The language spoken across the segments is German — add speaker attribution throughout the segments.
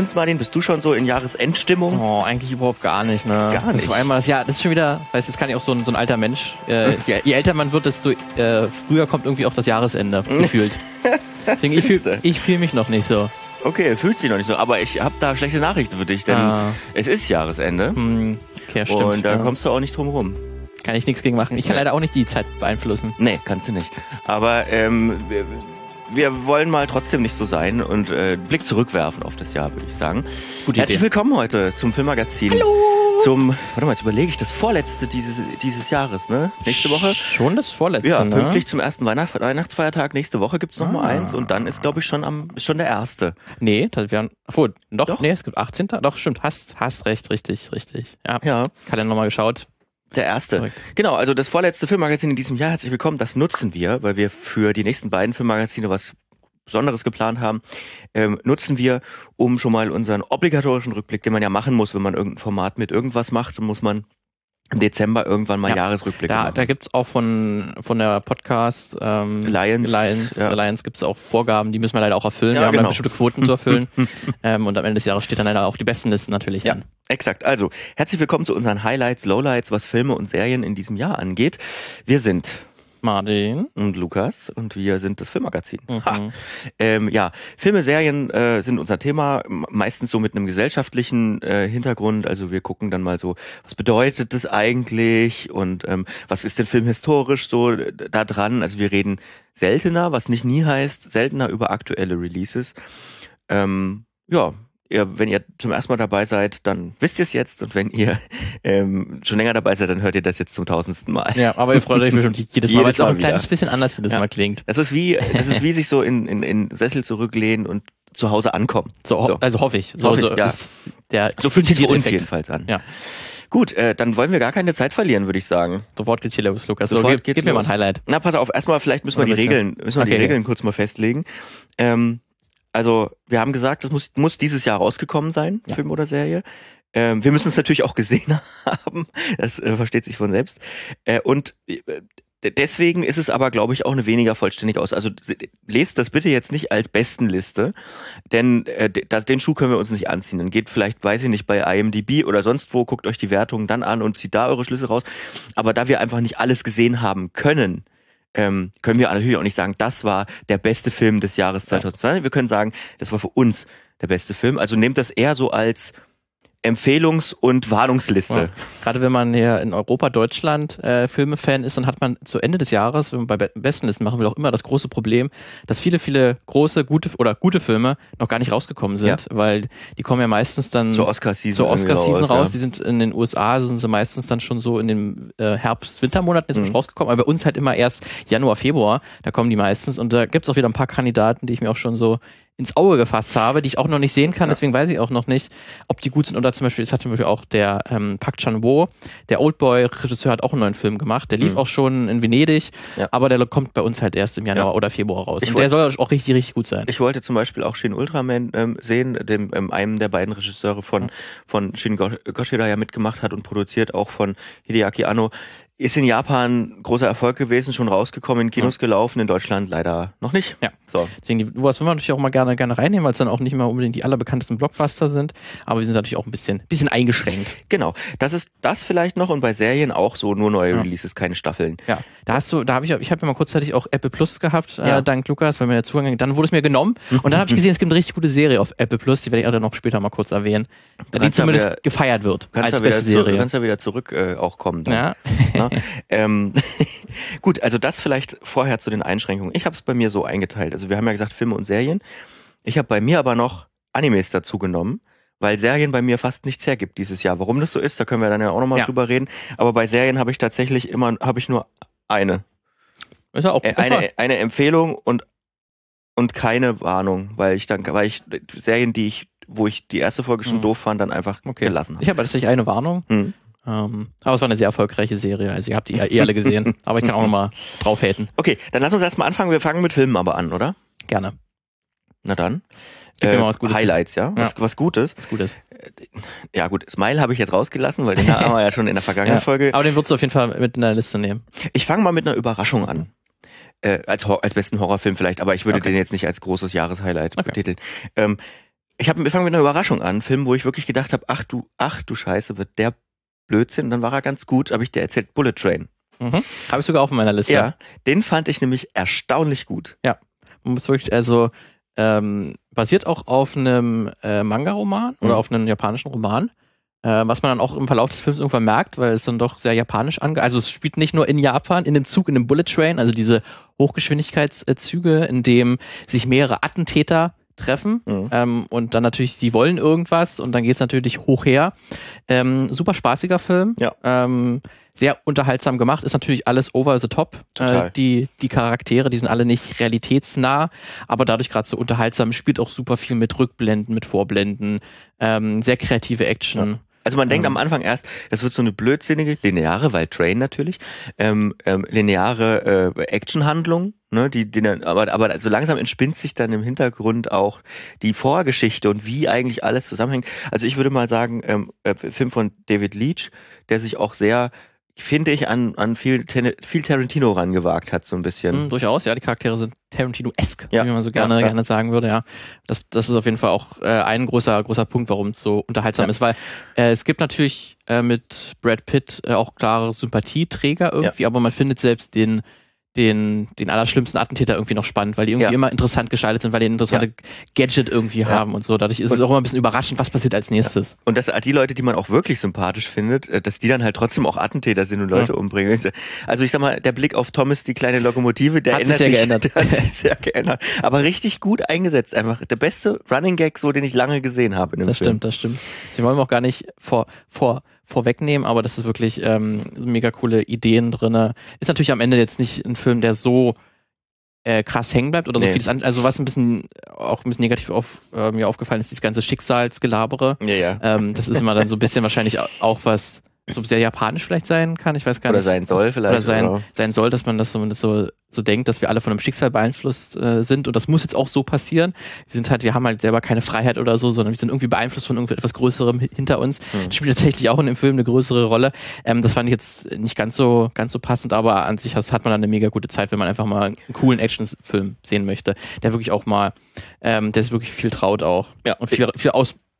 Speaker 1: Und Martin, bist du schon so in Jahresendstimmung?
Speaker 2: Oh, eigentlich überhaupt gar nicht, ne?
Speaker 1: Gar nicht.
Speaker 2: Das war einmal das Jahr, das ist schon wieder, weißt du, jetzt kann ich auch so ein, so ein alter Mensch. Äh, je, je älter man wird, desto äh, früher kommt irgendwie auch das Jahresende, gefühlt. Deswegen, ich fühle fühl mich noch nicht so.
Speaker 1: Okay, fühlt sich noch nicht so. Aber ich habe da schlechte Nachrichten für dich, denn
Speaker 2: Ah.
Speaker 1: es ist Jahresende.
Speaker 2: Hm, okay, stimmt.
Speaker 1: und da
Speaker 2: ja.
Speaker 1: kommst du auch nicht drum rum.
Speaker 2: Kann ich nichts gegen machen. Ich kann
Speaker 1: Nee.
Speaker 2: leider auch nicht die Zeit beeinflussen.
Speaker 1: Nee, kannst du nicht. Aber ähm, wir, wollen mal trotzdem nicht so sein und äh, Blick zurückwerfen auf das Jahr, würde ich sagen.
Speaker 2: Gute
Speaker 1: Herzlich
Speaker 2: Idee.
Speaker 1: willkommen heute zum Filmmagazin. Hallo! Zum, warte mal, jetzt überlege ich, das vorletzte dieses, dieses Jahres, ne? Nächste Woche?
Speaker 2: Schon das vorletzte,
Speaker 1: Ja,
Speaker 2: ne?
Speaker 1: pünktlich zum ersten Weihnacht Weihnachtsfeiertag. Nächste Woche gibt's noch mal
Speaker 2: Ah.
Speaker 1: eins und dann ist, glaube ich, schon am ist schon der erste.
Speaker 2: Nee, das wären, obwohl, doch,
Speaker 1: Doch.
Speaker 2: nee, es gibt 18. Doch, stimmt, hast, hast recht, richtig, richtig. Ja,
Speaker 1: Ja,
Speaker 2: Kalender nochmal geschaut.
Speaker 1: Der erste.
Speaker 2: Korrekt.
Speaker 1: Genau, also das vorletzte Filmmagazin in diesem Jahr. Herzlich willkommen. Das nutzen wir, weil wir für die nächsten beiden Filmmagazine was Besonderes geplant haben, ähm, nutzen wir, um schon mal unseren obligatorischen Rückblick, den man ja machen muss, wenn man irgendein Format mit irgendwas macht, muss man Dezember irgendwann mal
Speaker 2: Ja,
Speaker 1: Jahresrückblicke
Speaker 2: Da,
Speaker 1: machen.
Speaker 2: da gibt's auch von, von der Podcast ähm,
Speaker 1: Alliance,
Speaker 2: Alliance,
Speaker 1: ja.
Speaker 2: Alliance gibt's auch Vorgaben, die müssen wir leider auch erfüllen.
Speaker 1: Ja,
Speaker 2: wir haben
Speaker 1: genau.
Speaker 2: dann bestimmte Quoten zu erfüllen. ähm, und am Ende des Jahres steht dann leider auch die besten Listen natürlich
Speaker 1: Ja.
Speaker 2: an.
Speaker 1: Exakt. Also, herzlich willkommen zu unseren Highlights, Lowlights, was Filme und Serien in diesem Jahr angeht. Wir sind
Speaker 2: Martin.
Speaker 1: und Lukas und wir sind das Filmmagazin.
Speaker 2: Mhm.
Speaker 1: Ähm, ja, Filme, Serien äh, sind unser Thema, meistens so mit einem gesellschaftlichen äh, Hintergrund. Also wir gucken dann mal so, was bedeutet das eigentlich und ähm, was ist denn Film historisch so äh, da dran? Also wir reden seltener, was nicht nie heißt, seltener über aktuelle Releases. Ähm, ja. Ihr, wenn ihr zum ersten Mal dabei seid, dann wisst ihr es jetzt. Und wenn ihr ähm, schon länger dabei seid, dann hört ihr das jetzt zum tausendsten Mal.
Speaker 2: Ja, aber ihr freut euch bestimmt jedes Mal, weil es auch
Speaker 1: Mal
Speaker 2: ein kleines
Speaker 1: wieder.
Speaker 2: bisschen anders jedes
Speaker 1: Ja.
Speaker 2: Mal klingt.
Speaker 1: Das ist wie, das ist wie sich so in, in, in Sessel zurücklehnen und zu Hause ankommen.
Speaker 2: So, ho-
Speaker 1: So.
Speaker 2: Also hoffe ich. So,
Speaker 1: Hoffe ich,
Speaker 2: so
Speaker 1: ja.
Speaker 2: ist der
Speaker 1: So fühlt sich uns jedenfalls an.
Speaker 2: Ja.
Speaker 1: Gut, äh, dann wollen wir gar keine Zeit verlieren, würde ich sagen.
Speaker 2: Sofort geht's hier los, Lukas. So,
Speaker 1: Sofort
Speaker 2: gib,
Speaker 1: geht's
Speaker 2: gib mir mal
Speaker 1: los.
Speaker 2: ein Highlight.
Speaker 1: Na, pass auf, erstmal vielleicht müssen wir die? Regeln, müssen wir die
Speaker 2: Okay,
Speaker 1: Regeln kurz mal festlegen. Ähm, also, wir haben gesagt, das muss, muss dieses Jahr rausgekommen sein,
Speaker 2: Ja.
Speaker 1: Film oder Serie. Ähm, wir müssen es natürlich auch gesehen haben. Das äh, versteht sich von selbst. Äh, und äh, deswegen ist es aber, glaube ich, auch eine weniger vollständige aus. Also lest das bitte jetzt nicht als Bestenliste, denn äh, das, den Schuh können wir uns nicht anziehen. Dann geht vielleicht, weiß ich nicht, bei IMDb oder sonst wo, guckt euch die Wertungen dann an und zieht da eure Schlüsse raus. Aber da wir einfach nicht alles gesehen haben können, ähm, können wir natürlich auch nicht sagen, das war der beste Film des Jahres
Speaker 2: Ja.
Speaker 1: 2020. Wir können sagen, das war für uns der beste Film. Also nehmt das eher so als Empfehlungs- und Warnungsliste.
Speaker 2: Ja. Gerade wenn man hier in Europa, Deutschland äh, Filme-Fan ist, dann hat man zu Ende des Jahres, wenn man bei Be- Bestenlisten machen will, auch immer das große Problem, dass viele, viele große, gute oder gute Filme noch gar nicht rausgekommen sind, weil die kommen ja meistens dann
Speaker 1: Zur Oscar-Season
Speaker 2: Oscar-Season
Speaker 1: raus,
Speaker 2: raus.
Speaker 1: ja.
Speaker 2: Die sind in den USA, sind sie meistens dann schon so in den äh, Herbst-Wintermonaten jetzt
Speaker 1: Mhm.
Speaker 2: rausgekommen, aber bei uns halt immer erst Januar, Februar, da kommen die meistens und da gibt es auch wieder ein paar Kandidaten, die ich mir auch schon so ins Auge gefasst habe, die ich auch noch nicht sehen kann, deswegen weiß ich auch noch nicht, ob die gut sind. Oder zum Beispiel, es hat zum Beispiel auch der ähm, Park Chan-wo, der Oldboy-Regisseur, hat auch einen neuen Film gemacht. Der lief
Speaker 1: Mhm.
Speaker 2: auch schon in Venedig,
Speaker 1: Ja.
Speaker 2: aber der kommt bei uns halt erst im Januar
Speaker 1: Ja.
Speaker 2: oder Februar raus.
Speaker 1: Ich
Speaker 2: und der soll auch richtig, richtig gut sein.
Speaker 1: Ich wollte zum Beispiel auch Shin Ultraman ähm, sehen, dem ähm, einem der beiden Regisseure von, von Shin Go- Goshida ja mitgemacht hat und produziert, auch von Hideaki Anno. Ist in Japan großer Erfolg gewesen, schon rausgekommen, in Kinos gelaufen, in Deutschland leider noch nicht.
Speaker 2: Ja.
Speaker 1: So.
Speaker 2: Deswegen, die, was wollen wir natürlich auch mal gerne, gerne reinnehmen, weil es dann auch nicht mal unbedingt die allerbekanntesten Blockbuster sind. Aber wir sind natürlich auch ein bisschen, bisschen eingeschränkt.
Speaker 1: Genau. Das ist das vielleicht noch und bei Serien auch so nur neue
Speaker 2: Ja.
Speaker 1: Releases, keine Staffeln.
Speaker 2: Ja, da hast du, da habe ich, ich habe ja mal kurzzeitig auch Apple Plus gehabt,
Speaker 1: Ja.
Speaker 2: äh, dank Lukas, weil mir der Zugang, dann wurde es mir genommen und dann habe ich gesehen, es gibt eine richtig gute Serie auf Apple Plus, die werde ich auch dann noch später mal kurz erwähnen, die zumindest
Speaker 1: wieder-
Speaker 2: gefeiert wird
Speaker 1: Kannst
Speaker 2: als beste Serie.
Speaker 1: kannst ja wieder zurück äh, auch kommen. Dann.
Speaker 2: Ja,
Speaker 1: Ne? ähm, gut, also das vielleicht vorher zu den Einschränkungen. Ich habe es bei mir so eingeteilt. Also wir haben ja gesagt Filme und Serien. Ich habe bei mir aber noch Animes dazu genommen, weil Serien bei mir fast nichts hergibt dieses Jahr. Warum das so ist, da können wir dann ja auch nochmal
Speaker 2: Ja.
Speaker 1: drüber reden. Aber bei Serien habe ich tatsächlich immer, habe ich nur eine.
Speaker 2: ist ja auch
Speaker 1: Äh, eine, eine Empfehlung und, und keine Warnung, weil ich dann, weil ich Serien, die ich, wo ich die erste Folge schon
Speaker 2: Mhm.
Speaker 1: doof fand, dann einfach
Speaker 2: Okay.
Speaker 1: gelassen habe.
Speaker 2: Ich habe tatsächlich eine Warnung,
Speaker 1: Mhm.
Speaker 2: Ähm, aber es war eine sehr erfolgreiche Serie, also ihr habt die ja eh alle gesehen, aber ich kann auch nochmal drauf haten.
Speaker 1: Okay, dann lass uns erstmal anfangen. Wir fangen mit Filmen aber an, oder?
Speaker 2: Gerne.
Speaker 1: Na dann.
Speaker 2: Gib mir mal was Gutes.
Speaker 1: Highlights, ja? Was, was Gutes.
Speaker 2: Was Gutes.
Speaker 1: Ja gut, Smile habe ich jetzt rausgelassen, weil den haben wir ja schon in der vergangenen
Speaker 2: Ja.
Speaker 1: Folge.
Speaker 2: Aber den würdest du auf jeden Fall mit in der Liste nehmen.
Speaker 1: Ich fange mal mit einer Überraschung an. Äh, als, als besten Horrorfilm vielleicht, aber ich würde
Speaker 2: Okay.
Speaker 1: den jetzt nicht als großes Jahreshighlight
Speaker 2: Okay.
Speaker 1: betiteln. Ähm, ich habe wir fangen mit einer Überraschung an, Film, wo ich wirklich gedacht habe, ach du, ach du Scheiße, wird der Blödsinn. Und dann war er ganz gut, habe ich dir erzählt, Bullet Train.
Speaker 2: Mhm. Habe ich sogar auf meiner Liste.
Speaker 1: Ja, den fand ich nämlich erstaunlich gut.
Speaker 2: Man muss wirklich, also ähm, basiert auch auf einem äh, Manga-Roman oder
Speaker 1: Mhm.
Speaker 2: auf einem japanischen Roman. Äh, was man dann auch im Verlauf des Films irgendwann merkt, weil es dann doch sehr japanisch ange... Also es spielt nicht nur in Japan, in dem Zug, in dem Bullet Train, also diese Hochgeschwindigkeitszüge, in dem sich mehrere Attentäter treffen
Speaker 1: Mhm.
Speaker 2: ähm, und dann natürlich, die wollen irgendwas und dann geht's natürlich hoch her. Ähm, super spaßiger Film.
Speaker 1: Ja.
Speaker 2: Ähm, sehr unterhaltsam gemacht, ist natürlich alles over the top. Äh, die, die Charaktere, die sind alle nicht realitätsnah, aber dadurch gerade so unterhaltsam, spielt auch super viel mit Rückblenden, mit Vorblenden, ähm, sehr kreative Action.
Speaker 1: Also man denkt
Speaker 2: Ähm.
Speaker 1: am Anfang erst, das wird so eine blödsinnige, lineare, weil Train natürlich, ähm, ähm, lineare äh, Actionhandlung, ne, die, die dann, aber, aber so langsam entspinnt sich dann im Hintergrund auch die Vorgeschichte und wie eigentlich alles zusammenhängt. Also ich würde mal sagen, ähm, äh, Film von David Leach, der sich auch sehr, finde ich, an, an viel, viel Tarantino rangewagt hat, so ein bisschen.
Speaker 2: Mhm, durchaus, ja, die Charaktere sind Tarantino-esque,
Speaker 1: Ja,
Speaker 2: wie man so gerne,
Speaker 1: ja, ja.
Speaker 2: gerne sagen würde, ja. Das, das ist auf jeden Fall auch äh, ein großer, großer Punkt, warum es so unterhaltsam
Speaker 1: Ja.
Speaker 2: ist, weil äh, es gibt natürlich äh, mit Brad Pitt äh, auch klare Sympathieträger irgendwie, aber man findet selbst den den, den allerschlimmsten Attentäter irgendwie noch spannend, weil die irgendwie
Speaker 1: Ja.
Speaker 2: immer interessant gestaltet sind, weil die ein interessante Gadget irgendwie haben und so. Dadurch ist es
Speaker 1: Und-
Speaker 2: auch immer ein bisschen überraschend, was passiert als nächstes.
Speaker 1: Und dass die Leute, die man auch wirklich sympathisch findet, äh, dass die dann halt trotzdem auch Attentäter sind und Leute umbringen. Also ich sag mal, der Blick auf Thomas, die kleine Lokomotive, der
Speaker 2: Hat
Speaker 1: ändert
Speaker 2: sich sehr geändert.
Speaker 1: Der hat sich sehr geändert. Aber richtig gut eingesetzt einfach. Der beste Running Gag, so den ich lange gesehen habe in dem
Speaker 2: Das
Speaker 1: Film.
Speaker 2: stimmt, das stimmt. Sie wollen auch gar nicht vor, vor, vorwegnehmen, aber das ist wirklich ähm, mega coole Ideen drinne. Ist natürlich am Ende jetzt nicht ein Film, der so äh, krass hängen bleibt oder so
Speaker 1: Nee.
Speaker 2: vieles an. Also was ein bisschen auch ein bisschen negativ auf, äh, mir aufgefallen ist, dieses ganze Schicksalsgelabere.
Speaker 1: Ja, ja.
Speaker 2: Ähm, das ist immer dann so ein bisschen wahrscheinlich auch was so sehr japanisch vielleicht sein kann. Ich weiß gar
Speaker 1: Oder
Speaker 2: nicht.
Speaker 1: sein soll vielleicht.
Speaker 2: oder sein,
Speaker 1: oder-
Speaker 2: sein soll, dass man das so, so, so denkt, dass wir alle von einem Schicksal beeinflusst äh, sind und das muss jetzt auch so passieren. Wir sind halt, wir haben halt selber keine Freiheit oder so, sondern wir sind irgendwie beeinflusst von irgendwie etwas Größerem hi- hinter uns.
Speaker 1: Hm.
Speaker 2: Das spielt tatsächlich auch in dem Film eine größere Rolle. Ähm, das fand ich jetzt nicht ganz so, ganz so passend, aber an sich hat man dann eine mega gute Zeit, wenn man einfach mal einen coolen Actionfilm sehen möchte, der wirklich auch mal, ähm, der sich wirklich viel traut auch
Speaker 1: Ja.
Speaker 2: und viel, viel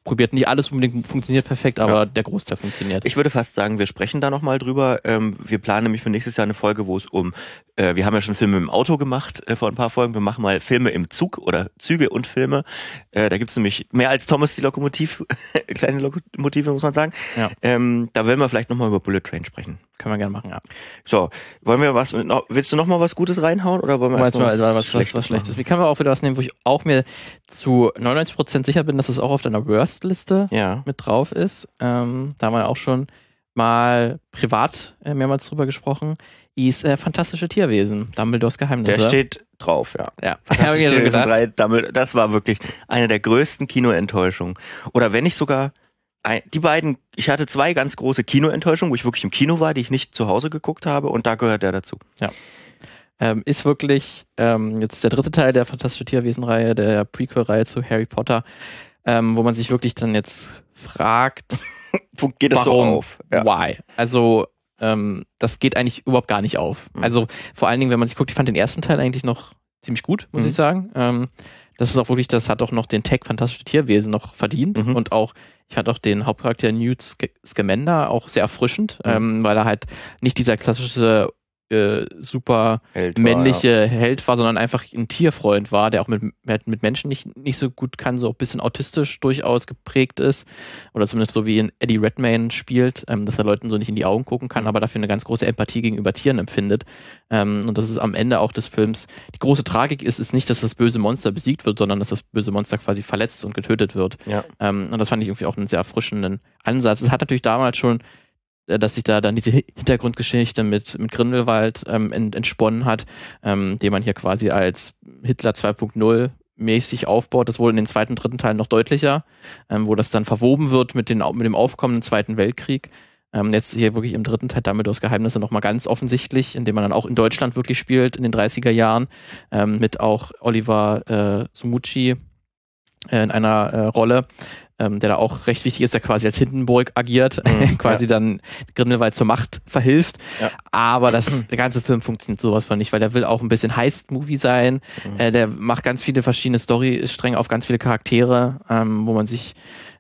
Speaker 2: ausprobiert. Nicht alles unbedingt funktioniert perfekt, aber
Speaker 1: Ja.
Speaker 2: der Großteil funktioniert.
Speaker 1: Ich würde fast sagen, wir sprechen da nochmal drüber. Ähm, wir planen nämlich für nächstes Jahr eine Folge, wo es um, äh, wir haben ja schon Filme im Auto gemacht äh, vor ein paar Folgen. Wir machen mal Filme im Zug oder Züge und Filme. Äh, da gibt's nämlich mehr als Thomas die Lokomotiv, kleine Lokomotive, muss man sagen.
Speaker 2: Ja.
Speaker 1: Ähm, da werden wir vielleicht nochmal über Bullet Train sprechen.
Speaker 2: Können wir gerne machen, ja.
Speaker 1: So, wollen wir was, noch, willst du noch mal was Gutes reinhauen oder wollen wir
Speaker 2: Meinst du
Speaker 1: erst
Speaker 2: mal, also was, was,
Speaker 1: Schlechtes
Speaker 2: was Schlechtes? Wie können wir auch wieder was nehmen, wo ich auch mir zu 99% sicher bin, dass es auch auf deiner Worst-Liste
Speaker 1: Ja.
Speaker 2: mit drauf ist. Ähm, da haben wir auch schon mal privat äh, mehrmals drüber gesprochen. Ist äh, Fantastische Tierwesen, Dumbledores Geheimnisse.
Speaker 1: Der steht drauf, ja.
Speaker 2: ja,
Speaker 1: Fantastische
Speaker 2: ich
Speaker 1: Tierwesen
Speaker 2: gedacht.
Speaker 1: 3, Dumbledore, das war wirklich eine der größten Kinoenttäuschungen. Oder wenn nicht sogar ein, die beiden, ich hatte zwei ganz große Kinoenttäuschungen, wo ich wirklich im Kino war, die ich nicht zu Hause geguckt habe und da gehört der dazu.
Speaker 2: Ähm, ist wirklich ähm, jetzt der dritte Teil der Fantastische Tierwesen-Reihe, der Prequel-Reihe zu Harry Potter, ähm, wo man sich wirklich dann jetzt fragt,
Speaker 1: Wo geht das so
Speaker 2: Warum?
Speaker 1: auf? Ja.
Speaker 2: Why? Also, ähm, das geht eigentlich überhaupt gar nicht auf.
Speaker 1: Mhm.
Speaker 2: Also, vor allen Dingen, wenn man sich guckt, ich fand den ersten Teil eigentlich noch ziemlich gut, muss
Speaker 1: Mhm.
Speaker 2: ich sagen. Ähm, das ist auch wirklich, das hat auch noch den Tag Fantastische Tierwesen noch verdient
Speaker 1: Mhm.
Speaker 2: und auch, ich fand auch den Hauptcharakter Newt Sc- Scamander auch sehr erfrischend,
Speaker 1: Mhm.
Speaker 2: ähm, weil er halt nicht dieser klassische äh, super
Speaker 1: Held war,
Speaker 2: männliche Held war, sondern einfach ein Tierfreund war, der auch mit, mit Menschen nicht, nicht so gut kann, so ein bisschen autistisch durchaus geprägt ist. Oder zumindest so wie in Eddie Redmayne spielt, ähm, dass er Leuten so nicht in die Augen gucken kann, aber dafür eine ganz große Empathie gegenüber Tieren empfindet. Ähm, und das ist am Ende auch des Films. Die große Tragik ist, ist nicht, dass das böse Monster besiegt wird, sondern dass das böse Monster quasi verletzt und getötet wird.
Speaker 1: Ja.
Speaker 2: Ähm, und das fand ich irgendwie auch einen sehr erfrischenden Ansatz. Es hat natürlich damals schon, dass sich da dann diese Hi- Hintergrundgeschichte mit, mit Grindelwald ähm, ent, entsponnen hat, ähm, den man hier quasi als Hitler 2.0 mäßig aufbaut. Das wohl in den zweiten, dritten Teilen noch deutlicher, ähm, wo das dann verwoben wird mit, den, mit dem aufkommenden Zweiten Weltkrieg. Ähm, jetzt hier wirklich im dritten Teil Dumbledores Geheimnisse nochmal ganz offensichtlich, indem man dann auch in Deutschland wirklich spielt in den 30er Jahren, ähm, mit auch Oliver äh, Sumucci äh, in einer äh, Rolle. Ähm, der da auch recht wichtig ist, der quasi als Hindenburg agiert, mhm, quasi ja. dann Grindelwald zur Macht verhilft. Ja. Aber das, der ganze Film funktioniert sowas von nicht, weil der will auch ein bisschen Heist-Movie sein. Mhm. Äh, der macht ganz viele verschiedene Story-Stränge auf ganz viele Charaktere, ähm, wo man sich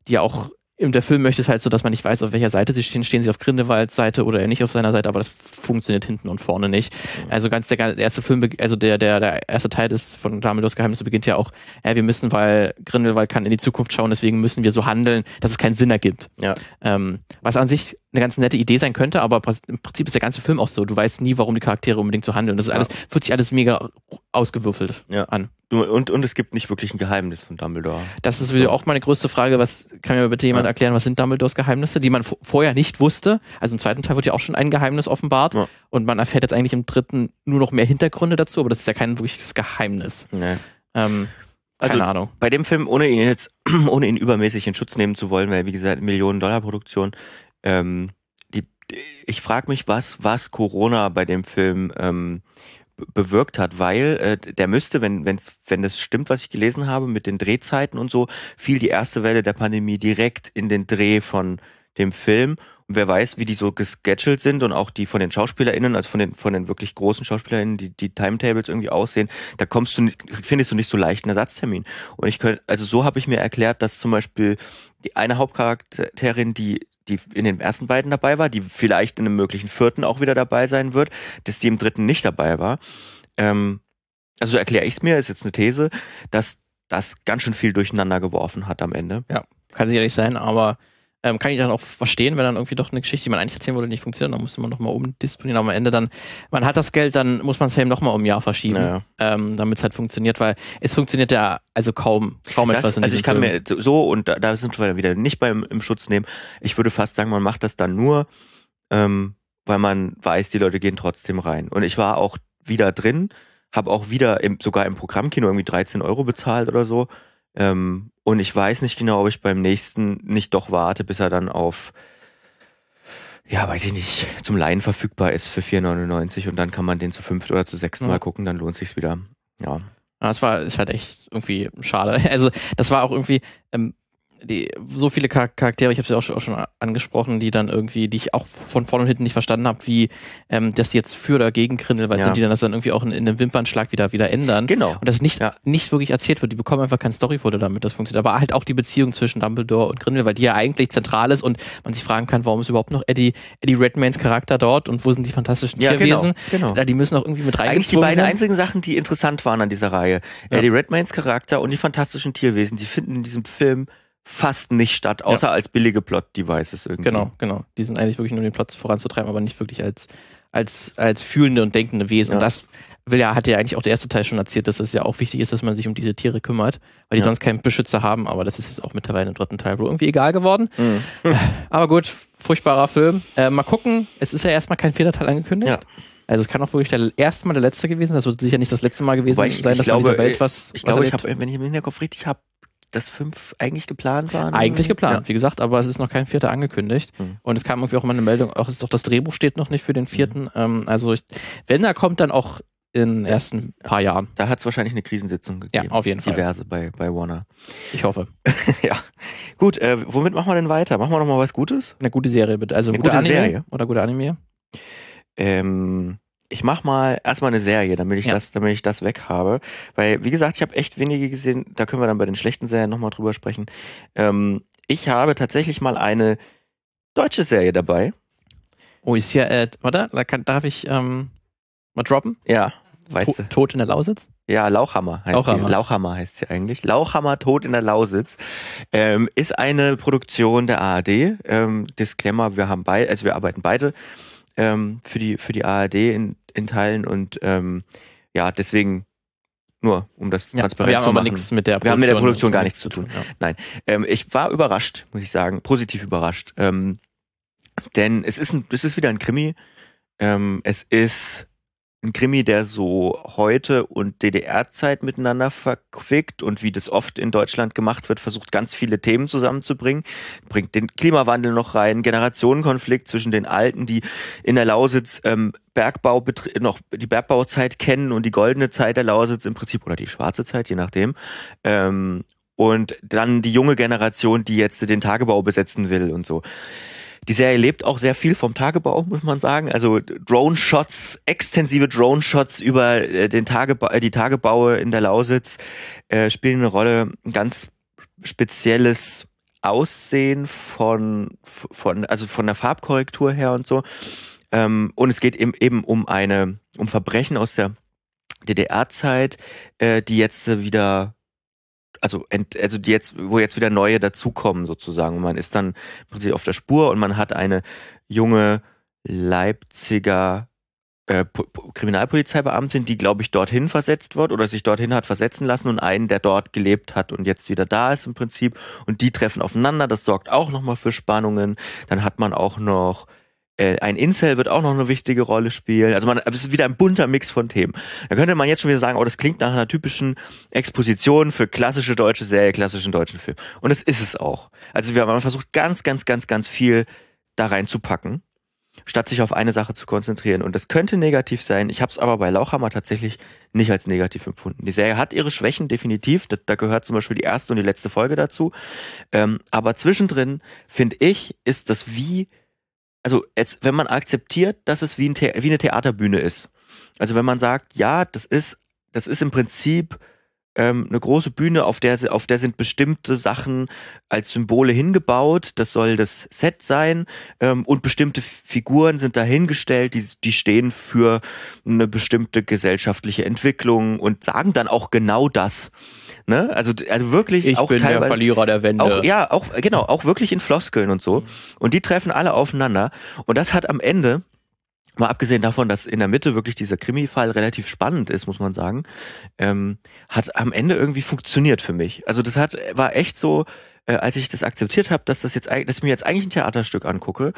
Speaker 2: die auch und der Film möchte es halt so, dass man nicht weiß, auf welcher Seite sie stehen. Stehen sie auf Grindelwalds Seite oder nicht auf seiner Seite, aber das funktioniert hinten und vorne nicht. Mhm. Also ganz der, der erste Film, also der, der, der erste Teil des von Dumbledores Geheimnisse beginnt ja auch, ja, wir müssen, weil Grindelwald kann in die Zukunft schauen, deswegen müssen wir so handeln, dass es keinen Sinn ergibt. Ja. Ähm, was an sich eine ganz nette Idee sein könnte, aber im Prinzip ist der ganze Film auch so. Du weißt nie, warum die Charaktere unbedingt so handeln. Das ist alles, fühlt sich alles mega ausgewürfelt ja. an.
Speaker 1: Und, und es gibt nicht wirklich ein Geheimnis von Dumbledore.
Speaker 2: Das ist wieder auch meine größte Frage. Was kann mir bitte jemand ja. erklären, was sind Dumbledores Geheimnisse, die man vorher nicht wusste? Also im zweiten Teil wird ja auch schon ein Geheimnis offenbart. Ja. Und man erfährt jetzt eigentlich im dritten nur noch mehr Hintergründe dazu, aber das ist ja kein wirkliches Geheimnis. Nee. Ähm,
Speaker 1: also keine Ahnung. Bei dem Film, ohne ihn jetzt, ohne ihn übermäßig in Schutz nehmen zu wollen, weil wie gesagt, Millionen-Dollar-Produktion, ähm, die, ich frage mich, was, was Corona bei dem Film ähm, bewirkt hat, weil äh, der müsste, wenn wenn's, wenn das stimmt, was ich gelesen habe mit den Drehzeiten und so, fiel die erste Welle der Pandemie direkt in den Dreh von dem Film. Und wer weiß, wie die so gescheduled sind und auch die von den SchauspielerInnen, also von den, von den wirklich großen SchauspielerInnen, die, die Timetables irgendwie aussehen, da kommst du, findest du nicht so leicht einen Ersatztermin. Und ich könnte, also so habe ich mir erklärt, dass zum Beispiel die eine Hauptcharakterin, die die in den ersten beiden dabei war, die vielleicht in einem möglichen vierten auch wieder dabei sein wird, dass die im dritten nicht dabei war. Ähm, also erkläre ich es mir, ist jetzt eine These, dass das ganz schön viel durcheinander geworfen hat am Ende.
Speaker 2: Ja, kann sicherlich sein, aber ähm, kann ich dann auch verstehen, wenn dann irgendwie doch eine Geschichte, die man eigentlich erzählen wollte, nicht funktioniert, dann musste man nochmal umdisponieren. Aber am Ende dann, man hat das Geld, dann muss man es eben nochmal um ein Jahr verschieben, naja. ähm, damit es halt funktioniert, weil es funktioniert ja also kaum, kaum
Speaker 1: das,
Speaker 2: etwas
Speaker 1: in Also ich kann Film. mir so, und da, da sind wir wieder nicht beim im Schutz nehmen, ich würde fast sagen, man macht das dann nur, ähm, weil man weiß, die Leute gehen trotzdem rein. Und ich war auch wieder drin, habe auch wieder im, sogar im Programmkino irgendwie 13 Euro bezahlt oder so. Ähm, und ich weiß nicht genau, ob ich beim nächsten nicht doch warte, bis er dann auf, ja, weiß ich nicht, zum Laien verfügbar ist für 4,99 und dann kann man den zu fünft oder zu sechsten ja. Mal gucken, dann lohnt sich's wieder. Ja.
Speaker 2: Das war, ist halt echt irgendwie schade. Also, das war auch irgendwie, ähm, die, so viele Charaktere, ich habe sie auch schon, auch schon angesprochen, die dann irgendwie, die ich auch von vorne und hinten nicht verstanden habe, wie ähm, die jetzt für oder gegen Grindelwald ja. sind, die dann das dann irgendwie auch in, in einem Wimpernschlag wieder wieder ändern.
Speaker 1: Genau.
Speaker 2: Und das nicht, ja. nicht wirklich erzählt wird. Die bekommen einfach kein Storyfoto damit, das funktioniert. Aber halt auch die Beziehung zwischen Dumbledore und Grindelwald, die ja eigentlich zentral ist und man sich fragen kann, warum ist überhaupt noch Eddie, Eddie Redmaynes Charakter dort und wo sind die fantastischen ja, Tierwesen? Genau, genau. Die müssen auch irgendwie mit reingezogen
Speaker 1: Eigentlich die beiden werden. einzigen Sachen, die interessant waren an dieser Reihe. Eddie Redmaynes Charakter und die fantastischen Tierwesen, die finden in diesem Film fast nicht statt, außer ja. als billige Plot-Devices irgendwie.
Speaker 2: Genau, genau. Die sind eigentlich wirklich nur den Plot voranzutreiben, aber nicht wirklich als, als, als fühlende und denkende Wesen. Ja. Und das will ja, hat ja eigentlich auch der erste Teil schon erzählt, dass es ja auch wichtig ist, dass man sich um diese Tiere kümmert, weil die ja. sonst keinen Beschützer haben, aber das ist jetzt auch mittlerweile im dritten Teil wohl irgendwie egal geworden. Mhm. Aber gut, furchtbarer Film. Äh, mal gucken, es ist ja erstmal kein vierter Teil angekündigt. Ja. Also es kann auch wirklich der erste Mal der letzte gewesen sein. Das wird sicher nicht das letzte Mal gewesen
Speaker 1: ich,
Speaker 2: sein,
Speaker 1: dass
Speaker 2: glaube,
Speaker 1: man in dieser
Speaker 2: Welt was.
Speaker 1: Ich was glaube, ich habe, wenn ich im Hinterkopf richtig habe, dass fünf eigentlich geplant waren?
Speaker 2: Eigentlich geplant, ja. wie gesagt, aber es ist noch kein vierter angekündigt. Mhm. Und es kam irgendwie auch immer eine Meldung, auch ist doch das Drehbuch steht noch nicht für den vierten. Mhm. Ähm, also ich, wenn er kommt, dann auch in den ersten paar Jahren.
Speaker 1: Da hat es wahrscheinlich eine Krisensitzung gegeben.
Speaker 2: Ja, auf jeden Fall.
Speaker 1: Diverse bei, bei Warner.
Speaker 2: Ich hoffe.
Speaker 1: ja. Gut, äh, womit machen wir denn weiter? Machen wir noch mal was Gutes?
Speaker 2: Eine gute Serie, bitte. Also eine gute, gute Anime Serie. oder gute Anime?
Speaker 1: Ähm, ich mach mal erstmal eine Serie, damit ich ja. das, damit ich das weg habe. Weil, wie gesagt, ich habe echt wenige gesehen, da können wir dann bei den schlechten Serien nochmal drüber sprechen. Ähm, ich habe tatsächlich mal eine deutsche Serie dabei.
Speaker 2: Oh, ist ja, äh, warte, da kann, darf ich ähm, mal droppen?
Speaker 1: Ja, weißt to
Speaker 2: du. Tod in der Lausitz?
Speaker 1: Ja, Lauchhammer heißt Lauchhammer. sie. Lauchhammer heißt sie eigentlich. Lauchhammer Tod in der Lausitz ähm, ist eine Produktion der ARD. Ähm, Disclaimer, wir haben beide, also wir arbeiten beide ähm, für die für die ARD in, in Teilen und ähm, ja, deswegen nur um das ja, transparent wir haben zu machen.
Speaker 2: nichts mit der
Speaker 1: Produktion, wir haben mit der Produktion gar nichts zu tun. Ja. Nein, ähm, ich war überrascht, muss ich sagen, positiv überrascht, ähm, denn es ist ein, es ist wieder ein Krimi. Ähm, es ist ein Krimi, der so heute und DDR-Zeit miteinander verquickt und wie das oft in Deutschland gemacht wird, versucht ganz viele Themen zusammenzubringen, bringt den Klimawandel noch rein, Generationenkonflikt zwischen den Alten, die in der Lausitz ähm, Bergbau noch die Bergbauzeit kennen und die goldene Zeit der Lausitz im Prinzip oder die schwarze Zeit, je nachdem. Ähm, und dann die junge Generation, die jetzt den Tagebau besetzen will und so. Die Serie lebt auch sehr viel vom Tagebau, muss man sagen. Also Drone-Shots, extensive Drone-Shots über äh, den Tagebau, äh, die Tagebaue in der Lausitz äh, spielen eine Rolle. Ein ganz spezielles Aussehen von, von, also von der Farbkorrektur her und so. Ähm, und es geht eben, eben um eine, um Verbrechen aus der DDR-Zeit, äh, die jetzt wieder also, ent, also die jetzt, wo jetzt wieder neue dazukommen sozusagen. Man ist dann im Prinzip auf der Spur und man hat eine junge Leipziger äh, Kriminalpolizeibeamtin, die, glaube ich, dorthin versetzt wird oder sich dorthin hat versetzen lassen und einen, der dort gelebt hat und jetzt wieder da ist im Prinzip. Und die treffen aufeinander. Das sorgt auch nochmal für Spannungen. Dann hat man auch noch ein Incel wird auch noch eine wichtige Rolle spielen. Also man, es ist wieder ein bunter Mix von Themen. Da könnte man jetzt schon wieder sagen, oh, das klingt nach einer typischen Exposition für klassische deutsche Serie, klassischen deutschen Film. Und es ist es auch. Also wir haben versucht, ganz, ganz, ganz, ganz viel da reinzupacken, statt sich auf eine Sache zu konzentrieren. Und das könnte negativ sein. Ich habe es aber bei Lauchhammer tatsächlich nicht als negativ empfunden. Die Serie hat ihre Schwächen, definitiv. Da, da gehört zum Beispiel die erste und die letzte Folge dazu. Ähm, aber zwischendrin, finde ich, ist das wie also es, wenn man akzeptiert, dass es wie, ein wie eine Theaterbühne ist. Also wenn man sagt, ja, das ist, das ist im Prinzip ähm, eine große Bühne, auf der, auf der sind bestimmte Sachen als Symbole hingebaut. Das soll das Set sein. Ähm, und bestimmte Figuren sind dahingestellt, die, die stehen für eine bestimmte gesellschaftliche Entwicklung und sagen dann auch genau das. Ne? Also, also wirklich
Speaker 2: ich
Speaker 1: auch
Speaker 2: bin
Speaker 1: teilweise,
Speaker 2: der Verlierer der Wende.
Speaker 1: Auch, ja, auch, genau, auch wirklich in Floskeln und so. Und die treffen alle aufeinander. Und das hat am Ende Mal abgesehen davon, dass in der Mitte wirklich dieser Krimi-Fall relativ spannend ist, muss man sagen, ähm, hat am Ende irgendwie funktioniert für mich. Also das hat war echt so, äh, als ich das akzeptiert habe, dass das jetzt, dass ich mir jetzt eigentlich ein Theaterstück angucke,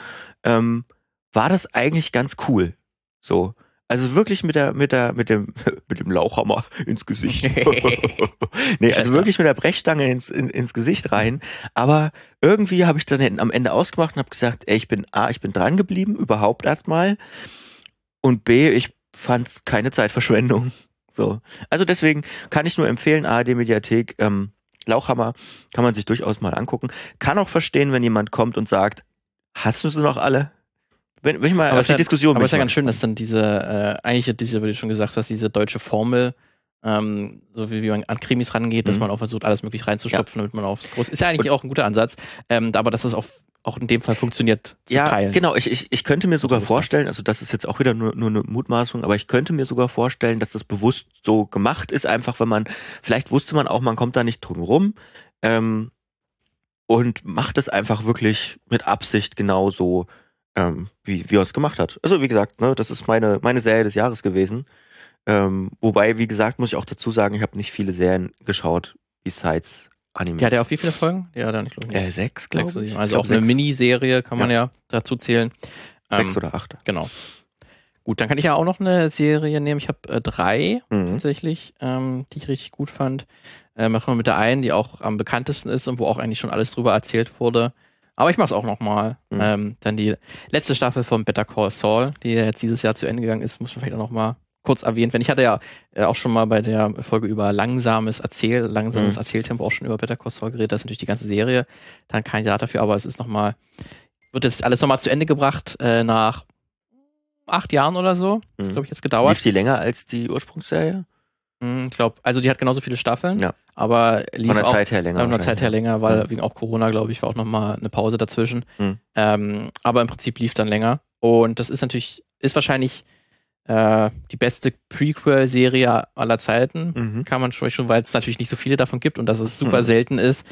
Speaker 1: ähm, war das eigentlich ganz cool. So. Also wirklich mit der, mit der, mit dem, mit dem Lauchhammer ins Gesicht. nee, also wirklich mit der Brechstange ins, in, ins Gesicht rein. Aber irgendwie habe ich dann am Ende ausgemacht und habe gesagt, ey, ich bin A, ich bin dran geblieben, überhaupt erstmal. Und B, ich fand keine Zeitverschwendung. So. Also deswegen kann ich nur empfehlen, ARD Mediathek, ähm, Lauchhammer kann man sich durchaus mal angucken. Kann auch verstehen, wenn jemand kommt und sagt, hast du sie noch alle? Wenn, wenn ich mal
Speaker 2: aber
Speaker 1: auf die
Speaker 2: ja,
Speaker 1: Diskussion
Speaker 2: Aber es ist ja ganz schön, dass dann diese, äh, eigentlich diese, wie du schon gesagt hast, diese deutsche Formel, ähm, so wie, wie man an Krimis rangeht, mhm. dass man auch versucht, alles möglich reinzustopfen, ja. damit man aufs Groß. Ist ja eigentlich Und, auch ein guter Ansatz, ähm, aber dass das auch, auch in dem Fall funktioniert
Speaker 1: zu ja, teilen. Genau, ich, ich, ich könnte mir sogar vorstellen, also das ist jetzt auch wieder nur, nur eine Mutmaßung, aber ich könnte mir sogar vorstellen, dass das bewusst so gemacht ist, einfach wenn man, vielleicht wusste man auch, man kommt da nicht drum rum. Ähm, und macht es einfach wirklich mit Absicht genauso ähm, wie, wie er es gemacht hat. Also wie gesagt, ne, das ist meine, meine Serie des Jahres gewesen. Ähm, wobei, wie gesagt, muss ich auch dazu sagen, ich habe nicht viele Serien geschaut, besides Anime.
Speaker 2: Ja, der auch wie viele Folgen? Ja, da nicht,
Speaker 1: glaube ich. Äh, sechs, glaube ich.
Speaker 2: Also ich auch eine Miniserie kann man ja, ja dazu zählen.
Speaker 1: Sechs ähm, oder acht.
Speaker 2: Genau. Gut, dann kann ich ja auch noch eine Serie nehmen. Ich habe äh, drei mhm. tatsächlich, ähm, die ich richtig gut fand. Äh, machen wir mit der einen, die auch am bekanntesten ist und wo auch eigentlich schon alles drüber erzählt wurde. Aber ich mach's auch nochmal. Mhm. Ähm, dann die letzte Staffel von Better Call Saul, die jetzt dieses Jahr zu Ende gegangen ist, muss man vielleicht auch nochmal kurz erwähnt werden. Ich hatte ja äh, auch schon mal bei der Folge über langsames Erzähl, langsames mhm. Erzähltempo auch schon über Better Call Saul geredet. Das ist natürlich die ganze Serie. Dann kein Jahr dafür, aber es ist nochmal, wird jetzt alles nochmal zu Ende gebracht äh, nach acht Jahren oder so. Das mhm. glaube ich jetzt gedauert.
Speaker 1: Lief die länger als die Ursprungsserie?
Speaker 2: Ich glaube, also die hat genauso viele Staffeln, ja. aber lief
Speaker 1: von der
Speaker 2: auch,
Speaker 1: Zeit her länger.
Speaker 2: Von der Zeit her länger, weil ja. wegen auch Corona, glaube ich, war auch nochmal eine Pause dazwischen. Mhm. Ähm, aber im Prinzip lief dann länger. Und das ist natürlich, ist wahrscheinlich äh, die beste Prequel-Serie aller Zeiten, mhm. kann man schon, weil es natürlich nicht so viele davon gibt und dass es super mhm. selten ist,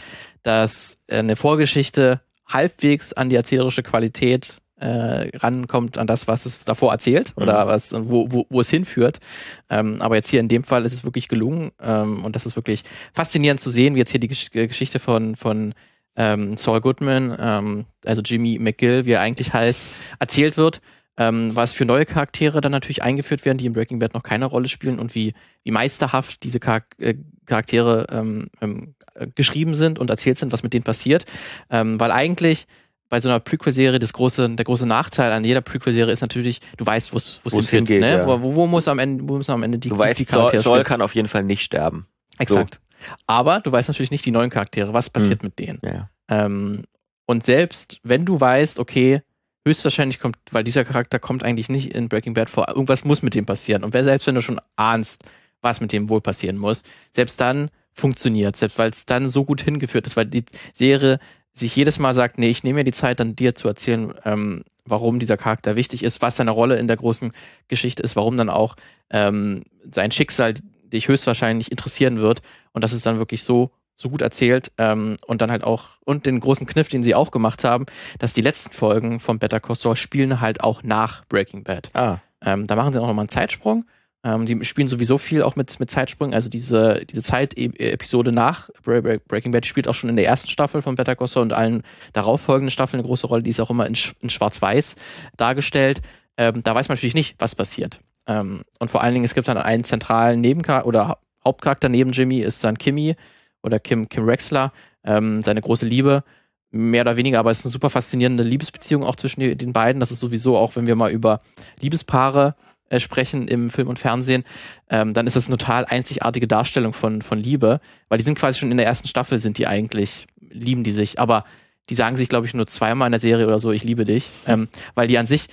Speaker 2: dass eine Vorgeschichte halbwegs an die erzählerische Qualität äh, rankommt an das, was es davor erzählt oder mhm. was, wo, wo, wo es hinführt. Ähm, aber jetzt hier in dem Fall ist es wirklich gelungen ähm, und das ist wirklich faszinierend zu sehen, wie jetzt hier die Gesch Geschichte von, von ähm, Saul Goodman, ähm, also Jimmy McGill, wie er eigentlich heißt, erzählt wird. Ähm, was für neue Charaktere dann natürlich eingeführt werden, die in Breaking Bad noch keine Rolle spielen und wie, wie meisterhaft diese Char äh, Charaktere ähm, ähm, geschrieben sind und erzählt sind, was mit denen passiert. Ähm, weil eigentlich bei so einer Prequel-Serie das große, der große Nachteil an jeder Prequel-Serie ist natürlich, du weißt, wo es hingeht. Ne? Ja. Wo, wo, muss am Ende, wo müssen am Ende die,
Speaker 1: du weißt,
Speaker 2: die
Speaker 1: Charaktere Saul, Saul kann auf jeden Fall nicht sterben.
Speaker 2: Exakt. Aber du weißt natürlich nicht die neuen Charaktere, was passiert
Speaker 1: Hm.
Speaker 2: mit denen.
Speaker 1: Ja.
Speaker 2: Ähm, und selbst wenn du weißt, okay, höchstwahrscheinlich kommt, weil dieser Charakter kommt eigentlich nicht in Breaking Bad vor, irgendwas muss mit dem passieren. Und wer selbst wenn du schon ahnst, was mit dem wohl passieren muss, selbst dann funktioniert, selbst weil es dann so gut hingeführt ist, weil die Serie sich jedes Mal sagt, nee, ich nehme mir die Zeit, dann dir zu erzählen, ähm, warum dieser Charakter wichtig ist, was seine Rolle in der großen Geschichte ist, warum dann auch ähm, sein Schicksal dich höchstwahrscheinlich interessieren wird. Und das ist dann wirklich so so gut erzählt ähm, und dann halt auch und den großen Kniff, den sie auch gemacht haben, dass die letzten Folgen von Better Call Saul spielen halt auch nach Breaking Bad.
Speaker 1: Ah,
Speaker 2: Ähm, da machen sie auch nochmal einen Zeitsprung. Ähm, die spielen sowieso viel auch mit, mit Zeitsprüngen. Also diese, diese Zeit-Episode nach Bre- Bre- Breaking Bad spielt auch schon in der ersten Staffel von Better Call Saul und allen darauffolgenden Staffeln eine große Rolle. Die ist auch immer in, Sch in Schwarz-Weiß dargestellt. Ähm, da weiß man natürlich nicht, was passiert. Ähm, und vor allen Dingen, es gibt dann einen zentralen Nebencharakter oder Hau- Hauptcharakter neben Jimmy ist dann Kimmy oder Kim, Kim Rexler, ähm, seine große Liebe mehr oder weniger, aber es ist eine super faszinierende Liebesbeziehung auch zwischen den beiden. Das ist sowieso auch, wenn wir mal über Liebespaare äh, sprechen im Film und Fernsehen, ähm, dann ist das eine total einzigartige Darstellung von, von Liebe, weil die sind quasi schon in der ersten Staffel, sind die eigentlich, lieben die sich, aber die sagen sich, glaube ich, nur zweimal in der Serie oder so, ich liebe dich, ähm, weil die an sich,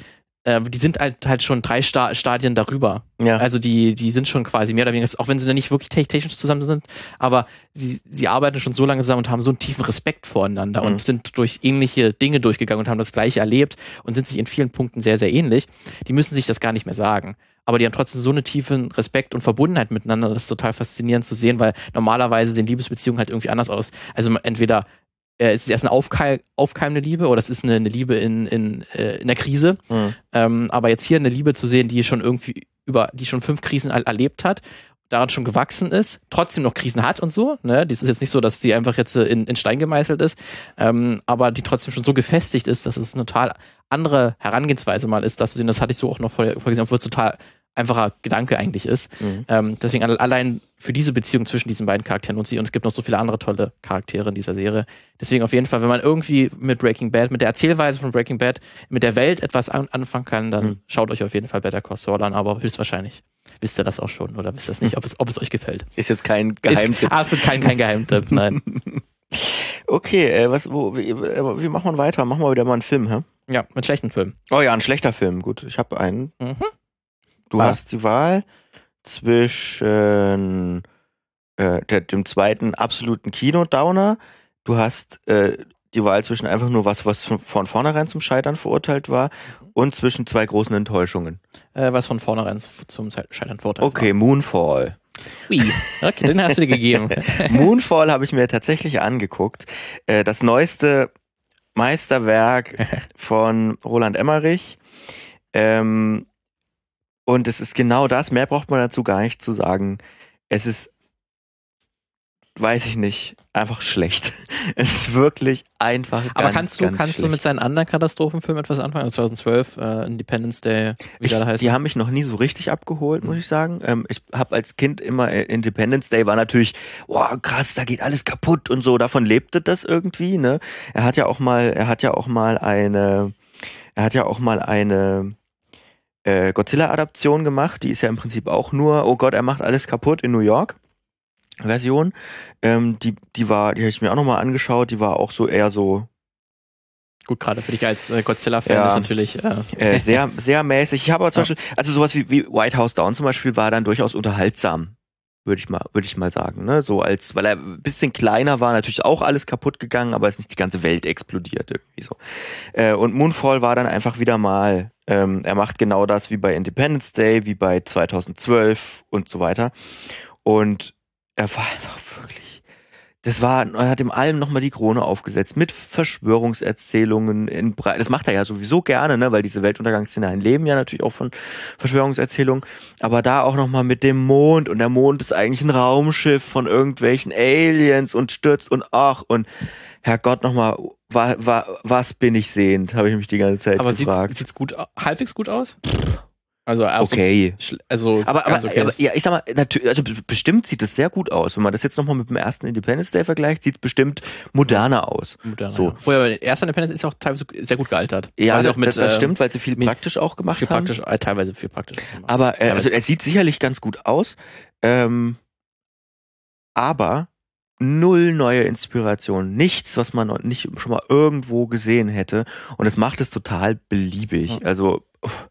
Speaker 2: äh, die sind halt, halt schon drei Sta Stadien darüber.
Speaker 1: ja.
Speaker 2: Also die, die sind schon quasi mehr oder weniger, auch wenn sie dann nicht wirklich te- technisch zusammen sind, aber sie, sie arbeiten schon so lange zusammen und haben so einen tiefen Respekt voreinander
Speaker 1: Mhm.
Speaker 2: und sind durch ähnliche Dinge durchgegangen und haben das gleiche erlebt und sind sich in vielen Punkten sehr, sehr ähnlich. Die müssen sich das gar nicht mehr sagen. Aber die haben trotzdem so einen tiefen Respekt und Verbundenheit miteinander. Das ist total faszinierend zu sehen, weil normalerweise sehen Liebesbeziehungen halt irgendwie anders aus. Also entweder äh, es ist erst eine aufkeim, aufkeimende Liebe oder es ist eine, eine Liebe in, in, äh, in der Krise.
Speaker 1: Mhm.
Speaker 2: Ähm, aber jetzt hier eine Liebe zu sehen, die schon irgendwie über, die schon fünf Krisen er erlebt hat, daran schon gewachsen ist, trotzdem noch Krisen hat und so. Ne? Das ist jetzt nicht so, dass die einfach jetzt äh, in, in Stein gemeißelt ist, ähm, aber die trotzdem schon so gefestigt ist, dass es eine total andere Herangehensweise mal ist, dass du sehen, das hatte ich so auch noch vorher vorher gesehen, obwohl es total einfacher Gedanke eigentlich ist.
Speaker 1: Mhm.
Speaker 2: Ähm, deswegen alle- allein für diese Beziehung zwischen diesen beiden Charakteren und sie, und es gibt noch so viele andere tolle Charaktere in dieser Serie. Deswegen auf jeden Fall, wenn man irgendwie mit Breaking Bad, mit der Erzählweise von Breaking Bad, mit der Welt etwas an, anfangen kann, dann
Speaker 1: Mhm.
Speaker 2: schaut euch auf jeden Fall Better Call Saul an, aber höchstwahrscheinlich wisst ihr das auch schon oder wisst ihr es nicht, ob es, ob es euch gefällt.
Speaker 1: Ist jetzt kein Geheimtipp.
Speaker 2: Ist absolut kein, kein Geheimtipp, nein.
Speaker 1: Okay, äh, was, wo, wie, äh, wie machen wir weiter? Machen wir wieder mal einen Film, hä?
Speaker 2: Ja, mit schlechten Filmen.
Speaker 1: Oh ja, ein schlechter Film. Gut, ich habe einen.
Speaker 2: Mhm.
Speaker 1: Du
Speaker 2: Ah.
Speaker 1: hast die Wahl zwischen äh, der, dem zweiten absoluten Kino-Downer. Du hast äh, die Wahl zwischen einfach nur was, was von, vornherein zum Scheitern verurteilt war und zwischen zwei großen Enttäuschungen.
Speaker 2: Äh, was von vornherein zum Scheitern verurteilt
Speaker 1: Okay, Moonfall.
Speaker 2: war. Ui. Okay, den hast du dir gegeben.
Speaker 1: Moonfall habe ich mir tatsächlich angeguckt. Äh, das neueste Meisterwerk von Roland Emmerich. Ähm, und es ist genau das, mehr braucht man dazu gar nicht zu sagen. Es ist, weiß ich nicht, einfach schlecht. Es ist wirklich einfach
Speaker 2: Aber
Speaker 1: ganz,
Speaker 2: kannst du, kannst du
Speaker 1: schlecht.
Speaker 2: mit seinen anderen Katastrophenfilmen etwas anfangen? Also 2012, äh, Independence Day, wie
Speaker 1: Ich,
Speaker 2: der da heißt.
Speaker 1: die haben mich noch nie so richtig abgeholt, muss ich sagen. Ähm, ich habe als Kind immer äh, Independence Day war natürlich, wow, krass, da geht alles kaputt und so. Davon lebte das irgendwie. Ne? Er hat ja auch mal, er hat ja auch mal eine, er hat ja auch mal eine äh, Godzilla-Adaption gemacht. Die ist ja im Prinzip auch nur, oh Gott, er macht alles kaputt in New York. Version. Ähm, die, die war, die habe ich mir auch nochmal angeschaut. Die war auch so eher so
Speaker 2: Gut, gerade für dich als äh, Godzilla-Fan
Speaker 1: Ja.
Speaker 2: ist natürlich. Äh,
Speaker 1: äh, sehr, sehr mäßig. Ich habe aber zum
Speaker 2: Ja.
Speaker 1: Beispiel, also sowas wie, wie White House Down zum Beispiel war dann durchaus unterhaltsam, würde ich mal, würde ich mal sagen. Ne? So als, weil er ein bisschen kleiner war, natürlich auch alles kaputt gegangen, aber es ist nicht die ganze Welt explodiert irgendwie so. Äh, und Moonfall war dann einfach wieder mal, ähm, er macht genau das wie bei Independence Day, wie bei 2012 und so weiter. Und er war einfach wirklich das war, er hat dem allem nochmal die Krone aufgesetzt mit Verschwörungserzählungen in Brei Das macht er ja sowieso gerne, ne, weil diese Weltuntergangsszenarien leben ja natürlich auch von Verschwörungserzählungen. Aber da auch nochmal mit dem Mond und der Mond ist eigentlich ein Raumschiff von irgendwelchen Aliens und stürzt und ach und Herrgott nochmal, wa, wa, was bin ich sehend, habe ich mich die ganze Zeit
Speaker 2: aber
Speaker 1: gefragt.
Speaker 2: sieht's gut, halbwegs gut aus? Also, also,
Speaker 1: okay.
Speaker 2: also
Speaker 1: Aber, aber,
Speaker 2: okay.
Speaker 1: aber ja, ich sag mal, natürlich, also bestimmt sieht es sehr gut aus. Wenn man das jetzt nochmal mit dem ersten Independence Day vergleicht, sieht es bestimmt moderner aus.
Speaker 2: Moderner,
Speaker 1: so.
Speaker 2: Ja. Oh ja, aber der erste Independence ist auch teilweise sehr gut gealtert.
Speaker 1: Ja, das,
Speaker 2: auch mit,
Speaker 1: das,
Speaker 2: äh,
Speaker 1: stimmt, weil sie viel praktisch auch gemacht
Speaker 2: Viel
Speaker 1: haben.
Speaker 2: praktisch, äh, teilweise viel praktisch.
Speaker 1: Aber äh, also er sieht sicherlich ganz gut aus. Ähm, aber null neue Inspiration, nichts, was man noch nicht schon mal irgendwo gesehen hätte. Und es macht es total beliebig. Also uff,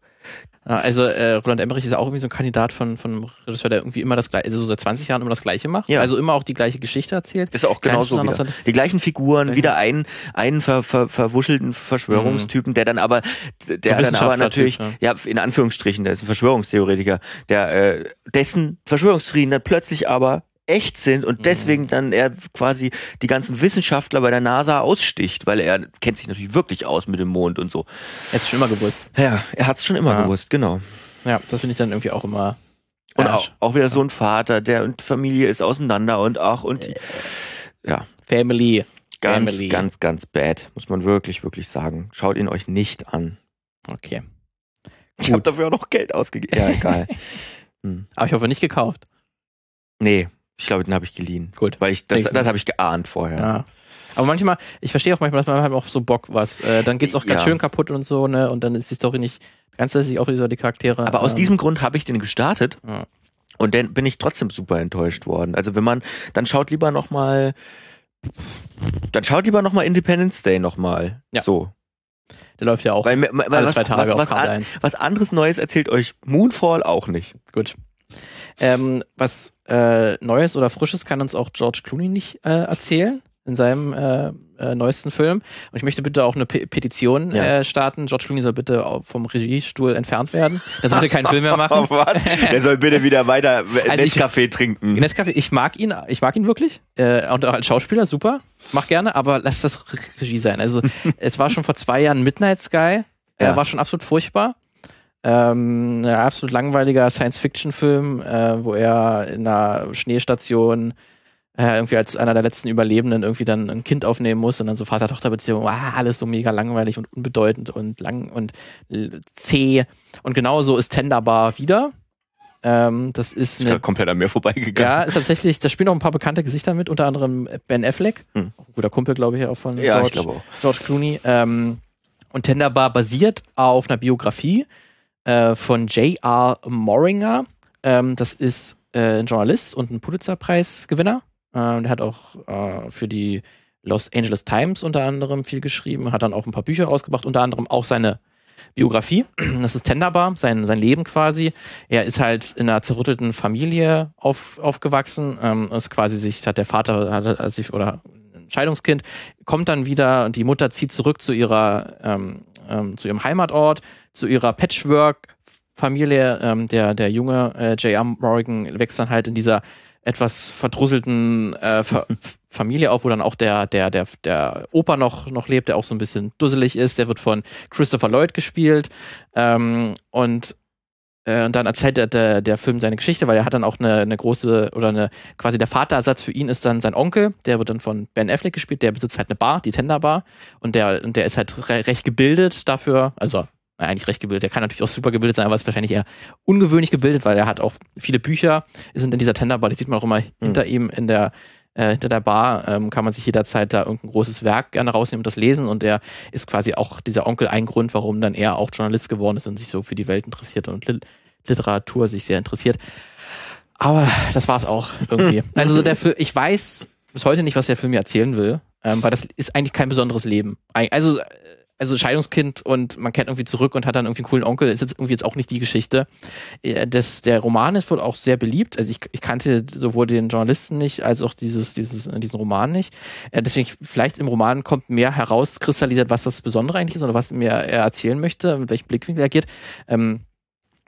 Speaker 2: Ja, Also äh, Roland Emmerich ist ja auch irgendwie so ein Kandidat von, von Regisseur, der irgendwie immer das gleiche, also so seit 20 Jahren immer das gleiche macht.
Speaker 1: Ja.
Speaker 2: Also immer auch die gleiche Geschichte erzählt.
Speaker 1: ist auch genauso wieder. Die gleichen Figuren,
Speaker 2: Gleichen-
Speaker 1: wieder einen, einen ver, ver, verwuschelten Verschwörungstypen, der dann aber, der dann aber natürlich,
Speaker 2: ja.
Speaker 1: ja, in Anführungsstrichen, der ist ein Verschwörungstheoretiker, der, äh, dessen Verschwörungstheorien dann plötzlich aber echt sind und deswegen
Speaker 2: Mhm.
Speaker 1: dann er quasi die ganzen Wissenschaftler bei der NASA aussticht, weil er kennt sich natürlich wirklich aus mit dem Mond und so.
Speaker 2: Jetzt schon immer gewusst.
Speaker 1: Ja, er hat es schon immer
Speaker 2: Ja.
Speaker 1: gewusst, genau.
Speaker 2: Ja, das finde ich dann irgendwie auch immer.
Speaker 1: Und
Speaker 2: Ja,
Speaker 1: auch, auch wieder so ein Vater, der und Familie ist auseinander und ach und
Speaker 2: Äh.
Speaker 1: ja,
Speaker 2: Family.
Speaker 1: ganz,
Speaker 2: Family.
Speaker 1: ganz, ganz bad, muss man wirklich, wirklich sagen. Schaut ihn euch nicht an.
Speaker 2: Okay.
Speaker 1: Ich habe dafür auch noch Geld ausgegeben. Ja, egal. hm.
Speaker 2: Aber ich hoffe nicht gekauft.
Speaker 1: Nee, ich glaube, den habe ich geliehen.
Speaker 2: Gut.
Speaker 1: Weil ich das, das habe ich geahnt vorher.
Speaker 2: Ja. Aber manchmal, ich verstehe auch manchmal, dass man halt auch so Bock was. Äh, dann geht's auch ganz
Speaker 1: Ja.
Speaker 2: schön kaputt und so, ne? Und dann ist die Story nicht ganz lässig, auch wieder so die Charaktere.
Speaker 1: Aber aus
Speaker 2: ähm,
Speaker 1: diesem Grund habe ich den gestartet
Speaker 2: Ja.
Speaker 1: und dann bin ich trotzdem super enttäuscht worden. Also wenn man, dann schaut lieber noch mal, dann schaut lieber noch mal Independence Day noch mal.
Speaker 2: Ja.
Speaker 1: So.
Speaker 2: Der läuft ja auch
Speaker 1: Weil, weil
Speaker 2: alle
Speaker 1: was,
Speaker 2: zwei Tage
Speaker 1: was,
Speaker 2: auf
Speaker 1: was,
Speaker 2: Kabel
Speaker 1: an,
Speaker 2: 1.
Speaker 1: was anderes Neues erzählt euch Moonfall auch nicht.
Speaker 2: Gut. Ähm, was äh, Neues oder Frisches kann uns auch George Clooney nicht äh, erzählen in seinem äh, äh, neuesten Film. Und ich möchte bitte auch eine Pe Petition
Speaker 1: Ja.
Speaker 2: äh, starten. George Clooney soll bitte vom Regiestuhl entfernt werden. Er sollte keinen Film mehr
Speaker 1: Oh,
Speaker 2: machen.
Speaker 1: was? Der soll bitte wieder weiter
Speaker 2: Also
Speaker 1: Nescafé trinken.
Speaker 2: Nescafé, ich mag ihn, ich mag ihn wirklich. Äh, und auch als Schauspieler, super. Mach gerne, aber lass das Regie sein. Also, es war schon vor zwei Jahren Midnight Sky.
Speaker 1: Ja.
Speaker 2: Äh, war schon absolut furchtbar. Ähm, ein absolut langweiliger Science-Fiction-Film, äh, wo er in einer Schneestation äh, irgendwie als einer der letzten Überlebenden irgendwie dann ein Kind aufnehmen muss und dann so Vater-Tochter-Beziehung, wow, alles so mega langweilig und unbedeutend und lang und zäh. Und genauso ist Tenderbar wieder. Ähm, das ist eine
Speaker 1: komplett an mir vorbeigegangen.
Speaker 2: ja, ist tatsächlich, da spielen auch ein paar bekannte Gesichter mit, unter anderem Ben Affleck,
Speaker 1: Hm.
Speaker 2: guter Kumpel, glaube ich, auch von
Speaker 1: Ja,
Speaker 2: George,
Speaker 1: auch.
Speaker 2: George Clooney. Ähm, und Tenderbar basiert auf einer Biografie äh, von J.R. Moringer. Ähm, das ist äh, ein Journalist und ein Pulitzer-Preisgewinner. Ähm, der hat auch äh, für die Los Angeles Times unter anderem viel geschrieben, hat dann auch ein paar Bücher rausgebracht, unter anderem auch seine Biografie. Das ist Tenderbar, sein, sein Leben quasi. Er ist halt in einer zerrütteten Familie auf, aufgewachsen. Ähm, ist quasi sich, hat der Vater, hat, hat sich, oder Scheidungskind, kommt dann wieder und die Mutter zieht zurück zu ihrer, ähm, ähm, zu ihrem Heimatort, zu ihrer Patchwork-Familie. Ähm, der, der junge äh, J.R. Morgan wächst dann halt in dieser etwas verdrusselten äh, Fa Familie auf, wo dann auch der, der, der, der Opa noch, noch lebt, der auch so ein bisschen dusselig ist. Der wird von Christopher Lloyd gespielt. Ähm, und, und dann erzählt der, der, der Film seine Geschichte, weil er hat dann auch eine, eine große oder eine, quasi der Vaterersatz für ihn ist dann sein Onkel, der wird dann von Ben Affleck gespielt, der besitzt halt eine Bar, die Tender Bar. Und der, und der ist halt re recht gebildet dafür, also eigentlich recht gebildet. Der kann natürlich auch super gebildet sein, aber ist wahrscheinlich eher ungewöhnlich gebildet, weil er hat auch viele Bücher, sind in dieser Tenderbar, die sieht man auch immer hinter ihm in der, äh, hinter der Bar, ähm, kann man sich jederzeit da irgendein großes Werk gerne rausnehmen und das lesen und der ist quasi auch dieser Onkel ein Grund, warum dann er auch Journalist geworden ist und sich so für die Welt interessiert und Lit Literatur sich sehr interessiert. Aber das war's auch irgendwie. Also so der Film, ich weiß bis heute nicht, was der Film mir erzählen will, ähm, weil das ist eigentlich kein besonderes Leben. Also, äh, also Scheidungskind und man kehrt irgendwie zurück und hat dann irgendwie einen coolen Onkel, ist jetzt irgendwie jetzt auch nicht die Geschichte. Äh, Das, der Roman ist wohl auch sehr beliebt. Also ich, ich kannte sowohl den Journalisten nicht, als auch dieses, dieses, äh, diesen Roman nicht. Äh, Deswegen, vielleicht im Roman kommt mehr herauskristallisiert, was das Besondere eigentlich ist oder was mir er erzählen möchte, mit welchem Blickwinkel er geht. Ähm,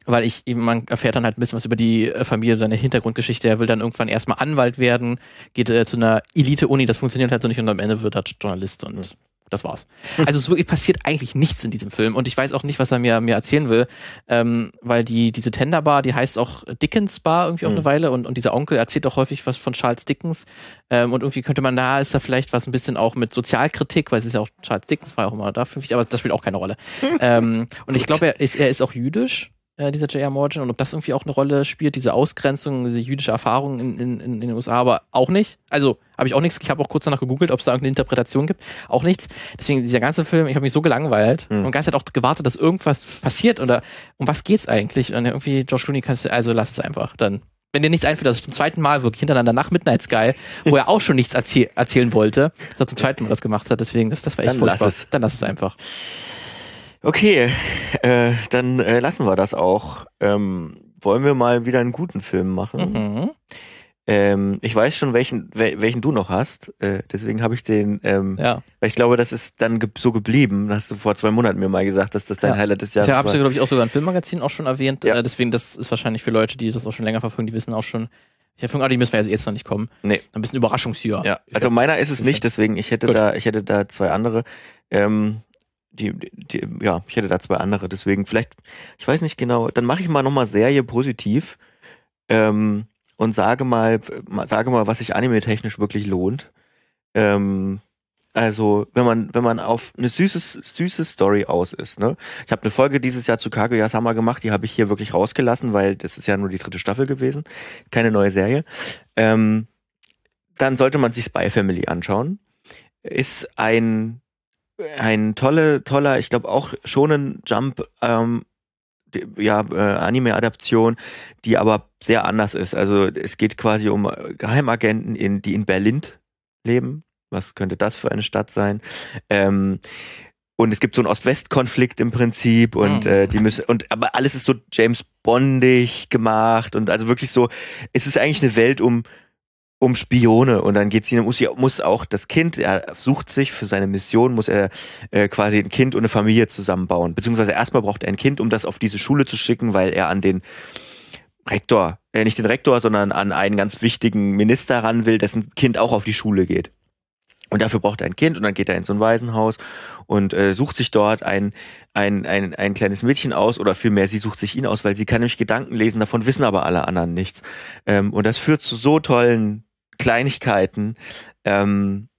Speaker 2: weil ich eben, man erfährt dann halt ein bisschen was über die Familie, seine Hintergrundgeschichte. Er will dann irgendwann erstmal Anwalt werden, geht äh, zu einer Elite-Uni, das funktioniert halt so nicht und am Ende wird er Journalist und das war's. Also es wirklich passiert eigentlich nichts in diesem Film und ich weiß auch nicht, was er mir, mir erzählen will, ähm, weil die, diese Tenderbar, die heißt auch Dickens Bar irgendwie auch
Speaker 1: Mhm.
Speaker 2: eine Weile und, und dieser Onkel erzählt auch häufig was von Charles Dickens ähm, und irgendwie könnte man, da ist da vielleicht was ein bisschen auch mit Sozialkritik, weil es ist ja auch Charles Dickens war ja auch immer dafür, aber das spielt auch keine Rolle. ähm, und ich glaube, er ist, er ist auch jüdisch äh, dieser J.R. Morgan und ob das irgendwie auch eine Rolle spielt, diese Ausgrenzung, diese jüdische Erfahrung in, in, in den USA, aber auch nicht. Also habe ich auch nichts, ich habe auch kurz danach gegoogelt, ob es da irgendeine Interpretation gibt, auch nichts. Deswegen dieser ganze Film, ich habe mich so gelangweilt
Speaker 1: Hm.
Speaker 2: und ganze Zeit auch gewartet, dass irgendwas passiert oder um was geht's eigentlich? Und irgendwie Josh Clooney kannst du, also lass es einfach, dann wenn dir nichts einfällt, dass ich zum zweiten Mal wirklich hintereinander nach Midnight Sky, wo er auch schon nichts erzähl erzählen wollte, dass er zum zweiten Mal das gemacht hat. Deswegen, das, das war echt
Speaker 1: Dann
Speaker 2: furchtbar.
Speaker 1: lass es.
Speaker 2: Dann lass es einfach.
Speaker 1: Okay, äh, dann äh, lassen wir das auch. Ähm, wollen wir mal wieder einen guten Film machen?
Speaker 2: Mhm.
Speaker 1: Ähm, ich weiß schon, welchen, wel, welchen du noch hast. Äh, deswegen habe ich den, ähm,
Speaker 2: Ja.
Speaker 1: weil ich glaube, das ist dann ge so geblieben. Das hast du vor zwei Monaten mir mal gesagt, dass das dein
Speaker 2: Ja.
Speaker 1: Highlight des Jahres
Speaker 2: habe ich,
Speaker 1: war.
Speaker 2: glaube ich, auch sogar im Filmmagazin auch schon erwähnt.
Speaker 1: Ja.
Speaker 2: Äh, deswegen, das ist wahrscheinlich für Leute, die das auch schon länger verfolgen, die wissen auch schon, ich habe ah, die müssen wir jetzt noch nicht kommen.
Speaker 1: Nee.
Speaker 2: Ein bisschen Überraschungsjahr.
Speaker 1: Ja, also meiner ist es nicht, deswegen ich hätte
Speaker 2: Gut.
Speaker 1: da, ich hätte da zwei andere. Ähm, die, die, ja, ich hätte da zwei andere. Deswegen vielleicht, ich weiß nicht genau. Dann mache ich mal nochmal Serie positiv ähm, und sage mal, sage mal, was sich anime-technisch wirklich lohnt. Ähm, also wenn man wenn man auf eine süße süße Story aus ist, ne? Ich habe eine Folge dieses Jahr zu Kaguya-sama gemacht, die habe ich hier wirklich rausgelassen, weil das ist ja nur die dritte Staffel gewesen, keine neue Serie. Ähm, dann sollte man sich Spy Family anschauen. Ist ein ein tolle toller, ich glaube auch schon ein Jump ähm, ja, äh, Anime-Adaption, die aber sehr anders ist. Also es geht quasi um Geheimagenten, in, die in Berlin leben. Was könnte das für eine Stadt sein? Ähm, und es gibt so einen Ost-West-Konflikt im Prinzip und
Speaker 2: Mhm.
Speaker 1: äh, die müssen und aber alles ist so James Bondig gemacht und also wirklich so, es ist eigentlich eine Welt um um Spione und dann geht sie muss, sie muss auch das Kind er sucht sich für seine Mission muss er äh, quasi ein Kind und eine Familie zusammenbauen beziehungsweise erstmal braucht er ein Kind um das auf diese Schule zu schicken weil er an den Rektor äh, nicht den Rektor sondern an einen ganz wichtigen Minister ran will dessen Kind auch auf die Schule geht und dafür braucht er ein Kind und dann geht er in so ein Waisenhaus und äh, sucht sich dort ein, ein, ein, ein kleines Mädchen aus oder vielmehr sie sucht sich ihn aus, weil sie kann nämlich Gedanken lesen, davon wissen aber alle anderen nichts. Ähm, und das führt zu so tollen Kleinigkeiten, ähm,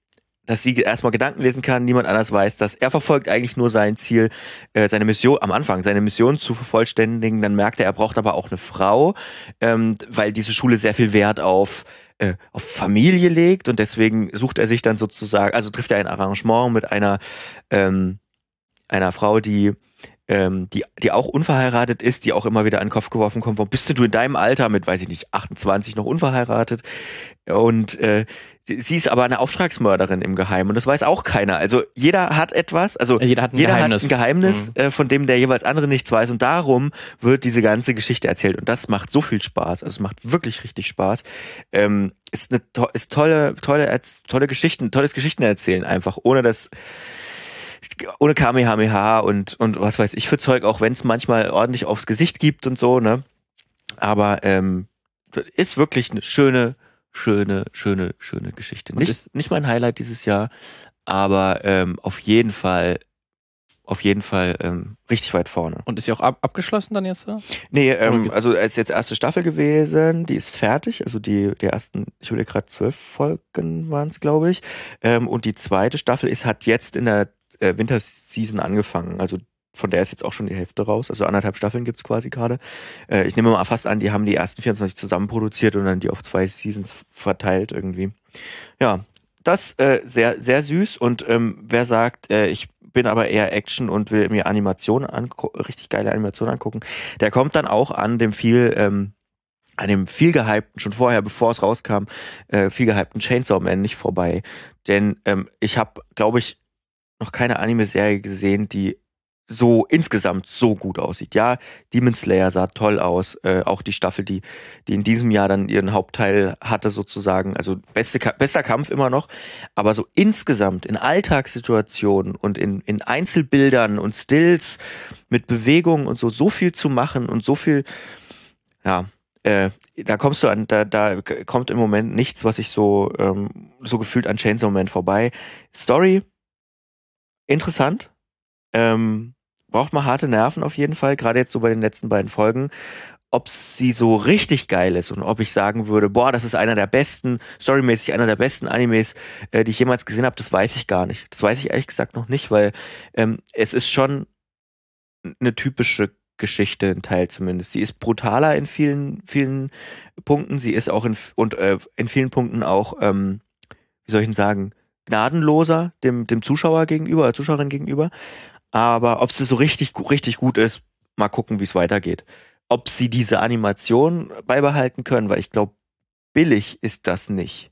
Speaker 1: dass sie erstmal Gedanken lesen kann, niemand anders weiß, dass er verfolgt eigentlich nur sein Ziel, äh, seine Mission am Anfang, seine Mission zu vervollständigen. Dann merkt er, er braucht aber auch eine Frau, ähm, weil diese Schule sehr viel Wert auf äh, auf Familie legt und deswegen sucht er sich dann sozusagen, also trifft er ein Arrangement mit einer ähm, einer Frau, die ähm, die, die auch unverheiratet ist, die auch immer wieder an den Kopf geworfen kommt, warum bist du in deinem Alter mit, weiß ich nicht, 28 noch unverheiratet? Und äh, sie ist aber eine Auftragsmörderin im Geheimen und das weiß auch keiner. Also jeder hat etwas, also
Speaker 2: Jeder hat ein
Speaker 1: jeder
Speaker 2: Geheimnis.
Speaker 1: hat ein Geheimnis, äh, von dem der jeweils andere nichts weiß und darum wird diese ganze Geschichte erzählt und das macht so viel Spaß. Also es macht wirklich richtig Spaß. Ähm, ist eine to ist tolle, tolle, tolle Geschichten, tolles Geschichten erzählen einfach, ohne das ohne Kamehameha und und was weiß ich für Zeug, auch wenn es manchmal ordentlich aufs Gesicht gibt und so, ne? Aber ähm, ist wirklich eine schöne, schöne, schöne, schöne Geschichte. Nicht,
Speaker 2: ist-
Speaker 1: nicht mein Highlight dieses Jahr, aber ähm, auf jeden Fall, auf jeden Fall ähm, richtig weit vorne.
Speaker 2: Und ist ja auch ab abgeschlossen dann jetzt? Ja?
Speaker 1: Nee, ähm, also es ist jetzt erste Staffel gewesen, die ist fertig, also die, die ersten, ich will gerade zwölf Folgen waren es, glaube ich. Ähm, und die zweite Staffel ist, hat jetzt in der äh, Winterseason angefangen. Also von der ist jetzt auch schon die Hälfte raus. Also anderthalb Staffeln gibt's quasi gerade. Äh, ich nehme mal fast an, die haben die ersten 24 zusammen produziert und dann die auf zwei Seasons verteilt irgendwie. Ja, das äh, sehr, sehr süß. Und ähm, wer sagt, äh, ich bin aber eher Action und will mir Animationen angucken, richtig geile Animationen angucken, der kommt dann auch an dem viel, ähm, an dem viel gehypten, schon vorher, bevor es rauskam, äh, viel gehypten Chainsaw Man nicht vorbei. Denn ähm, ich habe, glaube ich, noch keine Anime-Serie gesehen, die so insgesamt so gut aussieht. Ja, Demon Slayer sah toll aus, äh, auch die Staffel, die, die in diesem Jahr dann ihren Hauptteil hatte sozusagen, also beste, bester Kampf immer noch, aber so insgesamt in Alltagssituationen und in, in Einzelbildern und Stills mit Bewegungen und so, so viel zu machen und so viel, ja, äh, da kommst du an, da, da kommt im Moment nichts, was ich so, ähm, so gefühlt an Chainsaw Man vorbei. Story, interessant, ähm, braucht mal harte Nerven auf jeden Fall, gerade jetzt so bei den letzten beiden Folgen. Ob sie so richtig geil ist und ob ich sagen würde, boah, das ist einer der besten, storymäßig einer der besten Animes, äh, die ich jemals gesehen habe, das weiß ich gar nicht. Das weiß ich ehrlich gesagt noch nicht, weil ähm, es ist schon eine typische Geschichte, ein Teil zumindest. Sie ist brutaler in vielen, vielen Punkten. Sie ist auch in und äh, in vielen Punkten auch, ähm, wie soll ich denn sagen, gnadenloser dem, dem Zuschauer gegenüber, oder Zuschauerin gegenüber. Aber ob sie so richtig, richtig gut ist, mal gucken, wie es weitergeht. ob sie diese Animation beibehalten können, weil ich glaube, billig ist das nicht.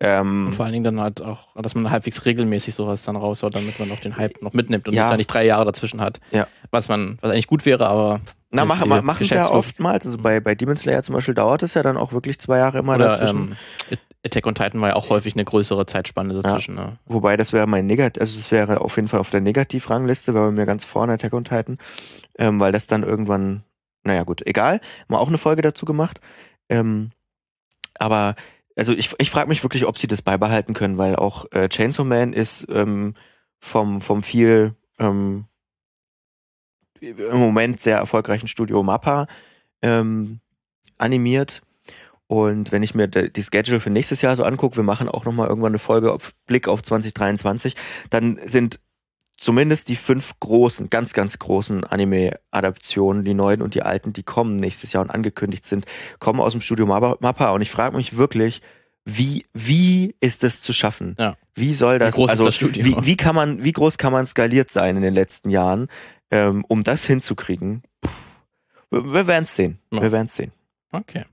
Speaker 1: Ähm,
Speaker 2: Und vor allen Dingen dann halt auch, dass man halbwegs regelmäßig sowas dann raushaut, damit man auch den Hype noch mitnimmt und
Speaker 1: Ja.
Speaker 2: es da nicht drei Jahre dazwischen hat.
Speaker 1: Ja.
Speaker 2: Was man, was eigentlich gut wäre, aber
Speaker 1: na, mach, ma, machen sie ja oftmals. Also bei, bei Demon Slayer zum Beispiel dauert es ja dann auch wirklich zwei Jahre immer
Speaker 2: oder
Speaker 1: dazwischen.
Speaker 2: ähm, Attack on Titan war ja auch häufig eine größere Zeitspanne dazwischen. Ne?
Speaker 1: Wobei das wäre mein Negat, also es wäre auf jeden Fall auf der Negativrangliste, wäre bei mir ganz vorne Attack on Titan, ähm, weil das dann irgendwann, naja gut, egal, haben wir auch eine Folge dazu gemacht. Ähm, aber also ich, ich frage mich wirklich, ob sie das beibehalten können, weil auch äh, Chainsaw Man ist ähm, vom, vom viel ähm, im Moment sehr erfolgreichen Studio Mappa ähm, animiert. Und wenn ich mir die Schedule für nächstes Jahr so angucke, wir machen auch nochmal irgendwann eine Folge auf Blick auf 2023, dann sind zumindest die fünf großen, ganz, ganz großen Anime-Adaptionen, die neuen und die alten, die kommen nächstes Jahr und angekündigt sind, kommen aus dem Studio Mappa. Und ich frage mich wirklich, wie, wie ist das zu schaffen?
Speaker 2: Ja.
Speaker 1: Wie soll das,
Speaker 2: groß ist
Speaker 1: also
Speaker 2: das Studio?
Speaker 1: Wie, wie kann man, wie groß kann man skaliert sein in den letzten Jahren, ähm, um das hinzukriegen? Puh. Wir, wir werden es sehen.
Speaker 2: Ja.
Speaker 1: Wir werden es sehen.
Speaker 2: Okay.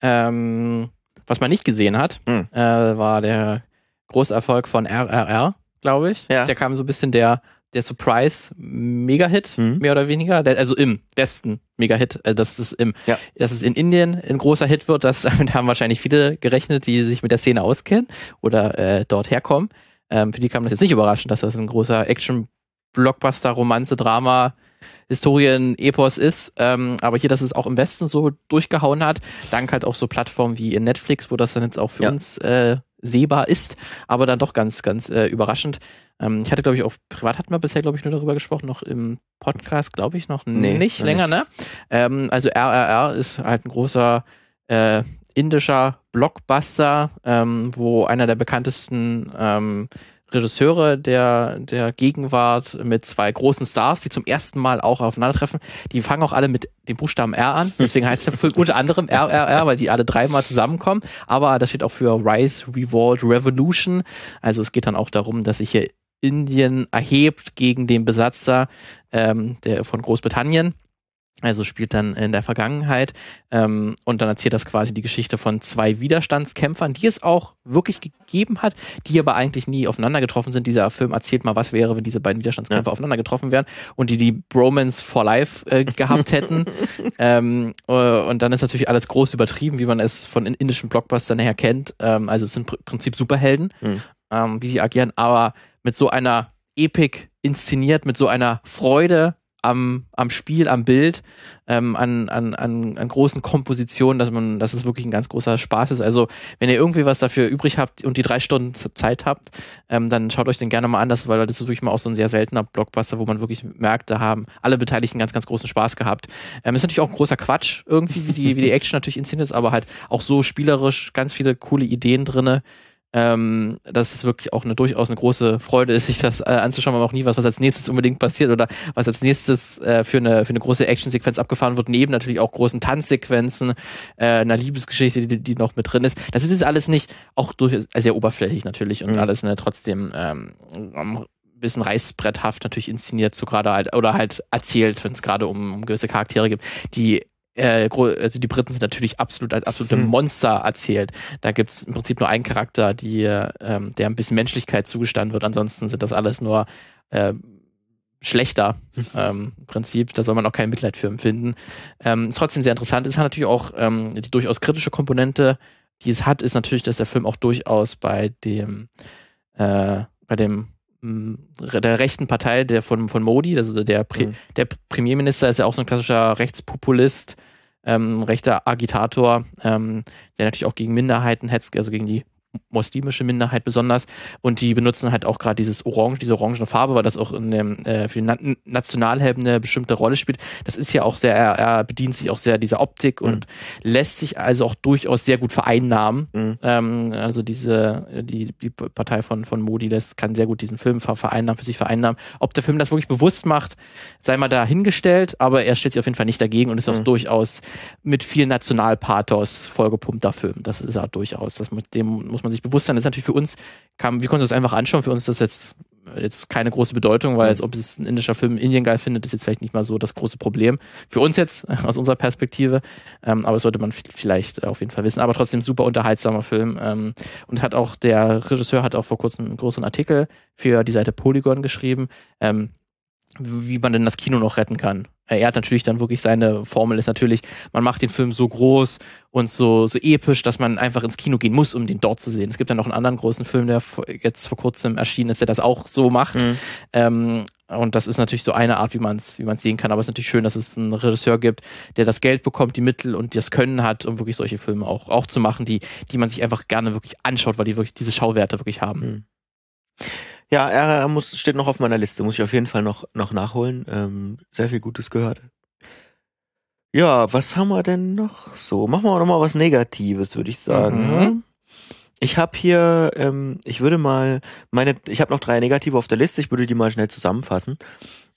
Speaker 2: Ähm, was man nicht gesehen hat,
Speaker 1: Hm.
Speaker 2: äh, war der Großerfolg von RRR, glaube ich.
Speaker 1: Ja.
Speaker 2: Der kam so ein bisschen der, der Surprise-Mega-Hit,
Speaker 1: Mhm.
Speaker 2: mehr oder weniger. Der, also im besten Mega-Hit. Also dass es im,
Speaker 1: Ja.
Speaker 2: dass es in Indien ein großer Hit wird, das damit haben wahrscheinlich viele gerechnet, die sich mit der Szene auskennen oder äh, dort herkommen. Ähm, für die kam das jetzt nicht überraschend, dass das ein großer Action-Blockbuster, Romanze, Drama, Historien, Epos ist. Ähm, aber hier, dass es auch im Westen so durchgehauen hat, dank halt auch so Plattformen wie in Netflix, wo das dann jetzt auch für
Speaker 1: Ja.
Speaker 2: uns äh, sehbar ist, aber dann doch ganz, ganz äh, überraschend. Ähm, ich hatte, glaube ich, auch privat hatten wir bisher, glaube ich, nur darüber gesprochen, noch im Podcast, glaube ich, noch
Speaker 1: Nee,
Speaker 2: nicht
Speaker 1: noch
Speaker 2: länger, ne? Ähm, also RRR ist halt ein großer äh, indischer Blockbuster, ähm, wo einer der bekanntesten ähm, Regisseure der, der Gegenwart mit zwei großen Stars, die zum ersten Mal auch aufeinandertreffen. Die fangen auch alle mit dem Buchstaben R an. Deswegen heißt der Film unter anderem RRR, weil die alle dreimal zusammenkommen. Aber das steht auch für Rise, Revolt, Revolution. Also es geht dann auch darum, dass sich hier Indien erhebt gegen den Besatzer ähm, der, von Großbritannien. Also spielt dann in der Vergangenheit ähm, und dann erzählt das quasi die Geschichte von zwei Widerstandskämpfern, die es auch wirklich gegeben hat, die aber eigentlich nie aufeinander getroffen sind. Dieser Film erzählt mal, was wäre, wenn diese beiden Widerstandskämpfer aufeinander getroffen wären und die die Bromance for Life äh, gehabt hätten. ähm, äh, und dann ist natürlich alles groß übertrieben, wie man es von in- indischen Blockbustern her kennt. Ähm, also es sind im Prinzip Superhelden,
Speaker 1: Mhm.
Speaker 2: ähm, wie sie agieren, aber mit so einer Epik inszeniert, mit so einer Freude am, am Spiel, am Bild, ähm, an, an, an, an großen Kompositionen, dass man, dass es wirklich ein ganz großer Spaß ist. Also, wenn ihr irgendwie was dafür übrig habt und die drei Stunden Zeit habt, ähm, dann schaut euch den gerne mal an, das, weil das ist wirklich mal auch so ein sehr seltener Blockbuster, wo man wirklich merkt, da haben alle Beteiligten ganz, ganz großen Spaß gehabt. Ähm, ist natürlich auch ein großer Quatsch irgendwie, wie die, wie die Action natürlich inszeniert ist, aber halt auch so spielerisch ganz viele coole Ideen drinne ähm, dass es wirklich auch eine durchaus eine große Freude ist, sich das äh, anzuschauen, man auch nie was, was als nächstes unbedingt passiert oder was als nächstes äh, für, eine, für eine große Actionsequenz abgefahren wird, neben natürlich auch großen Tanzsequenzen, äh, einer Liebesgeschichte, die, die noch mit drin ist. Das ist jetzt alles nicht, auch durch, äh, sehr oberflächlich natürlich und
Speaker 1: Mhm.
Speaker 2: alles ne, trotzdem ähm, bisschen reißbretthaft natürlich inszeniert, so gerade halt, oder halt erzählt, wenn es gerade um, um gewisse Charaktere gibt, die äh, also die Briten sind natürlich absolut als absolute
Speaker 1: Hm.
Speaker 2: Monster erzählt. Da gibt es im Prinzip nur einen Charakter, die, ähm, der ein bisschen Menschlichkeit zugestanden wird. Ansonsten sind das alles nur äh, schlechter ähm, im Prinzip. Da soll man auch kein Mitleid für empfinden. Ähm, ist trotzdem sehr interessant. Ist natürlich auch ähm, die durchaus kritische Komponente, die es hat, ist natürlich, dass der Film auch durchaus bei dem äh, bei dem der rechten Partei der von, von Modi, also der, Pre
Speaker 1: Mhm.
Speaker 2: der Premierminister ist ja auch so ein klassischer Rechtspopulist, ähm, rechter Agitator, ähm, der natürlich auch gegen Minderheiten hetzt, also gegen die muslimische Minderheit besonders. Und die benutzen halt auch gerade dieses Orange, diese orangene Farbe, weil das auch in dem, äh, für den Na Nationalhelden eine bestimmte Rolle spielt. Das ist ja auch sehr, er, er bedient sich auch sehr dieser Optik und lässt sich also auch durchaus sehr gut vereinnahmen.
Speaker 1: Mhm.
Speaker 2: Ähm, also diese, die, die Partei von, von Modi, das kann sehr gut diesen Film ver vereinnahmen, für sich vereinnahmen. Ob der Film das wirklich bewusst macht, sei mal dahingestellt, aber er stellt sich auf jeden Fall nicht dagegen und ist auch
Speaker 1: Mhm.
Speaker 2: durchaus mit viel Nationalpathos vollgepumpter Film. Das ist er durchaus. Das mit dem muss man sich bewusst sein. Das ist natürlich für uns, kann, wir konnten uns das einfach anschauen. Für uns ist das jetzt jetzt keine große Bedeutung, weil
Speaker 1: Mhm.
Speaker 2: als ob es ein indischer Film in Indien geil findet, ist jetzt vielleicht nicht mal so das große Problem. Für uns jetzt, aus unserer Perspektive. Ähm, aber das sollte man vielleicht auf jeden Fall wissen. Aber trotzdem super unterhaltsamer Film. Ähm, und hat auch, der Regisseur hat auch vor kurzem einen großen Artikel für die Seite Polygon geschrieben, ähm, wie man denn das Kino noch retten kann. Äh, Er hat natürlich dann wirklich seine Formel ist natürlich, man macht den Film so groß und so, so episch, dass man einfach ins Kino gehen muss, um den dort zu sehen. Es gibt ja noch einen anderen großen Film, der jetzt vor kurzem erschienen ist, der das auch so macht.
Speaker 1: Mhm.
Speaker 2: Ähm, und das ist natürlich so eine Art, wie man es wie man's sehen kann. Aber es ist natürlich schön, dass es einen Regisseur gibt, der das Geld bekommt, die Mittel und das Können hat, um wirklich solche Filme auch, auch zu machen, die, die man sich einfach gerne wirklich anschaut, weil die wirklich diese Schauwerte wirklich haben.
Speaker 1: Mhm. Ja, er muss, steht noch auf meiner Liste, muss ich auf jeden Fall noch, noch nachholen. Ähm, sehr viel Gutes gehört. Ja, was haben wir denn noch so? Machen wir noch mal was Negatives, würde ich sagen.
Speaker 2: Mhm.
Speaker 1: ne? Ich habe hier, ähm, ich würde mal meine, ich habe noch drei Negative auf der Liste, ich würde die mal schnell zusammenfassen,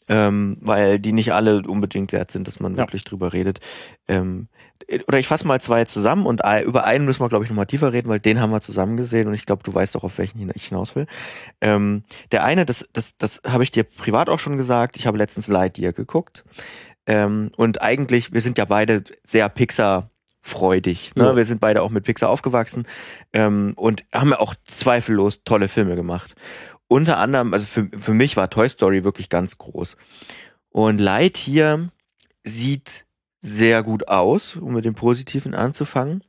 Speaker 1: ähm, weil die nicht alle unbedingt wert sind, dass man
Speaker 2: Ja.
Speaker 1: wirklich drüber redet. Ähm, oder ich fasse mal zwei zusammen und über einen müssen wir, glaube ich, noch mal tiefer reden, weil den haben wir zusammen gesehen und ich glaube, du weißt doch, auf welchen ich hinaus will. Ähm, der eine, das, das, das habe ich dir privat auch schon gesagt, ich habe letztens Lightyear geguckt. Ähm, und eigentlich, wir sind ja beide sehr Pixar-freudig. Ne?
Speaker 2: Ja.
Speaker 1: Wir sind beide auch mit Pixar aufgewachsen ähm, und haben ja auch zweifellos tolle Filme gemacht. Unter anderem, also für, für mich war Toy Story wirklich ganz groß. Und Lightyear sieht sehr gut aus, um mit dem Positiven anzufangen.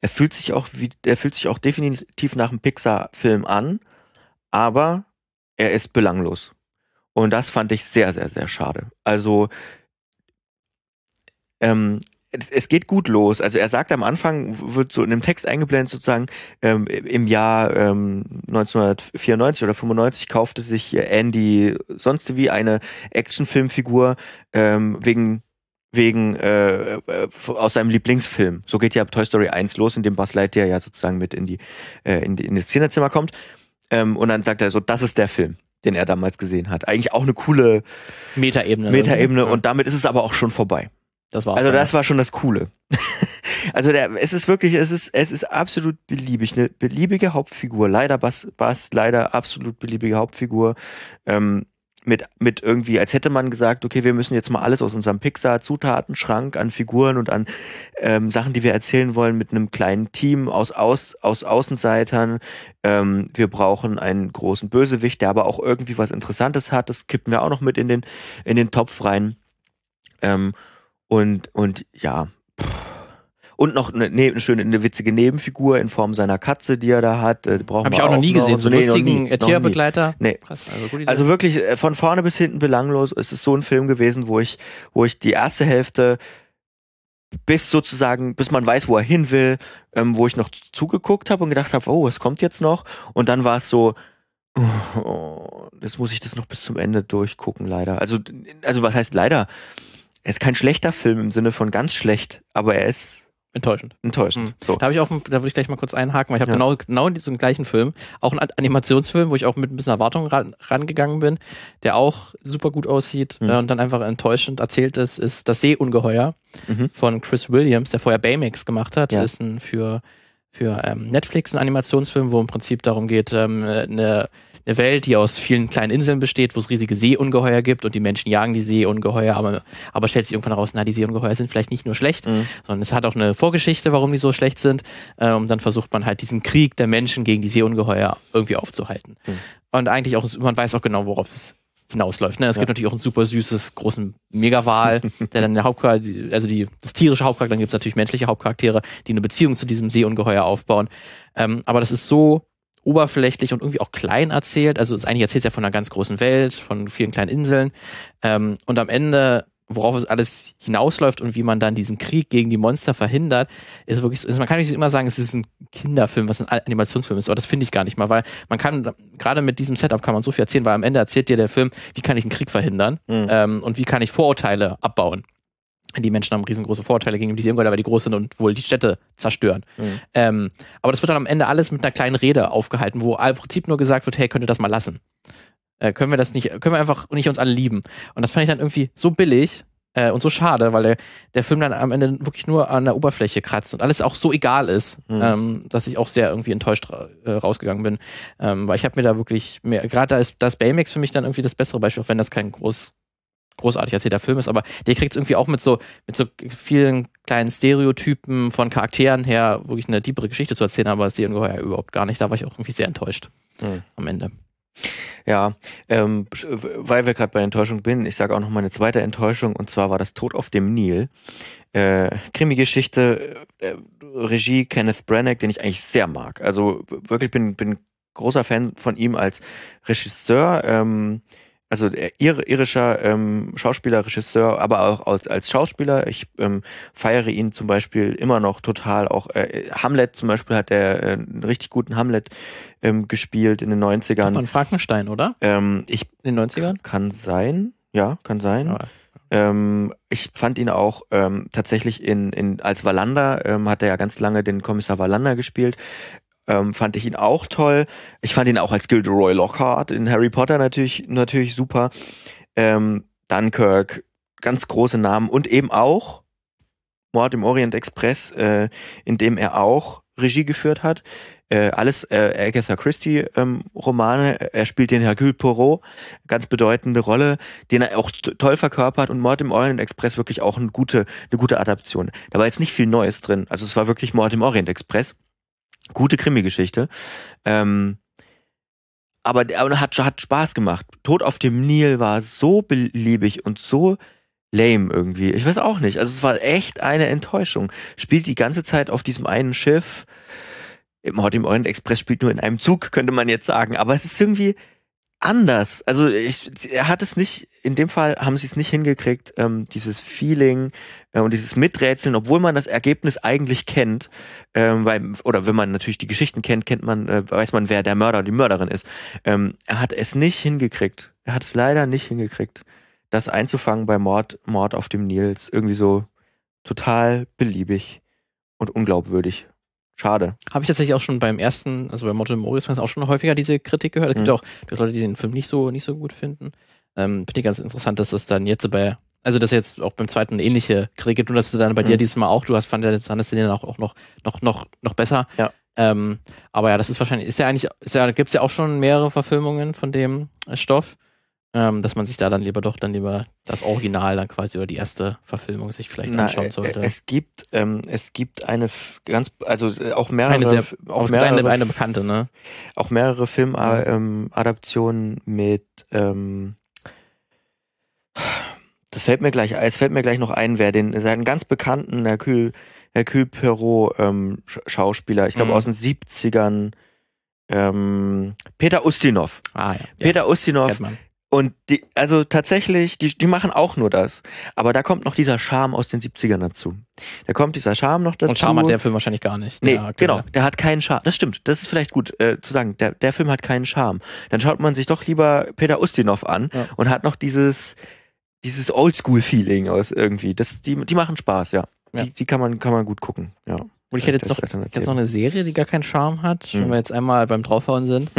Speaker 1: Er fühlt sich auch wie, er fühlt sich auch definitiv nach einem Pixar-Film an, aber er ist belanglos. Und das fand ich sehr, sehr, sehr schade. Also, ähm, es, es geht gut los. Also er sagt am Anfang, wird so in dem Text eingeblendet sozusagen, ähm, im Jahr ähm, 1994 oder 95 kaufte sich hier Andy sonst wie eine Actionfilmfigur ähm, wegen wegen äh, äh, aus seinem Lieblingsfilm. So geht ja Toy Story 1 los, in dem Buzz Lightyear ja sozusagen mit in die äh, in, die, in das Szenezimmer kommt. Ähm, und dann sagt er so, das ist der Film, den er damals gesehen hat. Eigentlich auch eine coole
Speaker 2: Metaebene.
Speaker 1: Metaebene
Speaker 2: Ja,
Speaker 1: und damit ist es aber auch schon vorbei.
Speaker 2: Das war's.
Speaker 1: Also das war schon das Coole. also der, es ist wirklich, es ist, es ist absolut beliebig, eine beliebige Hauptfigur. Leider Bass, Bass leider absolut beliebige Hauptfigur. Ähm, mit, mit irgendwie, als hätte man gesagt, okay, wir müssen jetzt mal alles aus unserem Pixar-Zutatenschrank an Figuren und an ähm, Sachen, die wir erzählen wollen, mit einem kleinen Team aus, aus, aus Außenseitern. Ähm, wir brauchen einen großen Bösewicht, der aber auch irgendwie was Interessantes hat. Das kippen wir auch noch mit in den, in den Topf rein. Ähm, und, und ja. Und noch eine, ne, eine schöne, eine witzige Nebenfigur in Form seiner Katze, die er da hat. Äh,
Speaker 2: Habe ich
Speaker 1: wir
Speaker 2: auch noch nie gesehen,
Speaker 1: und
Speaker 2: so
Speaker 1: Nee, noch
Speaker 2: lustigen
Speaker 1: nie, noch.
Speaker 2: Tierbegleiter.
Speaker 1: Nee.
Speaker 2: Krass, also.
Speaker 1: Also wirklich äh, von vorne bis hinten belanglos. Es ist so ein Film gewesen, wo ich, wo ich die erste Hälfte bis sozusagen, bis man weiß, wo er hin will, ähm, wo ich noch zugeguckt habe und gedacht habe, oh, was kommt jetzt noch? Und dann war es so, oh, jetzt muss ich das noch bis zum Ende durchgucken, leider. Also, also was heißt leider? Er ist kein schlechter Film im Sinne von ganz schlecht, aber er ist
Speaker 2: enttäuschend.
Speaker 1: enttäuschend.
Speaker 2: Mhm.
Speaker 1: So.
Speaker 2: Da habe ich auch, da würde ich gleich mal kurz einhaken, weil ich habe
Speaker 1: Ja.
Speaker 2: genau, genau in diesem gleichen Film, auch einen Animationsfilm, wo ich auch mit ein bisschen Erwartung ran, rangegangen bin, der auch super gut aussieht
Speaker 1: Mhm.
Speaker 2: äh, und dann einfach enttäuschend erzählt ist, ist Das Seeungeheuer
Speaker 1: Mhm.
Speaker 2: von Chris Williams, der vorher Baymax gemacht hat.
Speaker 1: Ja.
Speaker 2: ist ein für, für ähm, Netflix ein Animationsfilm, wo im Prinzip darum geht, ähm, eine, eine Welt, die aus vielen kleinen Inseln besteht, wo es riesige Seeungeheuer gibt und die Menschen jagen die Seeungeheuer, aber, aber stellt sich irgendwann heraus, na, die Seeungeheuer sind vielleicht nicht nur schlecht,
Speaker 1: Mhm.
Speaker 2: sondern es hat auch eine Vorgeschichte, warum die so schlecht sind. Und dann versucht man halt diesen Krieg der Menschen gegen die Seeungeheuer irgendwie aufzuhalten.
Speaker 1: Mhm.
Speaker 2: Und eigentlich auch, man weiß auch genau, worauf es hinausläuft. Ne? Es
Speaker 1: Ja.
Speaker 2: gibt natürlich auch ein super süßes, großen Megawal, der dann der Hauptcharakter, also die, das tierische Hauptcharakter, dann gibt es natürlich menschliche Hauptcharaktere, die eine Beziehung zu diesem Seeungeheuer aufbauen. Ähm, aber das ist so oberflächlich und irgendwie auch klein erzählt. Also eigentlich erzählt es ja von einer ganz großen Welt, von vielen kleinen Inseln. Ähm, und am Ende, worauf es alles hinausläuft und wie man dann diesen Krieg gegen die Monster verhindert, ist wirklich, so- also man kann nicht immer sagen, es ist ein Kinderfilm, was ein Animationsfilm ist, aber das finde ich gar nicht mal, weil man kann, gerade mit diesem Setup kann man so viel erzählen, weil am Ende erzählt dir der Film, wie kann ich einen Krieg verhindern
Speaker 1: Mhm.
Speaker 2: ähm, und wie kann ich Vorurteile abbauen. Die Menschen haben riesengroße Vorteile gegen die Seeungeheuer, weil die groß sind und wohl die Städte zerstören.
Speaker 1: Mhm.
Speaker 2: Ähm, aber das wird dann am Ende alles mit einer kleinen Rede aufgehalten, wo im Prinzip nur gesagt wird, hey, könnt ihr das mal lassen? Äh, können wir das nicht, können wir einfach nicht uns alle lieben? Und das fand ich dann irgendwie so billig, Äh, und so schade, weil der, der Film dann am Ende wirklich nur an der Oberfläche kratzt und alles auch so egal ist,
Speaker 1: Mhm.
Speaker 2: ähm, dass ich auch sehr irgendwie enttäuscht ra äh, rausgegangen bin. Ähm, weil ich habe mir da wirklich mehr, gerade da ist das Baymax für mich dann irgendwie das bessere Beispiel, auch wenn das kein groß, großartig erzählter Film ist, aber der kriegt es irgendwie auch mit so, mit so vielen kleinen Stereotypen von Charakteren her wirklich eine tiefere Geschichte zu erzählen, aber das Seeungeheuer überhaupt gar nicht. Da war ich auch irgendwie sehr enttäuscht
Speaker 1: Mhm.
Speaker 2: am Ende.
Speaker 1: Ja, ähm, weil wir gerade bei Enttäuschung bin, ich sage auch noch mal eine zweite Enttäuschung und zwar war das Tod auf dem Nil. Äh, Krimi-Geschichte, äh, Regie Kenneth Branagh, den ich eigentlich sehr mag. Also wirklich bin bin großer Fan von ihm als Regisseur. Ähm, also er- ir irischer ähm, Schauspieler, Regisseur, aber auch als, als Schauspieler. Ich ähm, feiere ihn zum Beispiel immer noch total. Auch äh, Hamlet zum Beispiel hat er äh, einen richtig guten Hamlet ähm, gespielt in den 90ern.
Speaker 2: Von Frankenstein, oder?
Speaker 1: Ähm, ich
Speaker 2: In den 90ern?
Speaker 1: kann sein, ja, kann sein.
Speaker 2: Aber
Speaker 1: Ähm, ich fand ihn auch ähm, tatsächlich in, in als Wallander, ähm, hat er ja ganz lange den Kommissar Wallander gespielt. Ähm, fand ich ihn auch toll. Ich fand ihn auch als Gilderoy Lockhart in Harry Potter natürlich natürlich super. Ähm, Dunkirk, ganz große Namen und eben auch Mord im Orient Express, äh, in dem er auch Regie geführt hat. Äh, alles äh, Agatha Christie ähm, Romane. Er spielt den Hercule Poirot, ganz bedeutende Rolle, den er auch toll verkörpert und Mord im Orient Express wirklich auch eine gute, eine gute Adaption. Da war jetzt nicht viel Neues drin. Also es war wirklich Mord im Orient Express. Gute Krimi-Geschichte. Ähm, aber, der- hat, hat Spaß gemacht. Tod auf dem Nil war so beliebig und so lame irgendwie. Ich weiß auch nicht. Also es war echt eine Enttäuschung. Spielt die ganze Zeit auf diesem einen Schiff. Im Mord im Orient Express spielt nur in einem Zug, könnte man jetzt sagen. Aber es ist irgendwie anders. Also ich, er hat es nicht, in dem Fall haben sie es nicht hingekriegt, ähm, dieses Feeling äh, und dieses Miträtseln, obwohl man das Ergebnis eigentlich kennt, ähm, weil, oder wenn man natürlich die Geschichten kennt, kennt man, äh, weiß man, wer der Mörder oder die Mörderin ist. Ähm, er hat es nicht hingekriegt. Er hat es leider nicht hingekriegt, das einzufangen bei Mord, Mord auf dem Nils. Irgendwie so total beliebig und unglaubwürdig. Schade.
Speaker 2: Habe ich tatsächlich auch schon beim ersten, also bei Motto Morris auch schon häufiger diese Kritik gehört. Es gibt
Speaker 1: Mhm.
Speaker 2: auch dass Leute, die den Film nicht so, nicht so gut finden. Ähm, Finde ich ganz interessant, dass es dann jetzt bei, also dass jetzt auch beim zweiten ähnliche Kritik gibt und dass es dann bei dir
Speaker 1: Mhm.
Speaker 2: diesmal auch, du hast fand ja fandest den auch, auch noch, noch, noch, noch besser.
Speaker 1: Ja.
Speaker 2: Ähm, aber ja, das ist wahrscheinlich, ist ja eigentlich, ist ja, gibt es ja auch schon mehrere Verfilmungen von dem Stoff. Ähm, dass man sich da dann lieber doch dann lieber das Original dann quasi oder die erste Verfilmung sich vielleicht
Speaker 1: Na,
Speaker 2: anschauen
Speaker 1: äh,
Speaker 2: sollte.
Speaker 1: Es gibt, ähm, es gibt eine ganz, also äh, auch mehrere,
Speaker 2: eine sehr,
Speaker 1: auch
Speaker 2: eine,
Speaker 1: mehrere,
Speaker 2: eine bekannte, ne?
Speaker 1: auch mehrere Filmadaptionen
Speaker 2: Mhm.
Speaker 1: ähm, mit, ähm, das fällt mir gleich, es fällt mir gleich noch ein, wer den, seinen ganz bekannten Hercule, Hercule Perrault ähm, Sch- Schauspieler, ich glaube
Speaker 2: Mhm.
Speaker 1: aus den 70ern, ähm, Peter Ustinov.
Speaker 2: Ah ja.
Speaker 1: Peter Ustinov,
Speaker 2: kennt man.
Speaker 1: Und die, also tatsächlich, die, die machen auch nur das. Aber da kommt noch dieser Charme aus den 70ern dazu. Da kommt dieser Charme noch dazu.
Speaker 2: Und Charme hat der Film wahrscheinlich gar nicht.
Speaker 1: Nee,
Speaker 2: Der
Speaker 1: genau, der hat keinen Charme. Das stimmt, das ist vielleicht gut äh, zu sagen. Der, der Film hat keinen Charme. Dann schaut man sich doch lieber Peter Ustinov an
Speaker 2: Ja.
Speaker 1: und hat noch dieses, dieses Oldschool-Feeling aus irgendwie. Das, die, die machen Spaß, ja.
Speaker 2: Ja.
Speaker 1: Die, die kann man, kann man gut gucken, ja.
Speaker 2: Und ich hätte jetzt noch, jetzt noch eine Serie, die gar keinen Charme hat, wenn
Speaker 1: Hm.
Speaker 2: wir jetzt einmal beim Draufhauen sind.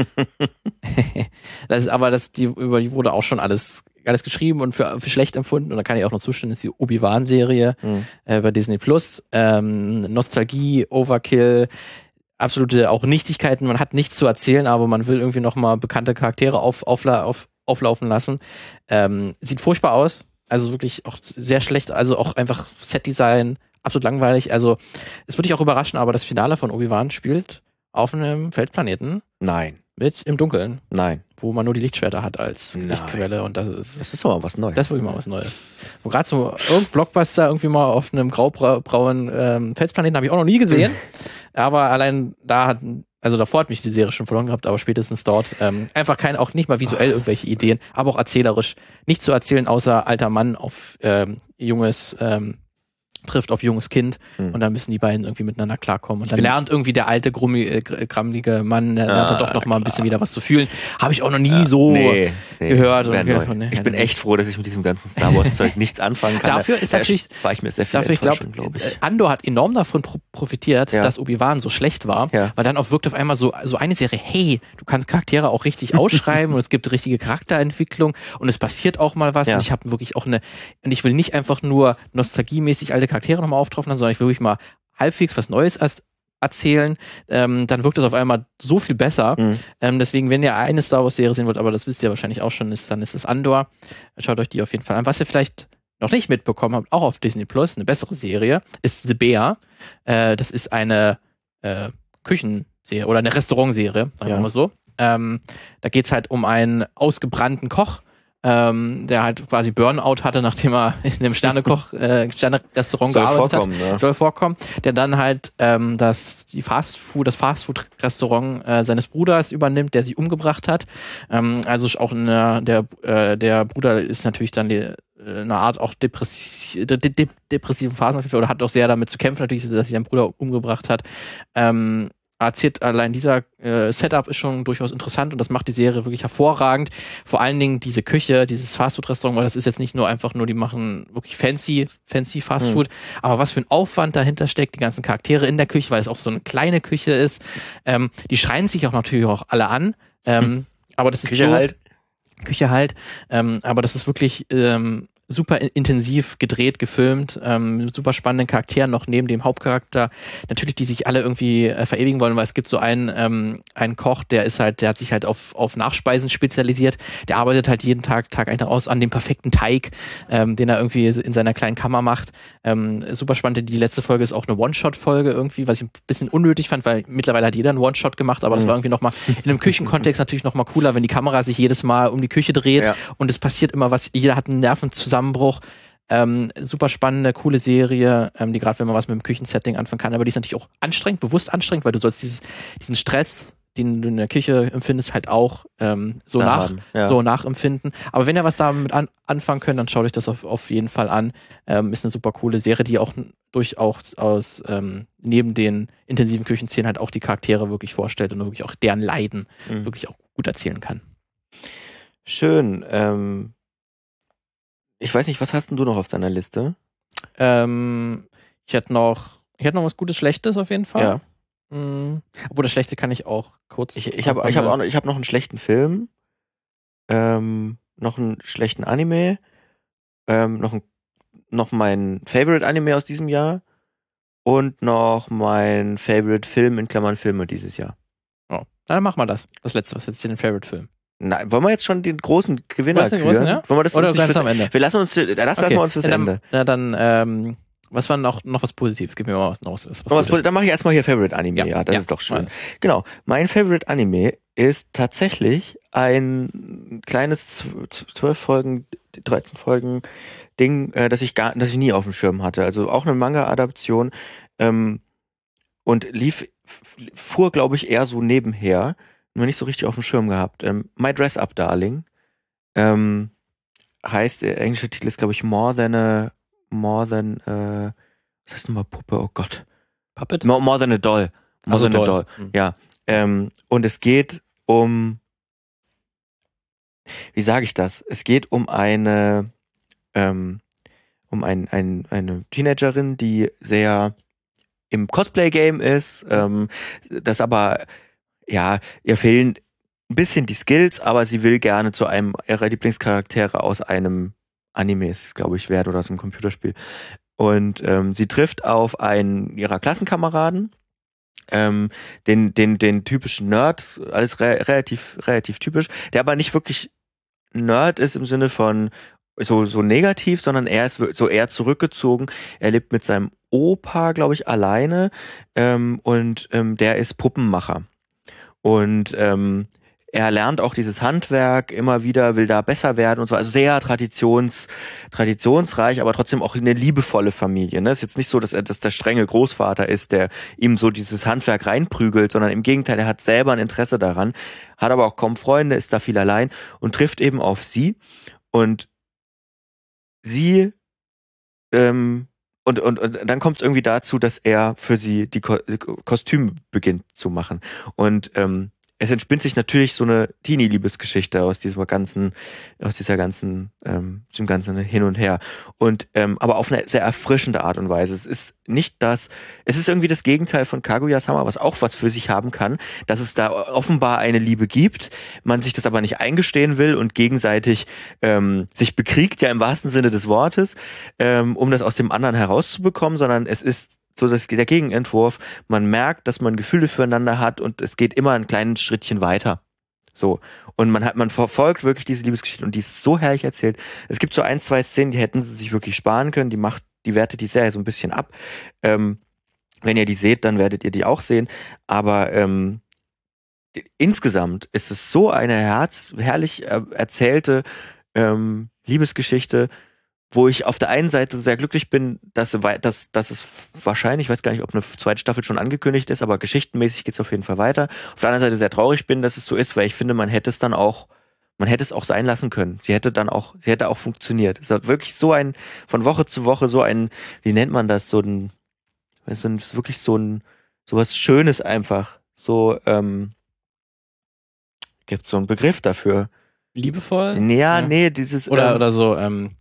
Speaker 2: das ist, aber das, die, über die wurde auch schon alles, alles geschrieben und für, für schlecht empfunden. Und da kann ich auch noch zustimmen, ist die Obi-Wan-Serie
Speaker 1: Hm.
Speaker 2: äh, bei Disney Plus. Ähm, Nostalgie, Overkill, absolute auch Nichtigkeiten. Man hat nichts zu erzählen, aber man will irgendwie noch mal bekannte Charaktere auf, aufla auf, auflaufen lassen. Ähm, sieht furchtbar aus. Also wirklich auch sehr schlecht. Also auch einfach Setdesign, absolut langweilig. Also es würde dich auch überraschen, aber das Finale von Obi-Wan spielt auf einem Feldplaneten
Speaker 1: Nein,
Speaker 2: mit im Dunkeln,
Speaker 1: nein.
Speaker 2: wo man nur die Lichtschwerter hat als
Speaker 1: Nein.
Speaker 2: Lichtquelle und das ist
Speaker 1: Das ist aber was Neues.
Speaker 2: das ist wirklich mal was Neues. Wo gerade so irgendein Blockbuster irgendwie mal auf einem graubrauen ähm, Felsplaneten habe ich auch noch nie gesehen. aber allein da hat, also davor hat mich die Serie schon verloren gehabt, aber spätestens dort ähm, einfach kein, auch nicht mal visuell irgendwelche Ideen, aber auch erzählerisch nicht zu erzählen, außer alter Mann auf ähm, junges ähm, trifft auf junges Kind
Speaker 1: Hm.
Speaker 2: und dann müssen die beiden irgendwie miteinander klarkommen. Und dann lernt irgendwie der alte, grummi, äh, gr- grammelige Mann, der lernt
Speaker 1: Ah,
Speaker 2: dann doch noch mal ein bisschen wieder was zu fühlen. Habe ich auch noch nie so.
Speaker 1: nee, nee,
Speaker 2: gehört und
Speaker 1: neu.
Speaker 2: von-
Speaker 1: Ich bin
Speaker 2: nee.
Speaker 1: echt froh, dass ich mit diesem ganzen Star Wars Zeug nichts anfangen kann.
Speaker 2: Dafür ist
Speaker 1: Da
Speaker 2: natürlich-
Speaker 1: war ich mir sehr viel
Speaker 2: Dafür, ich glaube,
Speaker 1: glaub ich.
Speaker 2: Andor hat enorm davon pro profitiert,
Speaker 1: Ja.
Speaker 2: dass Obi-Wan so schlecht war,
Speaker 1: Ja.
Speaker 2: weil dann auch wirkt auf einmal so, so eine Serie, hey, du kannst Charaktere auch richtig ausschreiben und es gibt richtige Charakterentwicklung und es passiert auch mal was
Speaker 1: Ja.
Speaker 2: und ich habe wirklich auch eine, und ich will nicht einfach nur nostalgiemäßig alte Charaktere nochmal auftreffen, sondern ich will wirklich mal halbwegs was Neues erst erzählen, ähm, dann wirkt das auf einmal so viel besser.
Speaker 1: Mhm.
Speaker 2: Ähm, deswegen, wenn ihr eine Star Wars Serie sehen wollt, aber das wisst ihr wahrscheinlich auch schon, ist, dann ist es Andor. Schaut euch die auf jeden Fall an. Was ihr vielleicht noch nicht mitbekommen habt, auch auf Disney Plus, eine bessere Serie, ist The Bear. Äh, das ist eine äh, Küchenserie oder eine Restaurantserie, sagen
Speaker 1: Ja.
Speaker 2: wir mal so. Ähm, da geht's halt um einen ausgebrannten Koch, ähm, der halt quasi Burnout hatte, nachdem er in einem Sternekoch, äh, Sterne-Restaurant
Speaker 1: Soll
Speaker 2: gearbeitet hat
Speaker 1: vorkommen, ne?
Speaker 2: soll vorkommen, der dann halt ähm, das die Fast Food, das Fast Food Restaurant äh, seines Bruders übernimmt, der sie umgebracht hat. Ähm, also auch eine, der äh, der Bruder ist natürlich dann die, äh, eine Art auch depressi de de de depressiven Phasen oder hat auch sehr damit zu kämpfen natürlich, dass sich sein Bruder umgebracht hat. Ähm, erzählt allein dieser äh, Setup ist schon durchaus interessant und das macht die Serie wirklich hervorragend. Vor allen Dingen diese Küche, dieses Fastfood-Restaurant, weil das ist jetzt nicht nur einfach nur, die machen wirklich fancy, fancy Fastfood, aber was für ein Aufwand dahinter steckt, die ganzen Charaktere in der Küche, weil es auch so eine kleine Küche ist. Ähm, die schreien sich auch natürlich auch alle an. Ähm, aber das ist
Speaker 1: Küche
Speaker 2: so,
Speaker 1: halt.
Speaker 2: Küche halt. Ähm, aber das ist wirklich ähm, super in- intensiv gedreht, gefilmt, ähm, mit super spannenden Charakteren noch neben dem Hauptcharakter. Natürlich, die sich alle irgendwie äh, verewigen wollen, weil es gibt so einen, ähm, einen Koch, der ist halt, der hat sich halt auf, auf Nachspeisen spezialisiert. Der arbeitet halt jeden Tag, Tag ein, Tag aus an dem perfekten Teig, ähm, den er irgendwie in seiner kleinen Kammer macht. Ähm, super spannend. Die letzte Folge ist auch eine One-Shot-Folge irgendwie, was ich ein bisschen unnötig fand, weil mittlerweile hat jeder einen One-Shot gemacht, aber das
Speaker 1: Mhm.
Speaker 2: war irgendwie nochmal in einem Küchenkontext natürlich nochmal cooler, wenn die Kamera sich jedes Mal um die Küche dreht
Speaker 1: Ja.
Speaker 2: und es passiert immer was, jeder hat einen Nervenzusammenbruch. Ähm, super spannende, coole Serie, ähm, die gerade, wenn man was mit dem Küchensetting anfangen kann, aber die ist natürlich auch anstrengend, bewusst anstrengend, weil du sollst dieses, diesen Stress, den du in der Küche empfindest, halt auch ähm, so,
Speaker 1: Da
Speaker 2: nach,
Speaker 1: haben, ja.
Speaker 2: so nachempfinden. Aber wenn ihr was damit an, anfangen könnt, dann schaut euch das auf, auf jeden Fall an. Ähm, ist eine super coole Serie, die auch durchaus aus, ähm, neben den intensiven Küchenszenen halt auch die Charaktere wirklich vorstellt und wirklich auch deren Leiden
Speaker 1: Mhm.
Speaker 2: wirklich auch gut erzählen kann.
Speaker 1: Schön. Ähm, ich weiß nicht, was hast denn du noch auf deiner Liste?
Speaker 2: Ähm, ich hätte noch, ich hätte noch was Gutes, Schlechtes auf jeden Fall.
Speaker 1: Ja.
Speaker 2: Mm, obwohl das Schlechte kann ich auch kurz.
Speaker 1: Ich, ich habe ich hab auch noch, ich hab noch einen schlechten Film, ähm, noch einen schlechten Anime, ähm, noch, ein, noch mein Favorite Anime aus diesem Jahr und noch mein Favorite Film in Klammern Filme dieses Jahr.
Speaker 2: Oh. Dann mach mal das. Das letzte, was jetzt den Favorite-Film.
Speaker 1: Nein, wollen wir jetzt schon den großen Gewinner
Speaker 2: Was, den großen, ja?
Speaker 1: Wollen wir das
Speaker 2: Oder
Speaker 1: uns
Speaker 2: ganz
Speaker 1: fürs,
Speaker 2: am Ende.
Speaker 1: Wir lassen uns, äh, das lassen wir uns fürs
Speaker 2: ja, dann,
Speaker 1: Ende.
Speaker 2: Na, dann, ähm, was war noch, noch was Positives? Gib mir mal was, noch was, was
Speaker 1: was, dann mache ich erstmal hier Favorite Anime, ja,
Speaker 2: Ja,
Speaker 1: das
Speaker 2: ja,
Speaker 1: ist doch schön.
Speaker 2: alles.
Speaker 1: Genau, mein Favorite Anime ist tatsächlich ein kleines zw- zwölf Folgen, 13 Folgen Ding, äh, das ich gar, das ich nie auf dem Schirm hatte. Also auch eine Manga-Adaption ähm, und lief, fuhr, glaube ich, eher so nebenher, nur nicht so richtig auf dem Schirm gehabt. Ähm, My Dress Up Darling ähm, heißt, der englische Titel ist, glaube ich, More Than a, More Than, äh, was heißt nochmal Puppe? Oh Gott.
Speaker 2: Puppet?
Speaker 1: More, more Than a Doll. More
Speaker 2: Also
Speaker 1: Than a
Speaker 2: doll.
Speaker 1: Doll.
Speaker 2: Hm.
Speaker 1: Ja, ähm, und es geht um, wie sage ich das? Es geht um eine, ähm, um ein, ein, eine Teenagerin, die sehr im Cosplay-Game ist, ähm, das aber, ja, ihr fehlen ein bisschen die Skills, aber sie will gerne zu einem ihrer Lieblingscharaktere aus einem Anime, ist es, glaube ich, wert oder aus einem Computerspiel. Und ähm, sie trifft auf einen ihrer Klassenkameraden, ähm, den, den, den typischen Nerd, alles re relativ, relativ typisch, der aber nicht wirklich Nerd ist im Sinne von so, so negativ, sondern er ist so eher zurückgezogen. Er lebt mit seinem Opa, glaube ich, alleine ähm, und ähm, der ist Puppenmacher. Und ähm, er lernt auch dieses Handwerk immer wieder, will da besser werden und so. Also sehr traditions, traditionsreich, aber trotzdem auch eine liebevolle Familie. Ne? Ist jetzt nicht so, dass er dass der strenge Großvater ist, der ihm so dieses Handwerk reinprügelt, sondern im Gegenteil, er hat selber ein Interesse daran, hat aber auch kaum Freunde, ist da viel allein und trifft eben auf sie. Und sie ähm, und, und, und dann kommt es irgendwie dazu, dass er für sie die, Ko Kostüme beginnt zu machen. Und ähm, es entspinnt sich natürlich so eine Teenie-Liebesgeschichte aus diesem ganzen, aus dieser ganzen, ähm, diesem ganzen Hin und Her. Und ähm, aber auf eine sehr erfrischende Art und Weise. Es ist nicht das, es ist irgendwie das Gegenteil von Kaguya-sama, was auch was für sich haben kann, dass es da offenbar eine Liebe gibt, man sich das aber nicht eingestehen will und gegenseitig ähm, sich bekriegt, ja im wahrsten Sinne des Wortes, ähm, um das aus dem anderen herauszubekommen, sondern es ist so das, der Gegenentwurf. Man merkt, dass man Gefühle füreinander hat und es geht immer ein kleines Schrittchen weiter. So. Und man hat, man verfolgt wirklich diese Liebesgeschichte und die ist so herrlich erzählt. Es gibt so ein, zwei Szenen, die hätten sie sich wirklich sparen können. Die macht, die wertet die Serie so ein bisschen ab. Ähm, wenn ihr die seht, dann werdet ihr die auch sehen. Aber ähm, insgesamt ist es so eine herz, herrlich äh, erzählte ähm, Liebesgeschichte, wo ich auf der einen Seite sehr glücklich bin, dass, dass, dass es wahrscheinlich, ich weiß gar nicht, ob eine zweite Staffel schon angekündigt ist, aber geschichtenmäßig geht es auf jeden Fall weiter. Auf der anderen Seite sehr traurig bin, dass es so ist, weil ich finde, man hätte es dann auch, man hätte es auch sein lassen können. Sie hätte dann auch, sie hätte auch funktioniert. Es hat wirklich so ein, von Woche zu Woche so ein, wie nennt man das, so ein, es ist wirklich so ein, so was Schönes einfach. So, ähm, gibt so einen Begriff dafür.
Speaker 2: Liebevoll?
Speaker 1: Ja, ja. nee, dieses.
Speaker 2: Oder, ähm, oder so, ähm,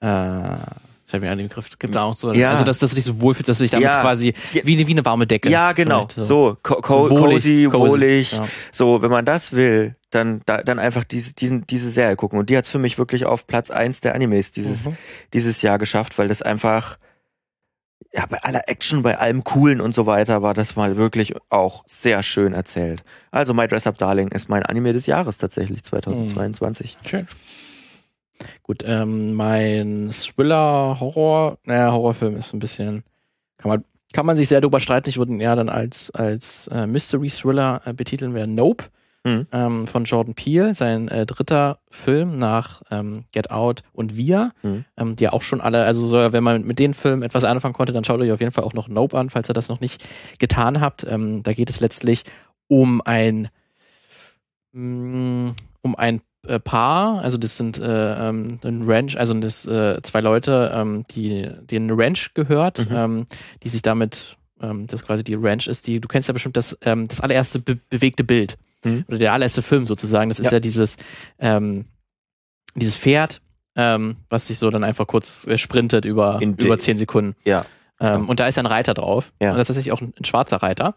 Speaker 2: äh, ich habe mir an gibt da auch so,
Speaker 1: ja.
Speaker 2: also dass, dass du dich so wohlfühlst, dass du dich damit
Speaker 1: ja.
Speaker 2: quasi wie, wie eine warme Decke.
Speaker 1: Ja, genau. So, so co co
Speaker 2: wohlig,
Speaker 1: cozy,
Speaker 2: cozy.
Speaker 1: wohlig.
Speaker 2: Ja.
Speaker 1: So, wenn man das will, dann, da, dann einfach diese, diesen, diese Serie gucken. Und die hat's für mich wirklich auf Platz eins der Animes dieses,
Speaker 2: Mhm.
Speaker 1: dieses Jahr geschafft, weil das einfach, ja, bei aller Action, bei allem Coolen und so weiter, war das mal wirklich auch sehr schön erzählt. Also My Dress Up Darling ist mein Anime des Jahres tatsächlich, 2022.
Speaker 2: Schön. Gut, ähm, mein Thriller-Horror, naja, Horrorfilm ist ein bisschen, kann man, kann man sich sehr drüber streiten. Ich würde ihn eher dann als, als äh, Mystery-Thriller äh, betiteln, wäre Nope
Speaker 1: Mhm.
Speaker 2: ähm, von Jordan Peele, sein äh, dritter Film nach ähm, Get Out und Wir,
Speaker 1: Mhm.
Speaker 2: ähm, die ja auch schon alle, also so, wenn man mit den Filmen etwas anfangen konnte, dann schaut euch auf jeden Fall auch noch Nope an, falls ihr das noch nicht getan habt. Ähm, da geht es letztlich um ein mh, um ein äh, Paar, also das sind äh, ähm, ein Ranch, also das äh, zwei Leute, ähm, die denen eine Ranch gehört,
Speaker 1: Mhm.
Speaker 2: ähm, die sich damit, ähm, das quasi die Ranch ist, die du kennst ja bestimmt das ähm, das allererste be bewegte Bild
Speaker 1: Mhm.
Speaker 2: oder der allererste Film sozusagen. Das ist
Speaker 1: Ja.
Speaker 2: ja, dieses ähm, dieses Pferd, ähm, was sich so dann einfach kurz äh, sprintet über
Speaker 1: In
Speaker 2: über zehn Sekunden.
Speaker 1: Ja.
Speaker 2: Ähm, und da ist ein Reiter drauf.
Speaker 1: Ja.
Speaker 2: Und das ist tatsächlich auch ein, ein schwarzer Reiter.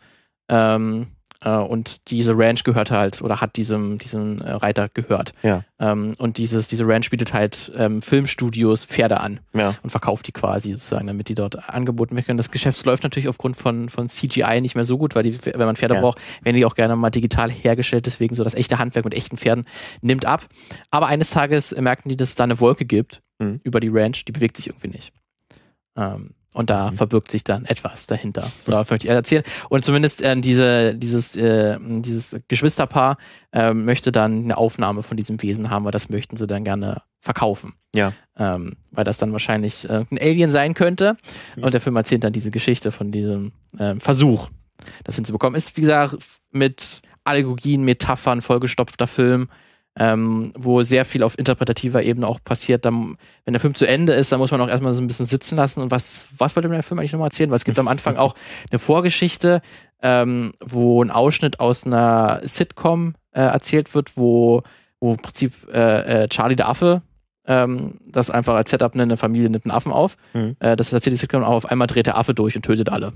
Speaker 2: Ähm, äh, und diese Ranch gehört halt oder hat diesem, diesem äh, Reiter gehört.
Speaker 1: Ja.
Speaker 2: Ähm, und dieses, diese Ranch bietet halt ähm, Filmstudios Pferde an
Speaker 1: Ja.
Speaker 2: und verkauft die quasi sozusagen, damit die dort angeboten werden können. Das Geschäft läuft natürlich aufgrund von, von CGI nicht mehr so gut, weil die, wenn man Pferde
Speaker 1: Ja.
Speaker 2: braucht, werden die auch gerne mal digital hergestellt. Deswegen so das echte Handwerk mit echten Pferden nimmt ab. Aber eines Tages merken die, dass es da eine Wolke gibt
Speaker 1: Mhm.
Speaker 2: über die Ranch, die bewegt sich irgendwie nicht. Ähm, und da
Speaker 1: Mhm.
Speaker 2: verbirgt sich dann etwas dahinter. Darauf möchte ich erzählen. Und zumindest ähm, diese, dieses, äh, dieses Geschwisterpaar ähm, möchte dann eine Aufnahme von diesem Wesen haben, weil das möchten sie dann gerne verkaufen.
Speaker 1: Ja.
Speaker 2: Ähm, weil das dann wahrscheinlich äh, ein Alien sein könnte.
Speaker 1: Mhm.
Speaker 2: Und der Film erzählt dann diese Geschichte von diesem ähm, Versuch, das hinzubekommen. Ist, wie gesagt, mit Allegorien, Metaphern vollgestopfter Film ähm, wo sehr viel auf interpretativer Ebene auch passiert. Dann, wenn der Film zu Ende ist, dann muss man auch erstmal so ein bisschen sitzen lassen. Und was, was wollte mir der Film eigentlich nochmal erzählen? Weil es gibt am Anfang auch eine Vorgeschichte, ähm, wo ein Ausschnitt aus einer Sitcom äh, erzählt wird, wo, wo im Prinzip äh, äh, Charlie der Affe ähm, das einfach als Setup nennt, eine Familie nimmt einen Affen auf.
Speaker 1: Mhm.
Speaker 2: Äh, das erzählt die Sitcom, aber auf einmal dreht der Affe durch und tötet alle.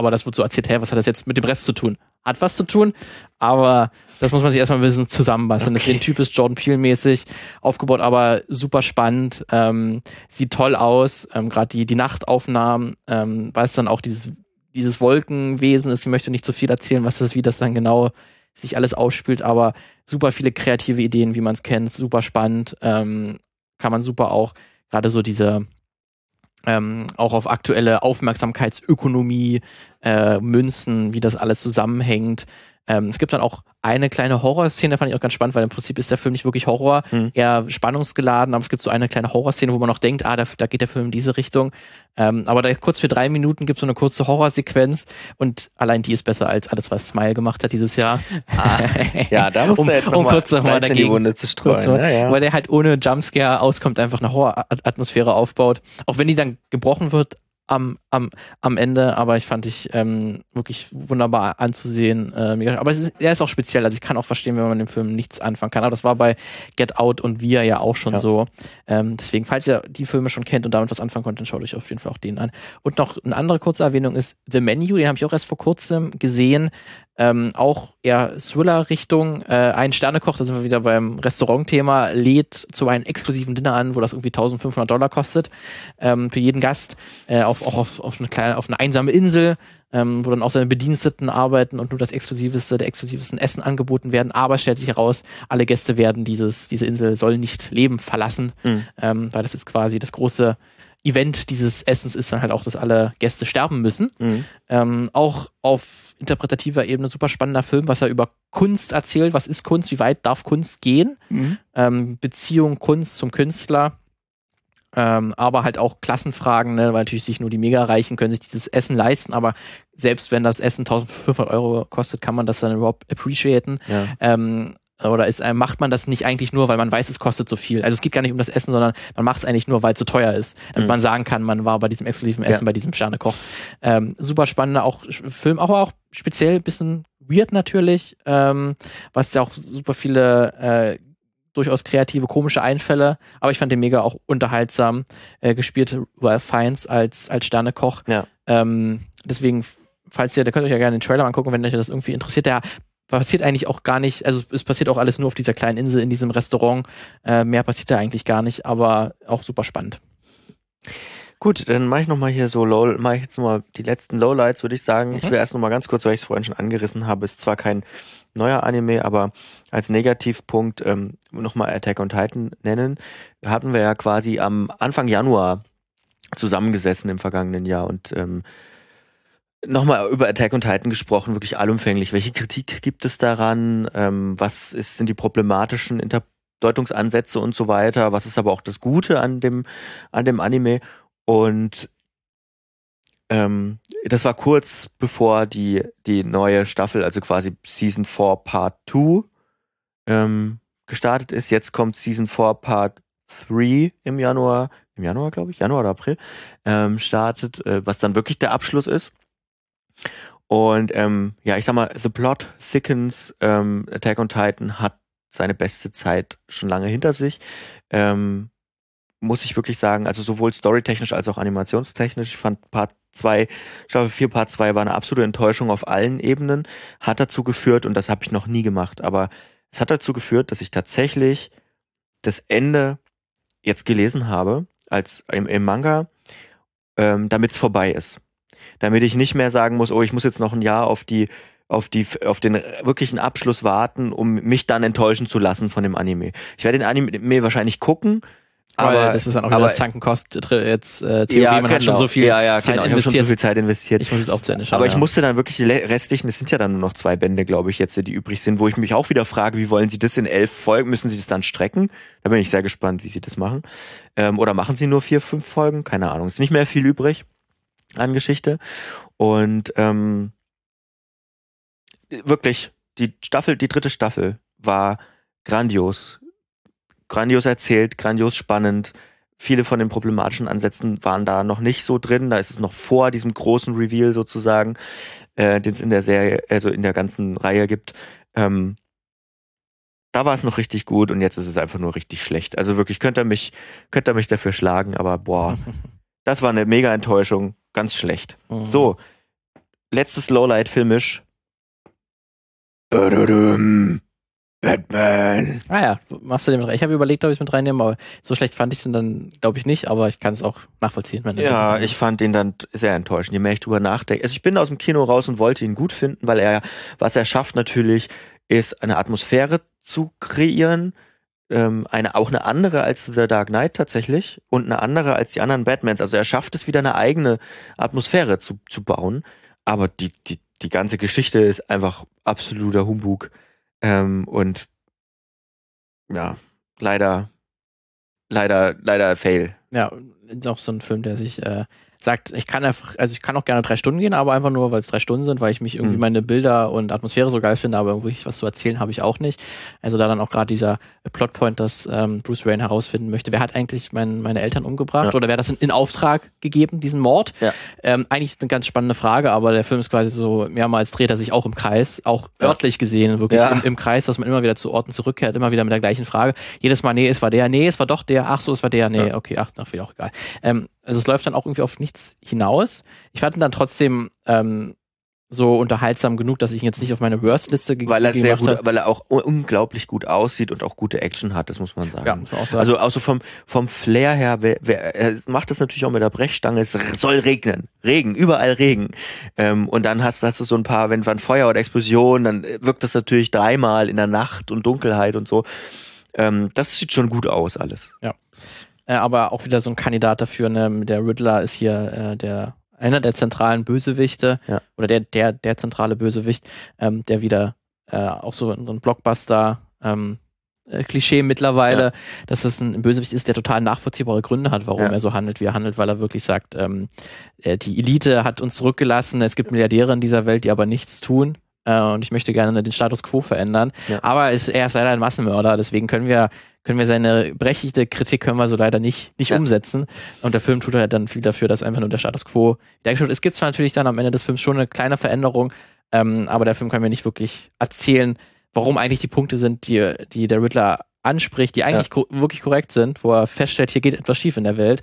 Speaker 2: Aber das wird so erzählt, hä, was hat das jetzt mit dem Rest zu tun? Hat was zu tun, aber das muss man sich erstmal ein bisschen zusammenbasteln.
Speaker 1: Okay.
Speaker 2: Deswegen Typ ist Jordan Peele-mäßig aufgebaut, aber super spannend, ähm, sieht toll aus, ähm, gerade die, die Nachtaufnahmen, ähm, weil es dann auch dieses, dieses Wolkenwesen ist. Ich möchte nicht zu viel erzählen, was das, wie das dann genau sich alles aufspielt, aber super viele kreative Ideen, wie man es kennt, super spannend, ähm, kann man super auch gerade so diese ähm, auch auf aktuelle Aufmerksamkeitsökonomie, äh, Münzen, wie das alles zusammenhängt. Ähm, es gibt dann auch eine kleine Horrorszene, fand ich auch ganz spannend, weil im Prinzip ist der Film nicht wirklich Horror,
Speaker 1: Hm.
Speaker 2: eher spannungsgeladen, aber es gibt so eine kleine Horrorszene, wo man noch denkt, ah, da, da geht der Film in diese Richtung. Ähm, aber da kurz für drei Minuten gibt es so eine kurze Horrorsequenz und allein die ist besser als alles, was Smile gemacht hat dieses Jahr.
Speaker 1: Ah, ja, da musst
Speaker 2: Um-
Speaker 1: du jetzt
Speaker 2: um kurz noch mal
Speaker 1: Salz in die
Speaker 2: dagegen-
Speaker 1: Wunde zu streuen.
Speaker 2: Mal,
Speaker 1: ja, ja.
Speaker 2: Weil der halt ohne Jumpscare auskommt, einfach eine Horroratmosphäre aufbaut. Auch wenn die dann gebrochen wird am, am, am Ende, aber ich fand ich ähm, wirklich wunderbar anzusehen. Äh, aber es ist, er ist auch speziell, also ich kann auch verstehen, wenn man dem Film nichts anfangen kann. Aber das war bei Get Out und Wir ja auch schon
Speaker 1: Ja.
Speaker 2: so. Ähm, deswegen, falls ihr die Filme schon kennt und damit was anfangen könnt, dann schaut euch auf jeden Fall auch den an. Und noch eine andere kurze Erwähnung ist The Menu, den habe ich auch erst vor kurzem gesehen. Ähm, auch eher Thriller-Richtung. Äh, ein Sternekoch, da sind wir wieder beim Restaurant-Thema, lädt zu einem exklusiven Dinner an, wo das irgendwie 1500 Dollar kostet ähm, für jeden Gast, äh, auf, auch auf, auf, eine kleine, auf eine einsame Insel, ähm, wo dann auch seine Bediensteten arbeiten und nur das exklusiveste, der exklusivesten Essen angeboten werden. Aber stellt sich heraus, alle Gäste werden dieses, diese Insel soll nicht leben verlassen,
Speaker 1: Mhm.
Speaker 2: ähm, weil das ist quasi das große Event dieses Essens ist dann halt auch, dass alle Gäste sterben müssen.
Speaker 1: Mhm.
Speaker 2: Ähm, auch auf interpretativer Ebene super spannender Film, was er über Kunst erzählt. Was ist Kunst? Wie weit darf Kunst gehen?
Speaker 1: Mhm.
Speaker 2: Ähm, Beziehung Kunst zum Künstler. Ähm, aber halt auch Klassenfragen, ne? weil natürlich sich nur die Mega-Reichen können sich dieses Essen leisten, aber selbst wenn das Essen 1500 Euro kostet, kann man das dann überhaupt appreciaten.
Speaker 1: Ja.
Speaker 2: Ähm, oder ist, äh, macht man das nicht eigentlich nur, weil man weiß, es kostet so viel? Also es geht gar nicht um das Essen, sondern man macht es eigentlich nur, weil es so teuer ist. Damit
Speaker 1: Mhm.
Speaker 2: man sagen kann, man war bei diesem exklusiven Essen,
Speaker 1: Ja.
Speaker 2: bei diesem Sternekoch. Ähm, super spannender auch Film, aber auch speziell ein bisschen weird natürlich, ähm, was ja auch super viele äh, durchaus kreative, komische Einfälle, aber ich fand den mega auch unterhaltsam äh, gespielt, Ralph Fiennes als, als Sternekoch.
Speaker 1: Ja.
Speaker 2: Ähm, deswegen, falls ihr, da könnt ihr euch ja gerne den Trailer angucken, wenn euch das irgendwie interessiert. Der passiert eigentlich auch gar nicht, also es passiert auch alles nur auf dieser kleinen Insel in diesem Restaurant. Äh, mehr passiert da eigentlich gar nicht, aber auch super spannend.
Speaker 1: Gut, dann mache ich nochmal hier so Low, mache ich jetzt nochmal die letzten Lowlights, würde ich sagen. Ich
Speaker 2: Mhm.
Speaker 1: will erst nochmal ganz kurz, weil ich es vorhin schon angerissen habe, ist zwar kein neuer Anime, aber als Negativpunkt ähm, nochmal Attack on Titan nennen. Hatten wir ja quasi am Anfang Januar zusammengesessen im vergangenen Jahr und ähm, nochmal über Attack on Titan gesprochen, wirklich allumfänglich. Welche Kritik gibt es daran? Ähm, was ist, sind die problematischen Interdeutungsansätze und so weiter? Was ist aber auch das Gute an dem, an dem Anime? Und ähm, das war kurz bevor die, die neue Staffel, also quasi Season 4 Part 2 ähm, gestartet ist. Jetzt kommt Season 4 Part 3 im Januar, im Januar glaube ich, Januar oder April, ähm, startet, äh, was dann wirklich der Abschluss ist. Und ähm, ja, ich sag mal, The Plot thickens, ähm, Attack on Titan hat seine beste Zeit schon lange hinter sich. Ähm, muss ich wirklich sagen, also sowohl storytechnisch als auch animationstechnisch. Ich fand Part 2, Staffel 4, Part 2 war eine absolute Enttäuschung auf allen Ebenen. Hat dazu geführt, und das habe ich noch nie gemacht, aber es hat dazu geführt, dass ich tatsächlich das Ende jetzt gelesen habe, als im, im Manga, ähm, damit es vorbei ist. Damit ich nicht mehr sagen muss, oh, ich muss jetzt noch ein Jahr auf die auf die auf den wirklichen Abschluss warten, um mich dann enttäuschen zu lassen von dem Anime. Ich werde den Anime wahrscheinlich gucken,
Speaker 2: Aber
Speaker 1: aber
Speaker 2: das ist dann auch wieder
Speaker 1: aber-
Speaker 2: das Sunken-Cost jetzt äh, Theorie. Man hat schon so viel
Speaker 1: ja, ja,
Speaker 2: Zeit
Speaker 1: genau. Ich habe schon so
Speaker 2: investiert.
Speaker 1: viel Zeit investiert.
Speaker 2: ich muss jetzt auch zu Ende schauen.
Speaker 1: aber ich
Speaker 2: ja.
Speaker 1: musste dann wirklich die restlichen, es sind ja dann nur noch zwei Bände, glaube ich, jetzt, die übrig sind, wo ich mich auch wieder frage, wie wollen sie das in elf Folgen, müssen sie das dann strecken? Da bin ich sehr gespannt, wie sie das machen. Ähm, oder machen sie nur vier, fünf Folgen? Keine Ahnung. Es ist nicht mehr viel übrig an Geschichte. Und ähm, wirklich, die Staffel, die dritte Staffel war grandios. Grandios erzählt, grandios spannend. Viele von den problematischen Ansätzen waren da noch nicht so drin. Da ist es noch vor diesem großen Reveal sozusagen, äh, den es in der Serie, also in der ganzen Reihe gibt. Ähm, da war es noch richtig gut und jetzt ist es einfach nur richtig schlecht. Also wirklich, könnt ihr mich, könnt ihr mich dafür schlagen, aber boah, das war eine mega Enttäuschung. Ganz schlecht.
Speaker 2: Mhm.
Speaker 1: So, letztes Lowlight filmisch. Batman.
Speaker 2: Ah ja, machst du den mit rein? Ich habe überlegt, ob ich es mit reinnehmen, aber so schlecht fand ich den dann, glaube ich, nicht, aber ich kann es auch nachvollziehen.
Speaker 1: Ja, ich fand den dann sehr enttäuschend, je mehr ich drüber nachdenke. Also ich bin aus dem Kino raus und wollte ihn gut finden, weil er, was er schafft natürlich, ist eine Atmosphäre zu kreieren, ähm, eine, auch eine andere als The Dark Knight tatsächlich und eine andere als die anderen Batmans. Also er schafft es wieder eine eigene Atmosphäre zu, zu bauen, aber die, die, die ganze Geschichte ist einfach absoluter Humbug. Ähm, und ja, leider, leider, leider Fail.
Speaker 2: Ja, auch so ein Film, der sich äh, sagt, ich kann einfach, also ich kann auch gerne drei Stunden gehen, aber einfach nur, weil es drei Stunden sind, weil ich mich irgendwie mhm. meine Bilder und Atmosphäre so geil finde, aber irgendwie was zu erzählen habe ich auch nicht. Also da dann auch gerade dieser Plotpoint, dass ähm, Bruce Wayne herausfinden möchte, wer hat eigentlich mein, meine Eltern umgebracht ja. oder wer hat das in, in, Auftrag gegeben, diesen Mord? Ja. Ähm, eigentlich eine ganz spannende Frage, aber der Film ist quasi so, mehrmals dreht er sich auch im Kreis, auch ja. örtlich gesehen, wirklich im, im, Kreis, dass man immer wieder zu Orten zurückkehrt, immer wieder mit der gleichen Frage. Jedes Mal, nee, es war der, nee, es war doch der, ach so, es war der, nee, okay, ach, ach, auch egal. Ähm, also es läuft dann auch irgendwie auf nichts hinaus. Ich fand ihn dann trotzdem ähm, so unterhaltsam genug, dass ich ihn jetzt nicht auf meine Worst-Liste gegeben
Speaker 1: weil er sehr gut, Weil er auch unglaublich gut aussieht und auch gute Action hat, das muss man sagen. Ja, muss man auch sagen. Also auch so vom, vom Flair her, wer, wer, er macht das natürlich auch mit der Brechstange, es soll regnen. Regen, überall Regen. Ähm, und dann hast, hast du so ein paar, wenn wann Feuer oder Explosion, dann wirkt das natürlich dreimal in der Nacht und Dunkelheit und so. Ähm, das sieht schon gut aus, alles.
Speaker 2: Ja. Äh, aber auch wieder so ein Kandidat dafür. Ne? Der Riddler ist hier äh, der einer der zentralen Bösewichte ja. oder der der der zentrale Bösewicht, ähm, der wieder äh, auch so, ein Blockbuster ähm, äh, Klischee mittlerweile, ja. dass es ein Bösewicht ist, der total nachvollziehbare Gründe hat, warum ja. er so handelt, wie er handelt, weil er wirklich sagt, ähm, äh, die Elite hat uns zurückgelassen, es gibt Milliardäre in dieser Welt, die aber nichts tun. Äh, und ich möchte gerne den Status quo verändern. Ja. Aber ist, er ist leider ein Massenmörder, deswegen können wir können wir seine berechtigte Kritik können wir so leider nicht, nicht ja. umsetzen. Und der Film tut halt dann viel dafür, dass einfach nur der Status quo wiedergestellt. Es gibt zwar natürlich dann am Ende des Films schon eine kleine Veränderung, ähm, aber der Film kann mir nicht wirklich erzählen, warum eigentlich die Punkte sind, die, die der Riddler anspricht, die eigentlich ja. ko wirklich korrekt sind, wo er feststellt, hier geht etwas schief in der Welt.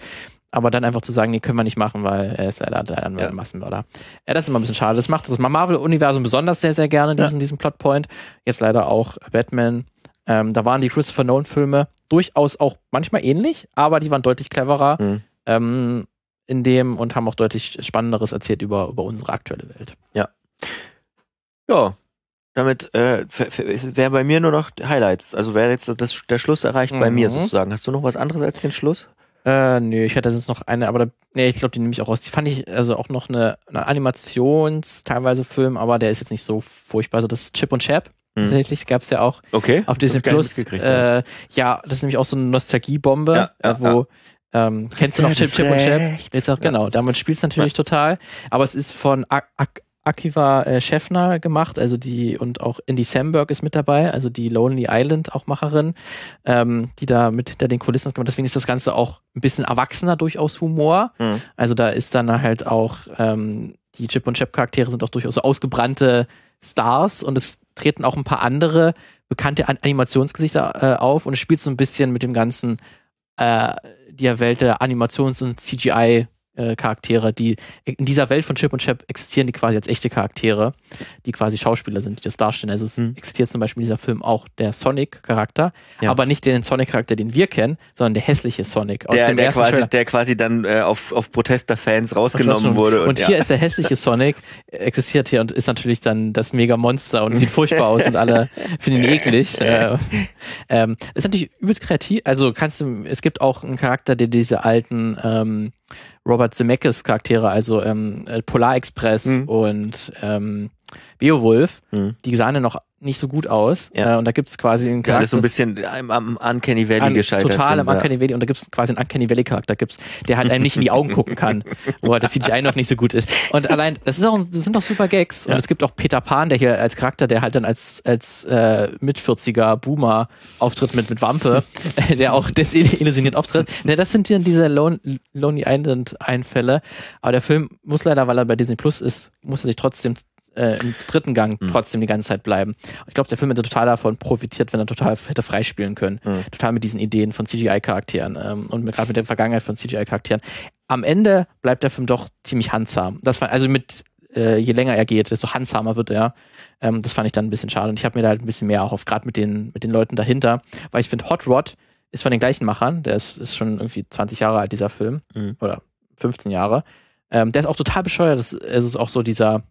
Speaker 2: Aber dann einfach zu sagen, nee, können wir nicht machen, weil er ist leider, leider ein ja. Massenmörder. Ja, das ist immer ein bisschen schade. Das macht das Marvel-Universum besonders sehr, sehr gerne, diesen, ja. diesen Plotpoint. Jetzt leider auch Batman ähm, da waren die Christopher Nolan-Filme durchaus auch manchmal ähnlich, aber die waren deutlich cleverer mhm. ähm, in dem und haben auch deutlich Spannenderes erzählt über, über unsere aktuelle Welt.
Speaker 1: Ja. Ja, damit äh, wäre bei mir nur noch Highlights. Also wäre jetzt das, der Schluss erreicht mhm. bei mir mhm. sozusagen. Hast du noch was anderes als den Schluss?
Speaker 2: Äh, nee, ich hätte jetzt noch eine, aber da, nee, ich glaube, die nehme ich auch raus. Die fand ich also auch noch eine, eine Animations-, teilweise Film, aber der ist jetzt nicht so furchtbar. Also das ist Chip und Chap. Hm. Tatsächlich gab es ja auch
Speaker 1: okay.
Speaker 2: auf Disney Plus. Äh, ja, das ist nämlich auch so eine Nostalgiebombe, ja, ja, äh, wo ja. Ähm, kennst du noch Chip, Chip und Chap? Jetzt auch, genau, damit spielst du natürlich total. Aber es ist von Ak Ak Akiva äh, Schäffner gemacht, also die und auch Indy Samberg ist mit dabei, also die Lonely Island auch Macherin, ähm, die da mit hinter den Kulissen gemacht. Deswegen ist das Ganze auch ein bisschen erwachsener durchaus Humor. Mhm. Also da ist dann halt auch ähm, die Chip und Chap Charaktere sind auch durchaus so ausgebrannte Stars und es treten auch ein paar andere bekannte Animationsgesichter äh, auf und es spielt so ein bisschen mit dem ganzen äh, der Welt der Animations- und CGI äh, Charaktere, die in dieser Welt von Chip und Chap existieren, die quasi als echte Charaktere, die quasi Schauspieler sind, die das darstellen. Also es mhm. existiert zum Beispiel in dieser Film auch der Sonic-Charakter, ja. aber nicht den Sonic-Charakter, den wir kennen, sondern der hässliche Sonic
Speaker 1: aus der, dem der ersten quasi, Der quasi dann äh, auf, auf Protest der Fans rausgenommen wurde.
Speaker 2: Und, und hier ja. ist der hässliche Sonic, existiert hier und ist natürlich dann das Mega-Monster und sieht furchtbar aus und alle finden ihn eklig. Äh, ähm, ist natürlich übelst kreativ. Also kannst du, es gibt auch einen Charakter, der diese alten ähm, Robert Zemeckis Charaktere, also ähm, äh, Polar Express mhm. und ähm, Beowulf, mhm. die sahen ja noch nicht so gut aus. Ja. Äh, und da gibt es quasi einen
Speaker 1: Charakter. Ja, so ein bisschen am, am Uncanny Valley an, gescheitert.
Speaker 2: Total am Uncanny Valley. Und da gibt es quasi einen Uncanny Valley Charakter, gibt's, der halt einem nicht in die Augen gucken kann, wo halt das CGI noch nicht so gut ist. Und allein, das, ist auch, das sind auch super Gags. Ja. Und es gibt auch Peter Pan, der hier als Charakter, der halt dann als, als äh, mit 40er Boomer auftritt mit, mit Wampe, der auch desillusioniert auftritt. Ne, das sind dann diese Lone, Lonely Island Einfälle. Aber der Film muss leider, weil er bei Disney Plus ist, muss er sich trotzdem äh, im dritten Gang mhm. trotzdem die ganze Zeit bleiben. Ich glaube, der Film hätte total davon profitiert, wenn er total hätte freispielen können. Mhm. Total mit diesen Ideen von CGI-Charakteren ähm, und gerade mit der Vergangenheit von CGI-Charakteren. Am Ende bleibt der Film doch ziemlich handsam. Das war also mit äh, je länger er geht, desto handsamer wird er. Ähm, das fand ich dann ein bisschen schade und ich habe mir da halt ein bisschen mehr erhofft, gerade mit den mit den Leuten dahinter, weil ich finde Hot Rod ist von den gleichen Machern, der ist, ist schon irgendwie 20 Jahre alt, dieser Film. Mhm. Oder 15 Jahre. Ähm, der ist auch total bescheuert. Das, es ist auch so dieser,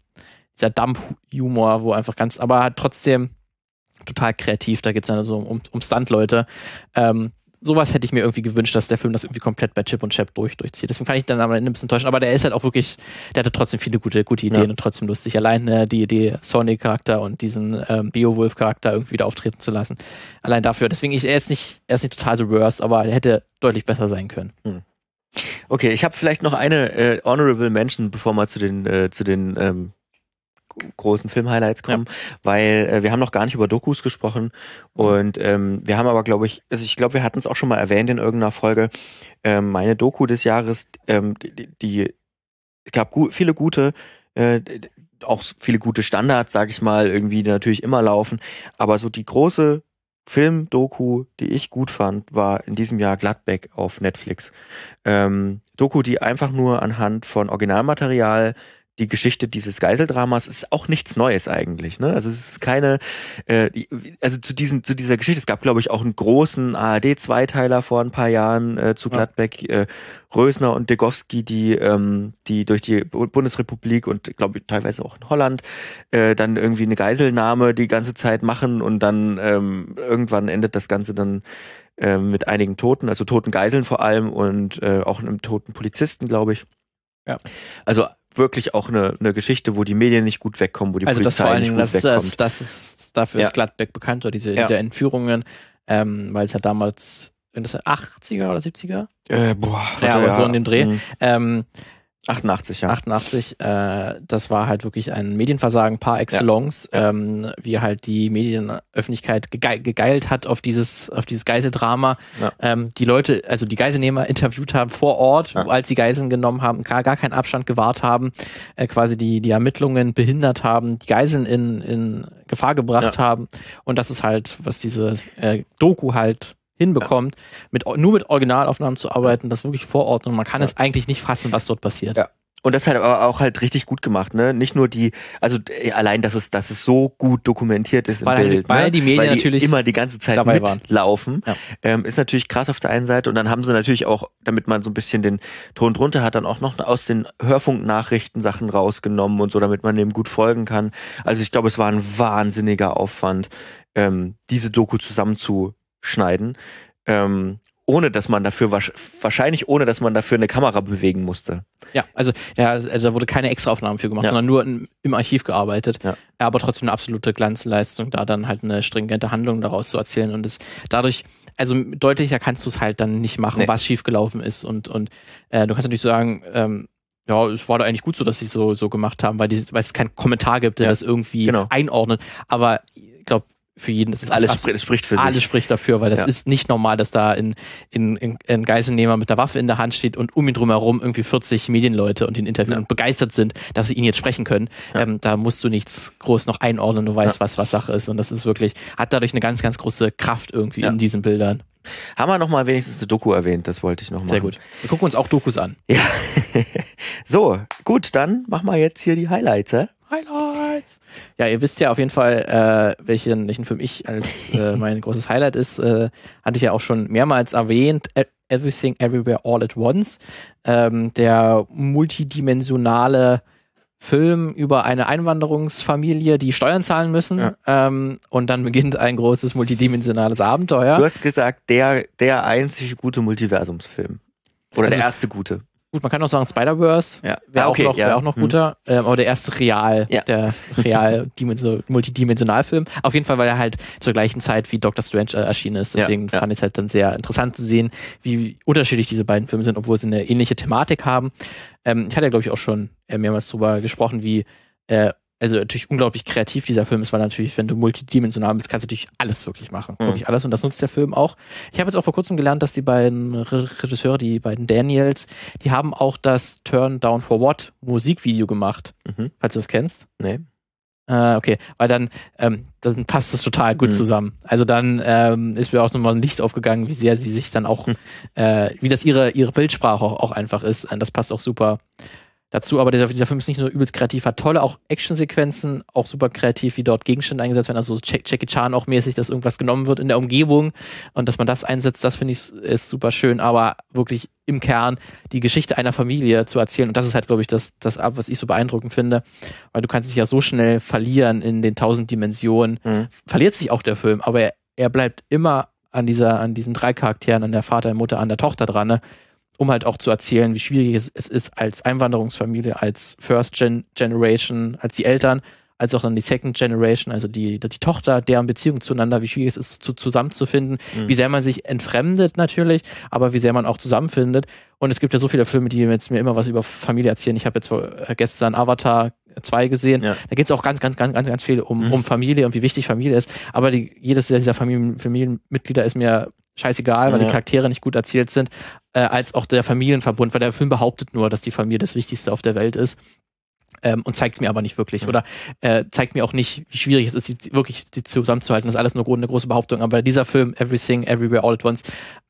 Speaker 2: dieser Dump-Humor, wo einfach ganz, aber halt trotzdem total kreativ. Da geht es dann so um, um Stunt-Leute. Ähm, sowas hätte ich mir irgendwie gewünscht, dass der Film das irgendwie komplett bei Chip und Chap durch, durchzieht. Deswegen fand ich dann am Ende ein bisschen enttäuschend, aber der ist halt auch wirklich, der hatte trotzdem viele gute, gute Ideen ja. und trotzdem lustig. Allein äh, die Idee, Sonic-Charakter und diesen ähm, Beowulf-Charakter irgendwie wieder auftreten zu lassen. Allein dafür. Deswegen, ich, er ist nicht, er ist nicht total the worst, aber er hätte deutlich besser sein können. Hm.
Speaker 1: Okay, ich habe vielleicht noch eine äh, Honorable Mention, bevor wir zu den, äh, zu den ähm, großen Film-Highlights kommen, ja. weil äh, wir haben noch gar nicht über Dokus gesprochen und ähm, wir haben aber, glaube ich, also ich glaube, wir hatten es auch schon mal erwähnt in irgendeiner Folge, ähm, meine Doku des Jahres, ähm, die, die es gab gu viele gute, äh, auch viele gute Standards, sag ich mal, irgendwie natürlich immer laufen, aber so die große Film-Doku, die ich gut fand, war in diesem Jahr Gladbeck auf Netflix. Ähm, Doku, die einfach nur anhand von Originalmaterial die Geschichte dieses Geiseldramas ist auch nichts Neues eigentlich. Ne? Also es ist keine, äh, also zu diesen zu dieser Geschichte. Es gab glaube ich auch einen großen ARD-Zweiteiler vor ein paar Jahren äh, zu Gladbeck. Ja. Äh, Rösner und Degowski, die ähm, die durch die Bundesrepublik und glaube ich teilweise auch in Holland äh, dann irgendwie eine Geiselnahme die ganze Zeit machen und dann ähm, irgendwann endet das Ganze dann äh, mit einigen Toten, also toten Geiseln vor allem und äh, auch einem toten Polizisten, glaube ich. Ja. Also wirklich auch eine, eine Geschichte, wo die Medien nicht gut wegkommen, wo die
Speaker 2: also
Speaker 1: Polizei
Speaker 2: das vor allen
Speaker 1: Dingen,
Speaker 2: nicht gut das, wegkommt. Das, das ist, dafür ja. ist Gladbeck bekannt, oder diese, ja. diese Entführungen, ähm, weil es ja damals, in das 80er oder 70er?
Speaker 1: Äh, boah,
Speaker 2: ja, aber ja. so in dem Dreh. Mhm. Ähm,
Speaker 1: 88, ja.
Speaker 2: 88, äh, das war halt wirklich ein Medienversagen par excellence, ja. ähm, wie halt die Medienöffentlichkeit gege gegeilt hat auf dieses, auf dieses Geiseldrama. Ja. Ähm, die Leute, also die Geiselnehmer interviewt haben vor Ort, ja. als sie Geiseln genommen haben, gar, gar keinen Abstand gewahrt haben, äh, quasi die, die Ermittlungen behindert haben, die Geiseln in, in Gefahr gebracht haben. Und das ist halt, was diese äh, Doku halt hinbekommt, ja. mit, nur mit Originalaufnahmen zu arbeiten, das wirklich vor Ort und man kann ja. es eigentlich nicht fassen, was dort passiert.
Speaker 1: Ja. Und das hat aber auch halt richtig gut gemacht, ne? Nicht nur die, also äh, allein, dass es, dass es so gut dokumentiert ist
Speaker 2: weil,
Speaker 1: im Bild,
Speaker 2: weil ne? die Medien
Speaker 1: weil die
Speaker 2: natürlich
Speaker 1: immer die ganze Zeit mitlaufen, ja. ähm, ist natürlich krass auf der einen Seite und dann haben sie natürlich auch, damit man so ein bisschen den Ton drunter hat, dann auch noch aus den Hörfunknachrichten Sachen rausgenommen und so, damit man dem gut folgen kann. Also ich glaube, es war ein wahnsinniger Aufwand, ähm, diese Doku zusammen zu schneiden, ähm, ohne dass man dafür wahrscheinlich ohne dass man dafür eine Kamera bewegen musste.
Speaker 2: Ja, also ja, also da wurde keine extra Aufnahmen für gemacht, ja. sondern nur in, im Archiv gearbeitet. Ja. Aber trotzdem eine absolute Glanzleistung, da dann halt eine stringente Handlung daraus zu erzählen und es dadurch also deutlicher kannst du es halt dann nicht machen, nee. was schiefgelaufen ist und und äh, du kannst natürlich sagen, ähm, ja, es war da eigentlich gut so, dass sie so so gemacht haben, weil, die, weil es keinen Kommentar gibt, der ja, das irgendwie genau. einordnet. Aber ich glaube, für jeden. Das ist
Speaker 1: alles, spricht, spricht für
Speaker 2: alles sich. Alles spricht dafür, weil das ja. ist nicht normal, dass da in, in, in, ein Geiselnehmer mit einer Waffe in der Hand steht und um ihn drumherum irgendwie 40 Medienleute und ihn interviewen ja. und begeistert sind, dass sie ihn jetzt sprechen können. Ja. Ähm, da musst du nichts groß noch einordnen, du weißt, was, was Sache ist. Und das ist wirklich, hat dadurch eine ganz, ganz große Kraft irgendwie in diesen Bildern.
Speaker 1: Haben wir nochmal wenigstens eine Doku erwähnt, das wollte ich nochmal.
Speaker 2: Sehr gut. Wir gucken uns auch Dokus an.
Speaker 1: Ja. so, gut, dann machen wir jetzt hier die Highlights, hä?
Speaker 2: Highlights. Ja, ihr wisst ja auf jeden Fall, äh, welchen, welchen Film ich als äh, mein großes Highlight ist. Äh, hatte ich ja auch schon mehrmals erwähnt. E-, Everything Everywhere All at Once. Ähm, der multidimensionale Film über eine Einwanderungsfamilie, die Steuern zahlen müssen. Ja. Ähm, und dann beginnt ein großes multidimensionales Abenteuer.
Speaker 1: Du hast gesagt, der, der einzige gute Multiversumsfilm. Oder also, der erste gute.
Speaker 2: Gut, man kann auch sagen Spider-Verse ja. wäre okay, auch noch, ja. wär auch noch guter, hm. ähm, aber der erste real, ja. der real multidimensionalfilm. Auf jeden Fall, weil er halt zur gleichen Zeit wie Doctor Strange äh, erschienen ist. Deswegen fand ich es halt dann sehr interessant zu sehen, wie unterschiedlich diese beiden Filme sind, obwohl sie eine ähnliche Thematik haben. Ähm, ich hatte ja, glaube ich, auch schon äh, mehrmals drüber gesprochen, wie äh, also natürlich unglaublich kreativ dieser Film ist, weil natürlich, wenn du multidimensional bist, kannst du natürlich alles wirklich machen. Mhm. Wirklich alles. Und das nutzt der Film auch. Ich habe jetzt auch vor kurzem gelernt, dass die beiden Regisseure, die beiden Daniels, die haben auch das Turn Down for What Musikvideo gemacht. Mhm. Falls du das kennst.
Speaker 1: Nee.
Speaker 2: Äh, okay, weil dann, ähm, dann passt es total gut mhm. zusammen. Also dann ähm, ist mir auch nochmal ein Licht aufgegangen, wie sehr sie sich dann auch, mhm. äh, wie das ihre, ihre Bildsprache auch, auch einfach ist. Das passt auch super Dazu aber dieser, dieser Film ist nicht nur übelst kreativ, hat tolle auch Actionsequenzen, auch super kreativ, wie dort Gegenstände eingesetzt werden, also Jackie Chan auch mäßig, dass irgendwas genommen wird in der Umgebung und dass man das einsetzt, das finde ich ist super schön, aber wirklich im Kern die Geschichte einer Familie zu erzählen und das ist halt, glaube ich, das, das was ich so beeindruckend finde, weil du kannst dich ja so schnell verlieren in den tausend Dimensionen, mhm. verliert sich auch der Film, aber er, er bleibt immer an dieser, an diesen drei Charakteren, an der Vater, der Mutter, an der Tochter dran, ne? Um halt auch zu erzählen, wie schwierig es, es ist als Einwanderungsfamilie, als First Gen Generation, als die Eltern, als auch dann die Second Generation, also die, die Tochter, deren Beziehung zueinander, wie schwierig es ist, zu, zusammenzufinden, mhm. wie sehr man sich entfremdet natürlich, aber wie sehr man auch zusammenfindet. Und es gibt ja so viele Filme, die jetzt mir immer was über Familie erzählen. Ich habe jetzt gestern Avatar 2 gesehen. Ja. Da geht es auch ganz, ganz, ganz, ganz, ganz viel um, mhm. um Familie und wie wichtig Familie ist. Aber die, jedes dieser Familien, Familienmitglieder ist mir scheißegal, weil ja. die Charaktere nicht gut erzählt sind, äh, als auch der Familienverbund, weil der Film behauptet nur, dass die Familie das Wichtigste auf der Welt ist ähm, und zeigt es mir aber nicht wirklich. Mhm. Oder äh, zeigt mir auch nicht, wie schwierig es ist, die, wirklich die zusammenzuhalten. Das ist alles nur eine große Behauptung. Aber dieser Film, Everything, Everywhere, All at Once,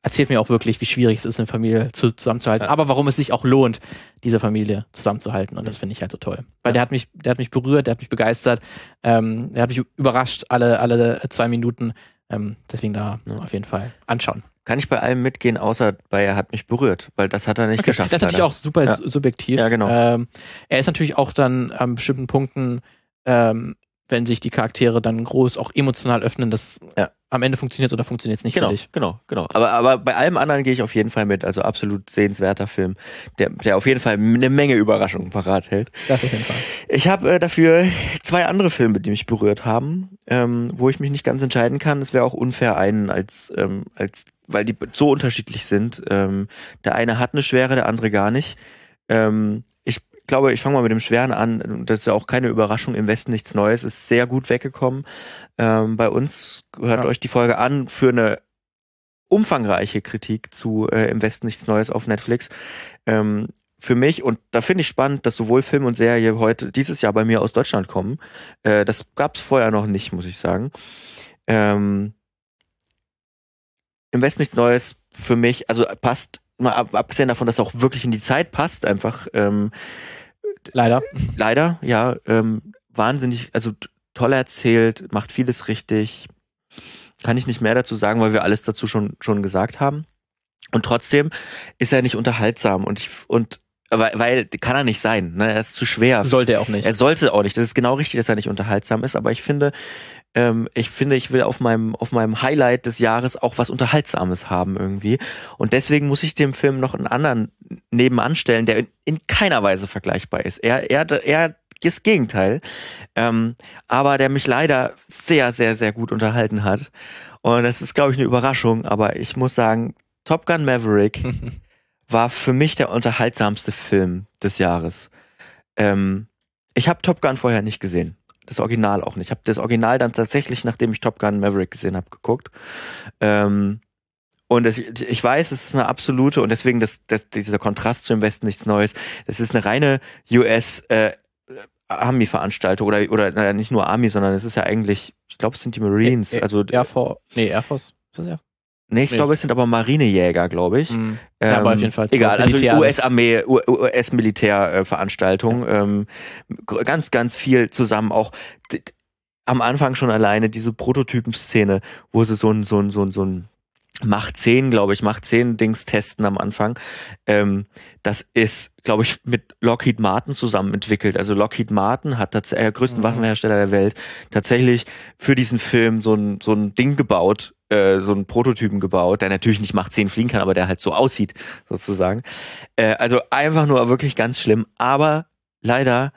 Speaker 2: erzählt mir auch wirklich, wie schwierig es ist, eine Familie zu, zusammenzuhalten. Ja. Aber warum es sich auch lohnt, diese Familie zusammenzuhalten. Und mhm. das finde ich halt so toll. Weil ja. der hat mich, der hat mich berührt, der hat mich begeistert, ähm, der hat mich überrascht alle, alle zwei Minuten. Ähm, deswegen da ja. auf jeden Fall anschauen
Speaker 1: kann ich bei allem mitgehen, außer bei er hat mich berührt, weil das hat er nicht okay. geschafft.
Speaker 2: Das ist natürlich auch super ja. subjektiv.
Speaker 1: Ja, genau.
Speaker 2: Ähm, er ist natürlich auch dann an bestimmten Punkten, ähm, wenn sich die Charaktere dann groß auch emotional öffnen, das ja. Am Ende funktioniert oder funktioniert es nicht
Speaker 1: genau,
Speaker 2: für dich.
Speaker 1: Genau, genau. Aber, aber bei allem anderen gehe ich auf jeden Fall mit. Also absolut sehenswerter Film, der, der auf jeden Fall eine Menge Überraschungen parat hält.
Speaker 2: Das auf jeden Fall.
Speaker 1: Ich habe äh, dafür zwei andere Filme, die mich berührt haben, ähm, wo ich mich nicht ganz entscheiden kann. Es wäre auch unfair, einen als, ähm, als weil die so unterschiedlich sind. Ähm, der eine hat eine Schwere, der andere gar nicht. Ähm, glaube, ich fange mal mit dem Schweren an. Das ist ja auch keine Überraschung. Im Westen nichts Neues. Ist sehr gut weggekommen. Ähm, bei uns hört ja. euch die Folge an für eine umfangreiche Kritik zu äh, Im Westen nichts Neues auf Netflix. Ähm, für mich, und da finde ich spannend, dass sowohl Film und Serie heute dieses Jahr bei mir aus Deutschland kommen. Äh, das gab es vorher noch nicht, muss ich sagen. Ähm, im Westen nichts Neues für mich, also passt, mal ab, abgesehen davon, dass er auch wirklich in die Zeit passt, einfach. Ähm,
Speaker 2: leider.
Speaker 1: Leider, ja. Ähm, wahnsinnig, also toll erzählt, macht vieles richtig. Kann ich nicht mehr dazu sagen, weil wir alles dazu schon, schon gesagt haben. Und trotzdem ist er nicht unterhaltsam und ich, und weil, weil kann er nicht sein, ne? Er ist zu schwer.
Speaker 2: Sollte er auch nicht.
Speaker 1: Er sollte auch nicht. Das ist genau richtig, dass er nicht unterhaltsam ist, aber ich finde, ähm, ich finde, ich will auf meinem, auf meinem Highlight des Jahres auch was Unterhaltsames haben irgendwie. Und deswegen muss ich dem Film noch einen anderen nebenan stellen, der in, in keiner Weise vergleichbar ist. Er, er, er das Gegenteil. Ähm, aber der mich leider sehr, sehr, sehr gut unterhalten hat. Und das ist, glaube ich, eine Überraschung. Aber ich muss sagen, Top Gun Maverick war für mich der unterhaltsamste Film des Jahres. Ähm, ich habe Top Gun vorher nicht gesehen. Das Original auch nicht. Ich habe das Original dann tatsächlich, nachdem ich Top Gun Maverick gesehen habe, geguckt. Ähm, und das, ich weiß, es ist eine absolute, und deswegen das, das, dieser Kontrast zum Westen nichts Neues. Das ist eine reine US äh, Army-Veranstaltung oder, oder naja, nicht nur Army, sondern es ist ja eigentlich, ich glaube, es sind die Marines. Also
Speaker 2: Air Force, nee, Air Force.
Speaker 1: Ist das Air Nee, ich nee. glaube, es sind aber Marinejäger, glaube ich. Mhm.
Speaker 2: Ja, ähm, aber auf jeden Fall.
Speaker 1: Egal, also US-Armee, US-Militärveranstaltung. Ja. Ähm, ganz, ganz viel zusammen auch. Am Anfang schon alleine diese Prototypen-Szene, wo sie so ein, so ein, so ein, so ein Macht 10, glaube ich, Macht 10 Dings testen am Anfang. Ähm, das ist, glaube ich, mit Lockheed Martin zusammen entwickelt. Also Lockheed Martin hat tatsächlich, der größten mhm. Waffenhersteller der Welt, tatsächlich für diesen Film so ein, so ein Ding gebaut, äh, so einen Prototypen gebaut, der natürlich nicht Macht 10 fliegen kann, aber der halt so aussieht, sozusagen. Äh, also einfach nur wirklich ganz schlimm, aber leider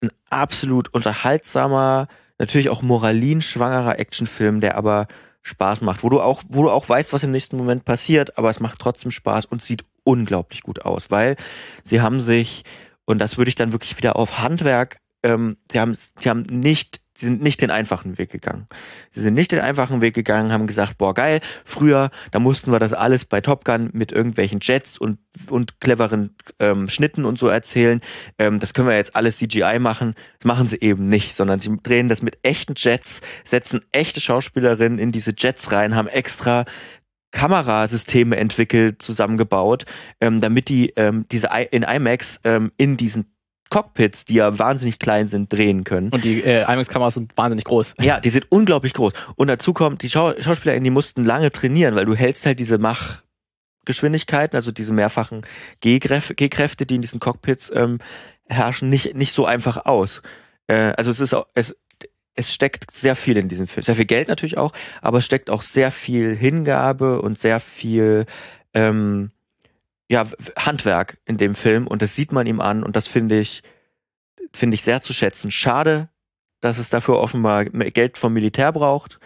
Speaker 1: ein absolut unterhaltsamer, natürlich auch moralinschwangerer Actionfilm, der aber Spaß macht, wo du auch, wo du auch weißt, was im nächsten Moment passiert, aber es macht trotzdem Spaß und sieht unglaublich gut aus, weil sie haben sich, und das würde ich dann wirklich wieder auf Handwerk, ähm, sie haben, sie haben nicht Sie sind nicht den einfachen Weg gegangen. Sie sind nicht den einfachen Weg gegangen, haben gesagt, boah, geil, früher, da mussten wir das alles bei Top Gun mit irgendwelchen Jets und, und cleveren ähm, Schnitten und so erzählen. Ähm, das können wir jetzt alles CGI machen. Das machen sie eben nicht, sondern sie drehen das mit echten Jets, setzen echte Schauspielerinnen in diese Jets rein, haben extra Kamerasysteme entwickelt, zusammengebaut, ähm, damit die ähm, diese I in IMAX ähm, in diesen Cockpits, die ja wahnsinnig klein sind, drehen können.
Speaker 2: Und die äh, IMAX-Kameras sind wahnsinnig groß.
Speaker 1: Ja, die sind unglaublich groß. Und dazu kommt, die Schau SchauspielerInnen, die mussten lange trainieren, weil du hältst halt diese Machgeschwindigkeiten, also diese mehrfachen G-Kräfte, die in diesen Cockpits ähm, herrschen, nicht, nicht so einfach aus. Äh, also es ist auch, es, es steckt sehr viel in diesem Film. Sehr viel Geld natürlich auch, aber es steckt auch sehr viel Hingabe und sehr viel ähm, ja, Handwerk in dem Film und das sieht man ihm an und das finde ich, finde ich sehr zu schätzen. Schade, dass es dafür offenbar Geld vom Militär braucht.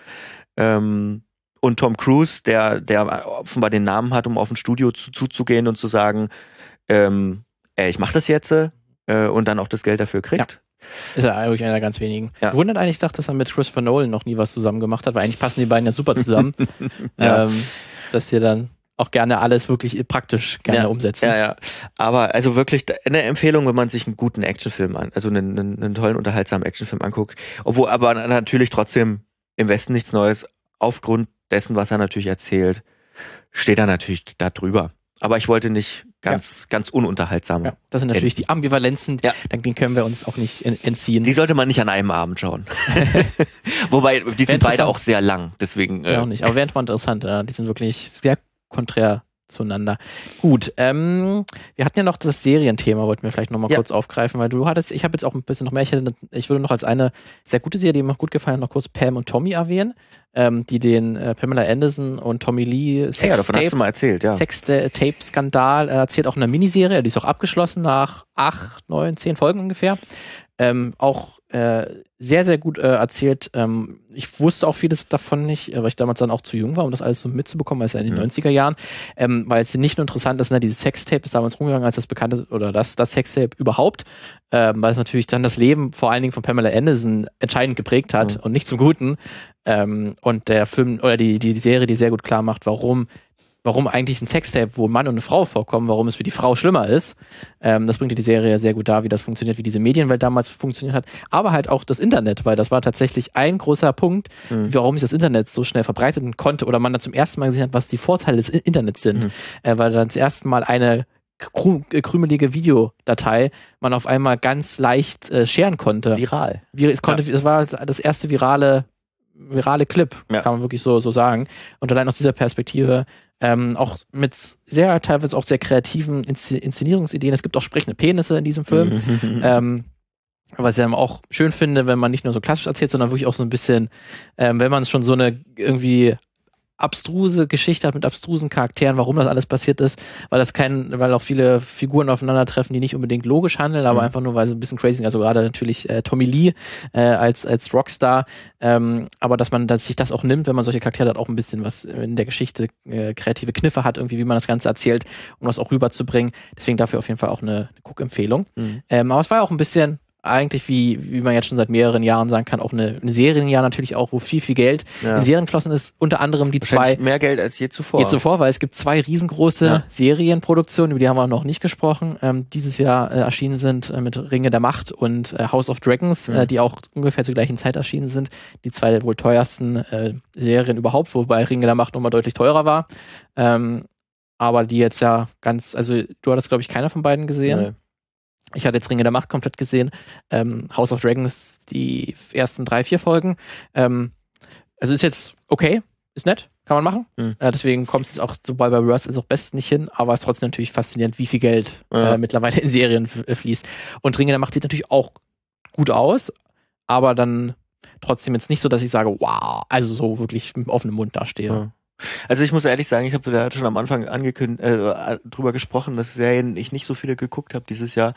Speaker 1: Ähm, und Tom Cruise, der, der offenbar den Namen hat, um auf ein Studio zu, zuzugehen und zu sagen, ähm, ey, ich mach das jetzt äh, und dann auch das Geld dafür kriegt.
Speaker 2: Ja. Ist er eigentlich einer der ganz wenigen.
Speaker 1: Ja.
Speaker 2: Wundert eigentlich, sagt, dass er mit Christopher Nolan noch nie was zusammen gemacht hat, weil eigentlich passen die beiden ja super zusammen.
Speaker 1: Ja.
Speaker 2: ähm, dass sie dann auch gerne alles wirklich praktisch gerne
Speaker 1: ja,
Speaker 2: umsetzen.
Speaker 1: Ja, ja. Aber also wirklich eine Empfehlung, wenn man sich einen guten Actionfilm an, also einen, einen, einen tollen, unterhaltsamen Actionfilm anguckt. Obwohl aber natürlich trotzdem im Westen nichts Neues aufgrund dessen, was er natürlich erzählt, steht er natürlich da drüber. Aber ich wollte nicht ganz, ja. ganz ununterhaltsam.
Speaker 2: Ja, das sind natürlich
Speaker 1: enden.
Speaker 2: die Ambivalenzen,
Speaker 1: Ja.
Speaker 2: dann den können wir uns auch nicht en- entziehen.
Speaker 1: Die sollte man nicht an einem Abend schauen. Wobei, die sind beide auch sehr lang. Deswegen,
Speaker 2: ja, auch
Speaker 1: äh,
Speaker 2: nicht. Aber wäre mal interessant. Die sind wirklich sehr konträr zueinander. Gut, ähm, wir hatten ja noch das Serienthema, wollten wir vielleicht nochmal
Speaker 1: Ja.
Speaker 2: kurz aufgreifen, weil du hattest, ich habe jetzt auch ein bisschen noch mehr, ich, hätte, ich würde noch als eine sehr gute Serie, die mir gut gefallen hat, noch kurz Pam und Tommy erwähnen, ähm, die den äh, Pamela Anderson und Tommy Lee
Speaker 1: ja, davon hast
Speaker 2: Sextape
Speaker 1: du mal erzählt, ja.
Speaker 2: Sex-Tape-Skandal äh, erzählt auch eine Miniserie, die ist auch abgeschlossen nach acht, neun, zehn Folgen ungefähr. Ähm, auch äh, sehr, sehr gut äh, erzählt. Ähm, ich wusste auch vieles davon nicht, äh, weil ich damals dann auch zu jung war, um das alles so mitzubekommen, weil es ja in den
Speaker 1: Mhm.
Speaker 2: 90er Jahren, ähm, weil es nicht nur interessant ist, ne, dieses Sextape ist damals rumgegangen als das bekannte, oder das, das Sextape überhaupt, ähm, weil es natürlich dann das Leben vor allen Dingen von Pamela Anderson entscheidend geprägt hat
Speaker 1: Mhm.
Speaker 2: und nicht zum Guten. Ähm, und der Film oder die, die Serie, die sehr gut klar macht, warum warum eigentlich ein Sextape, wo ein Mann und eine Frau vorkommen, warum es für die Frau schlimmer ist. Ähm, das bringt dir die Serie sehr gut dar, wie das funktioniert, wie diese Medienwelt damals funktioniert hat. Aber halt auch das Internet, weil das war tatsächlich ein großer Punkt,
Speaker 1: Mhm.
Speaker 2: warum sich das Internet so schnell verbreiten konnte oder man da zum ersten Mal gesehen hat, was die Vorteile des Internets sind.
Speaker 1: Mhm.
Speaker 2: Äh, weil dann das erste Mal eine äh, krümelige Videodatei man auf einmal ganz leicht äh, scheren konnte.
Speaker 1: Viral.
Speaker 2: Wie, es, konnte, es war das erste virale, virale Clip,
Speaker 1: Ja.
Speaker 2: kann man wirklich so, so sagen. Und allein aus dieser Perspektive, ähm, auch mit sehr, teilweise auch sehr kreativen Insze Inszenierungsideen. Es gibt auch sprechende Penisse in diesem Film.
Speaker 1: Mhm.
Speaker 2: Ähm, was ich dann auch schön finde, wenn man nicht nur so klassisch erzählt, sondern wirklich auch so ein bisschen, ähm, wenn man schon so eine irgendwie abstruse Geschichte hat mit abstrusen Charakteren, warum das alles passiert ist, weil das kein, weil auch viele Figuren aufeinandertreffen, die nicht unbedingt logisch handeln, aber
Speaker 1: Mhm.
Speaker 2: einfach nur, weil sie ein bisschen crazy sind. Also gerade natürlich äh, Tommy Lee äh, als, als Rockstar, ähm, aber dass man dass sich das auch nimmt, wenn man solche Charaktere hat, auch ein bisschen was in der Geschichte äh, kreative Kniffe hat, irgendwie, wie man das Ganze erzählt, um das auch rüberzubringen. Deswegen dafür auf jeden Fall auch eine, eine Guckempfehlung.
Speaker 1: Mhm.
Speaker 2: Ähm, aber es war ja auch ein bisschen eigentlich, wie, wie man jetzt schon seit mehreren Jahren sagen kann, auch eine, eine Serienjahr natürlich auch, wo viel, viel Geld
Speaker 1: Ja.
Speaker 2: in Serien geflossen ist. Unter anderem die zwei,
Speaker 1: mehr Geld als je zuvor.
Speaker 2: je zuvor, weil es gibt zwei riesengroße
Speaker 1: Ja.
Speaker 2: Serienproduktionen, über die haben wir noch nicht gesprochen, ähm, dieses Jahr äh, erschienen sind äh, mit Ringe der Macht und äh, House of Dragons,
Speaker 1: Mhm.
Speaker 2: äh, die auch ungefähr zur gleichen Zeit erschienen sind. Die zwei wohl teuersten äh, Serien überhaupt, wobei Ringe der Macht nochmal deutlich teurer war. Ähm, aber die jetzt ja ganz, also du hattest, glaube ich, keiner von beiden gesehen.
Speaker 1: Nee.
Speaker 2: Ich hatte jetzt Ringe der Macht komplett gesehen. Ähm, House of Dragons, die ersten drei, vier Folgen. Ähm, also ist jetzt okay, ist nett, kann man machen.
Speaker 1: Hm.
Speaker 2: Äh, deswegen kommt es auch sowohl bei Reverse als auch Best nicht hin, aber es ist trotzdem natürlich faszinierend, wie viel Geld
Speaker 1: Ja.
Speaker 2: äh, mittlerweile in Serien äh, fließt. Und Ringe der Macht sieht natürlich auch gut aus, aber dann trotzdem jetzt nicht so, dass ich sage, wow, also so wirklich mit offenem Mund dastehe.
Speaker 1: Ja. Also ich muss ehrlich sagen, ich habe da schon am Anfang angekündigt, äh, drüber gesprochen, dass Serien ich nicht so viele geguckt habe dieses Jahr.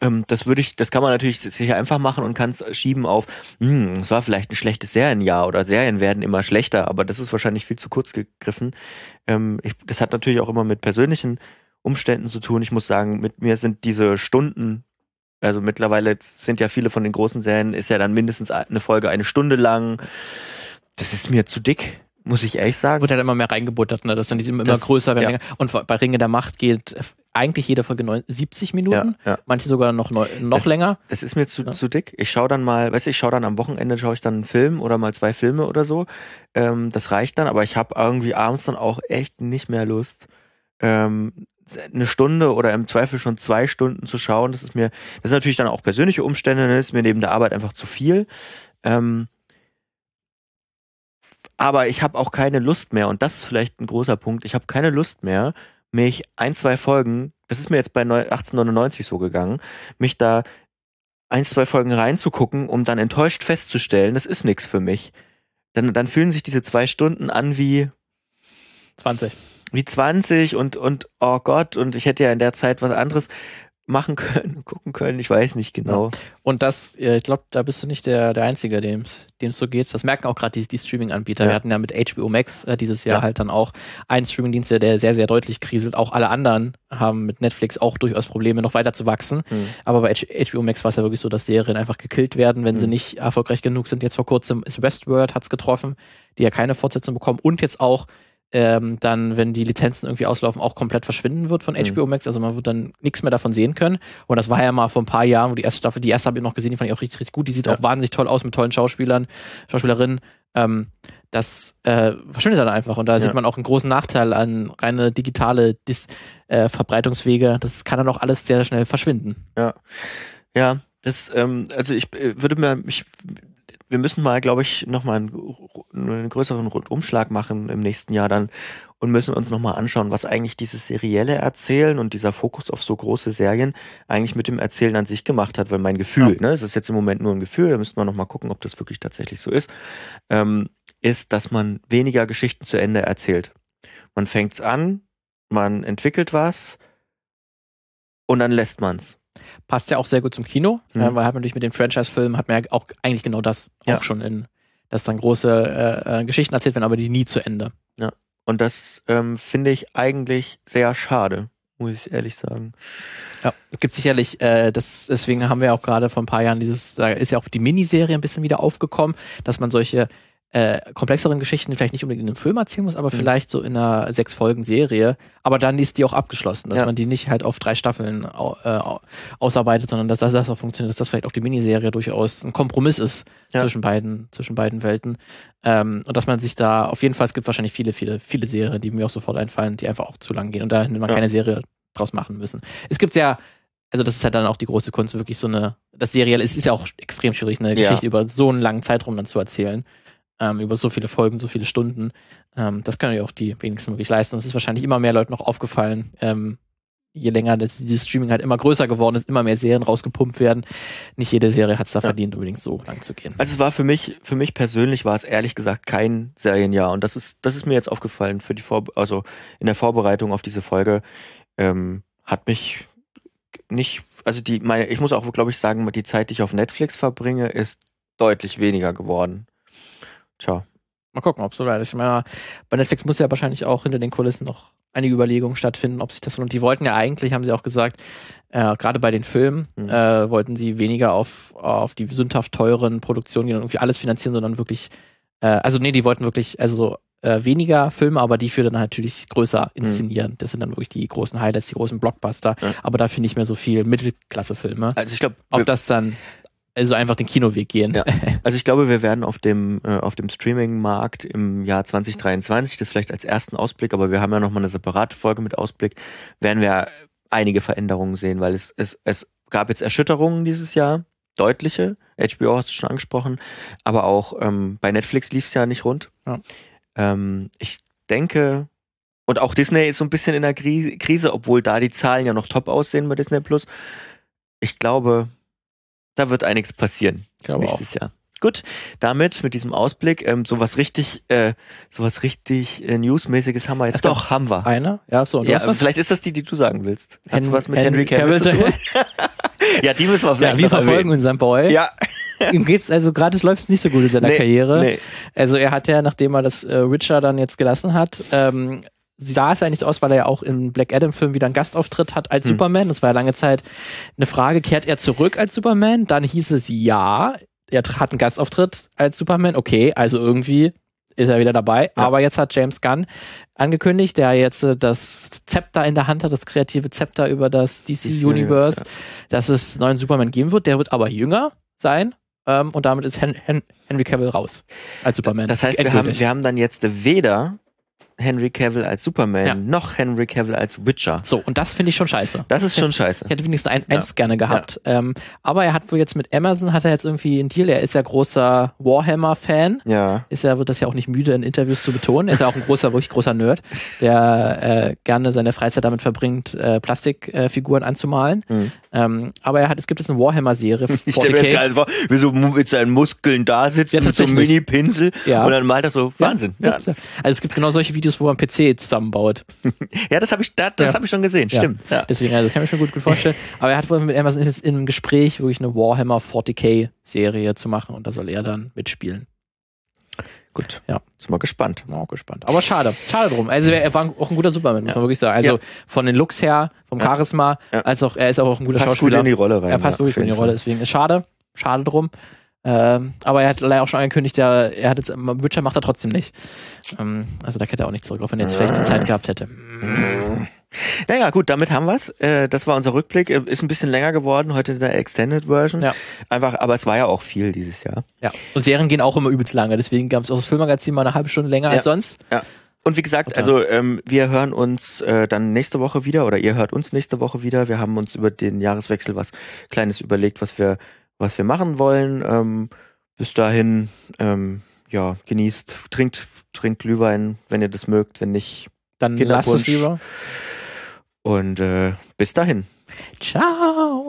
Speaker 1: Ähm, das würde ich, das kann man natürlich sicher einfach machen und kann es schieben auf, hm, es war vielleicht ein schlechtes Serienjahr oder Serien werden immer schlechter, aber das ist wahrscheinlich viel zu kurz gegriffen. Ähm, ich, das hat natürlich auch immer mit persönlichen Umständen zu tun. Ich muss sagen, mit mir sind diese Stunden also mittlerweile sind ja viele von den großen Serien, ist ja dann mindestens eine Folge eine Stunde lang. Das ist mir zu dick, muss ich ehrlich sagen.
Speaker 2: Wird halt immer mehr reingebuttert, ne? dass dann die immer
Speaker 1: Das-
Speaker 2: größer werden.
Speaker 1: ja.
Speaker 2: länger. Und bei Ringe der Macht geht eigentlich jede Folge neun, 70
Speaker 1: ja,
Speaker 2: Minuten,
Speaker 1: ja.
Speaker 2: manche sogar noch, noch
Speaker 1: Das-
Speaker 2: länger.
Speaker 1: Das ist mir zu,
Speaker 2: Ja.
Speaker 1: zu dick. Ich schaue dann mal, weißt du, ich schaue dann am Wochenende, schaue ich dann einen Film oder mal zwei Filme oder so. Ähm, das reicht dann, aber ich habe irgendwie abends dann auch echt nicht mehr Lust, ähm, eine Stunde oder im Zweifel schon zwei Stunden zu schauen. Das ist mir, das sind natürlich dann auch persönliche Umstände, ne? ist mir neben der Arbeit einfach zu viel. Ähm, aber ich habe auch keine Lust mehr, und das ist vielleicht ein großer Punkt, ich habe keine Lust mehr, mich ein, zwei Folgen, das ist mir jetzt bei neu- 1899 so gegangen, mich da ein, zwei Folgen reinzugucken, um dann enttäuscht festzustellen, das ist nichts für mich. Dann, dann fühlen sich diese zwei Stunden an wie
Speaker 2: 20.
Speaker 1: Wie 20 und, und oh Gott, und ich hätte ja in der Zeit was anderes machen können, gucken können, ich weiß nicht genau. Ja.
Speaker 2: Und das, ich glaube, da bist du nicht der, der Einzige, dem es so geht. Das merken auch gerade die, die Streaming-Anbieter. Ja. Wir hatten ja mit HBO Max äh, dieses Jahr ja. halt dann auch einen Streaming-Dienst, der sehr, sehr deutlich kriselt. Auch alle anderen haben mit Netflix auch durchaus Probleme, noch weiter zu wachsen. Mhm. Aber bei HBO Max war es ja wirklich so, dass Serien einfach gekillt werden, wenn mhm. sie nicht erfolgreich genug sind. Jetzt vor kurzem ist Westworld hat's getroffen, die ja keine Fortsetzung bekommen und jetzt auch ähm, dann, wenn die Lizenzen irgendwie auslaufen, auch komplett verschwinden wird von mhm. HBO Max. Also man wird dann nichts mehr davon sehen können. Und das war ja mal vor ein paar Jahren, wo die erste Staffel, die erste habe ich noch gesehen, die fand ich auch richtig, richtig gut. Die sieht ja. auch wahnsinnig toll aus mit tollen Schauspielern, Schauspielerinnen. Ähm, das äh, verschwindet dann einfach. Und da ja. sieht man auch einen großen Nachteil an reine digitale Dis äh, Verbreitungswege. Das kann dann auch alles sehr schnell verschwinden.
Speaker 1: Ja. Ja, das, ähm, also ich äh, würde mir, ich wir müssen mal, glaube ich, nochmal einen, einen größeren Rundumschlag machen im nächsten Jahr dann und müssen uns nochmal anschauen, was eigentlich dieses serielle Erzählen und dieser Fokus auf so große Serien eigentlich mit dem Erzählen an sich gemacht hat, weil mein Gefühl, ja. ne, es ist jetzt im Moment nur ein Gefühl, da müssen wir nochmal gucken, ob das wirklich tatsächlich so ist, ähm, ist, dass man weniger Geschichten zu Ende erzählt. Man fängt's an, man entwickelt was und dann lässt man's
Speaker 2: passt ja auch sehr gut zum Kino, mhm. äh, weil hat man natürlich mit den Franchise-Filmen hat man ja auch eigentlich genau das ja. auch schon in, dass dann große äh, äh, Geschichten erzählt werden, aber die nie zu Ende.
Speaker 1: Ja. Und das ähm, finde ich eigentlich sehr schade, muss ich ehrlich sagen.
Speaker 2: Ja, es gibt sicherlich, äh, das, deswegen haben wir auch gerade vor ein paar Jahren dieses, da ist ja auch die Miniserie ein bisschen wieder aufgekommen, dass man solche äh, komplexeren Geschichten vielleicht nicht unbedingt in einem Film erzählen muss, aber mhm. vielleicht so in einer sechs Folgen Serie. Aber dann ist die auch abgeschlossen, dass ja. man die nicht halt auf drei Staffeln äh, ausarbeitet, sondern dass das, das auch funktioniert, dass das vielleicht auch die Miniserie durchaus ein Kompromiss ist ja. zwischen beiden zwischen beiden Welten ähm, und dass man sich da auf jeden Fall es gibt wahrscheinlich viele viele viele Serien, die mir auch sofort einfallen, die einfach auch zu lang gehen und da hätte man ja. keine Serie draus machen müssen. Es gibt ja also das ist halt dann auch die große Kunst, wirklich so eine, das Serial ist, ist ja auch extrem schwierig, eine Geschichte über so einen langen Zeitraum dann zu erzählen ähm, über so viele Folgen, so viele Stunden. Ähm, das können ja auch die wenigsten wirklich leisten. Es ist wahrscheinlich immer mehr Leuten noch aufgefallen, ähm, je länger das, dieses Streaming halt immer größer geworden ist, immer mehr Serien rausgepumpt werden. Nicht jede Serie hat es da ja. verdient, unbedingt so lang zu gehen.
Speaker 1: Also es war für mich, für mich persönlich war es ehrlich gesagt kein Serienjahr. Und das ist, das ist mir jetzt aufgefallen für die Vor also in der Vorbereitung auf diese Folge, ähm, hat mich nicht, also die, meine, ich muss auch, glaube ich, sagen, die Zeit, die ich auf Netflix verbringe, ist deutlich weniger geworden. Tja.
Speaker 2: Mal gucken, ob es so ist. Ich meine, bei Netflix muss ja wahrscheinlich auch hinter den Kulissen noch einige Überlegungen stattfinden, ob sich das lohnt. Die wollten ja eigentlich, haben sie auch gesagt, äh, gerade bei den Filmen, mhm. äh, wollten sie weniger auf, auf die sündhaft teuren Produktionen gehen und irgendwie alles finanzieren, sondern wirklich, äh, also nee, die wollten wirklich, also äh, weniger Filme, aber die für dann natürlich größer mhm. inszenieren. Mhm. Das sind dann wirklich die großen Highlights, die großen Blockbuster, ja. aber dafür nicht mehr so viel Mittelklasse-Filme.
Speaker 1: Also ich glaube,
Speaker 2: ob das dann also einfach den Kinoweg gehen. Ja.
Speaker 1: Also ich glaube, wir werden auf dem äh, auf dem Streaming-Markt im Jahr 2023, das vielleicht als ersten Ausblick, aber wir haben ja noch mal eine separate Folge mit Ausblick, werden wir einige Veränderungen sehen, weil es es es gab jetzt Erschütterungen dieses Jahr, deutliche. HBO hast du schon angesprochen, aber auch ähm, bei Netflix lief es ja nicht rund. Ja. Ähm, ich denke, und auch Disney ist so ein bisschen in der Krise, obwohl da die Zahlen ja noch top aussehen bei Disney Plus. Ich glaube, da wird einiges passieren nächstes auch. Jahr. Gut, damit mit diesem Ausblick, ähm, sowas richtig, äh, sowas richtig äh, Newsmäßiges haben wir jetzt.
Speaker 2: Doch, haben wir.
Speaker 1: Eine? Ja, so.
Speaker 2: Ja, vielleicht ist das die, die du sagen willst.
Speaker 1: Hen Hast du was mit Henry, Cavill, Cavill zu tun?
Speaker 2: ja, die müssen wir vielleicht. Ja, wir verfolgen unseren Boy.
Speaker 1: Ja.
Speaker 2: Ihm geht's also gerade läuft es nicht so gut in seiner nee, Karriere. Nee. Also er hat ja, nachdem er das äh, Witcher dann jetzt gelassen hat, ähm, sah es eigentlich aus, weil er ja auch im Black Adam Film wieder einen Gastauftritt hat als hm. Superman. Das war ja lange Zeit eine Frage, kehrt er zurück als Superman? Dann hieß es ja, er hat einen Gastauftritt als Superman. Okay, also irgendwie ist er wieder dabei. Ja. Aber jetzt hat James Gunn angekündigt, der jetzt äh, das Zepter in der Hand hat, das kreative Zepter über das DC, DC Universe, ja. dass es neuen Superman geben wird. Der wird aber jünger sein. Ähm, und damit ist Hen Hen Henry Cavill raus als Superman.
Speaker 1: Das heißt, wir haben, wir haben dann jetzt weder Henry Cavill als Superman,
Speaker 2: Ja.
Speaker 1: noch Henry Cavill als Witcher.
Speaker 2: So, und das finde ich schon scheiße.
Speaker 1: Das ist schon scheiße.
Speaker 2: Ich hätte wenigstens ein, eins gerne gehabt. Ähm, aber er hat wohl jetzt mit Amazon, hat er jetzt irgendwie einen Deal. Er ist ja großer Warhammer-Fan.
Speaker 1: Ja.
Speaker 2: Ist er, wird das ja auch nicht müde in Interviews zu betonen. Er ist ja auch ein großer, wirklich großer Nerd, der äh, gerne seine Freizeit damit verbringt, äh, Plastikfiguren äh, anzumalen.
Speaker 1: Mhm.
Speaker 2: Ähm, aber er hat, es gibt jetzt eine Warhammer-Serie.
Speaker 1: Ich stelle mir jetzt
Speaker 2: 40K.
Speaker 1: gerade vor, wie so mit seinen Muskeln da sitzt,
Speaker 2: Ja,
Speaker 1: mit so einem. Mini-Pinsel
Speaker 2: Ja.
Speaker 1: und dann malt er so, Wahnsinn. Ja,
Speaker 2: Also es gibt genau solche Videos, wo man PC zusammenbaut.
Speaker 1: ja das habe ich, das
Speaker 2: Ja.
Speaker 1: hab ich schon gesehen,
Speaker 2: Ja.
Speaker 1: stimmt. Ja.
Speaker 2: Deswegen, also das kann ich mir schon gut, gut vorstellen. Aber er hat wohl mit Amazon ist jetzt in einem Gespräch, wirklich eine Warhammer 40k Serie zu machen und da soll er dann mitspielen.
Speaker 1: Gut,
Speaker 2: Ja.
Speaker 1: sind wir gespannt.
Speaker 2: Bin auch gespannt. Aber schade, schade drum. Also er war auch ein guter Superman, muss
Speaker 1: Ja.
Speaker 2: man wirklich sagen. Also
Speaker 1: Ja.
Speaker 2: von den Looks her, vom. Charisma,
Speaker 1: Ja.
Speaker 2: als auch er ist auch ein guter
Speaker 1: Passt gut
Speaker 2: Schauspieler.
Speaker 1: in die Rolle rein.
Speaker 2: er passt wirklich gut in die Rolle, deswegen ist schade, schade drum. Ähm, aber er hat leider auch schon angekündigt, er, er hat jetzt, Witcher macht er trotzdem nicht. Ähm, also da hätte er auch nicht zurück, auch wenn er jetzt vielleicht die Zeit gehabt hätte.
Speaker 1: Naja, gut, damit haben wir's. Äh, das war unser Rückblick. Äh, Ist ein bisschen länger geworden, heute in der Extended Version.
Speaker 2: Ja.
Speaker 1: Einfach, aber es war ja auch viel dieses Jahr.
Speaker 2: Ja. Und Serien gehen auch immer übelst lange, deswegen gab es auch das Filmmagazin mal eine halbe Stunde länger
Speaker 1: Ja.
Speaker 2: als sonst.
Speaker 1: Ja. Und wie gesagt, also ähm, wir hören uns äh, dann nächste Woche wieder oder ihr hört uns nächste Woche wieder. Wir haben uns über den Jahreswechsel was Kleines überlegt, was wir, was wir machen wollen. Ähm, bis dahin, ähm, ja, genießt, trinkt, trinkt Glühwein, wenn ihr das mögt, wenn nicht.
Speaker 2: Dann lasst es lieber.
Speaker 1: Und äh, bis dahin.
Speaker 2: Ciao.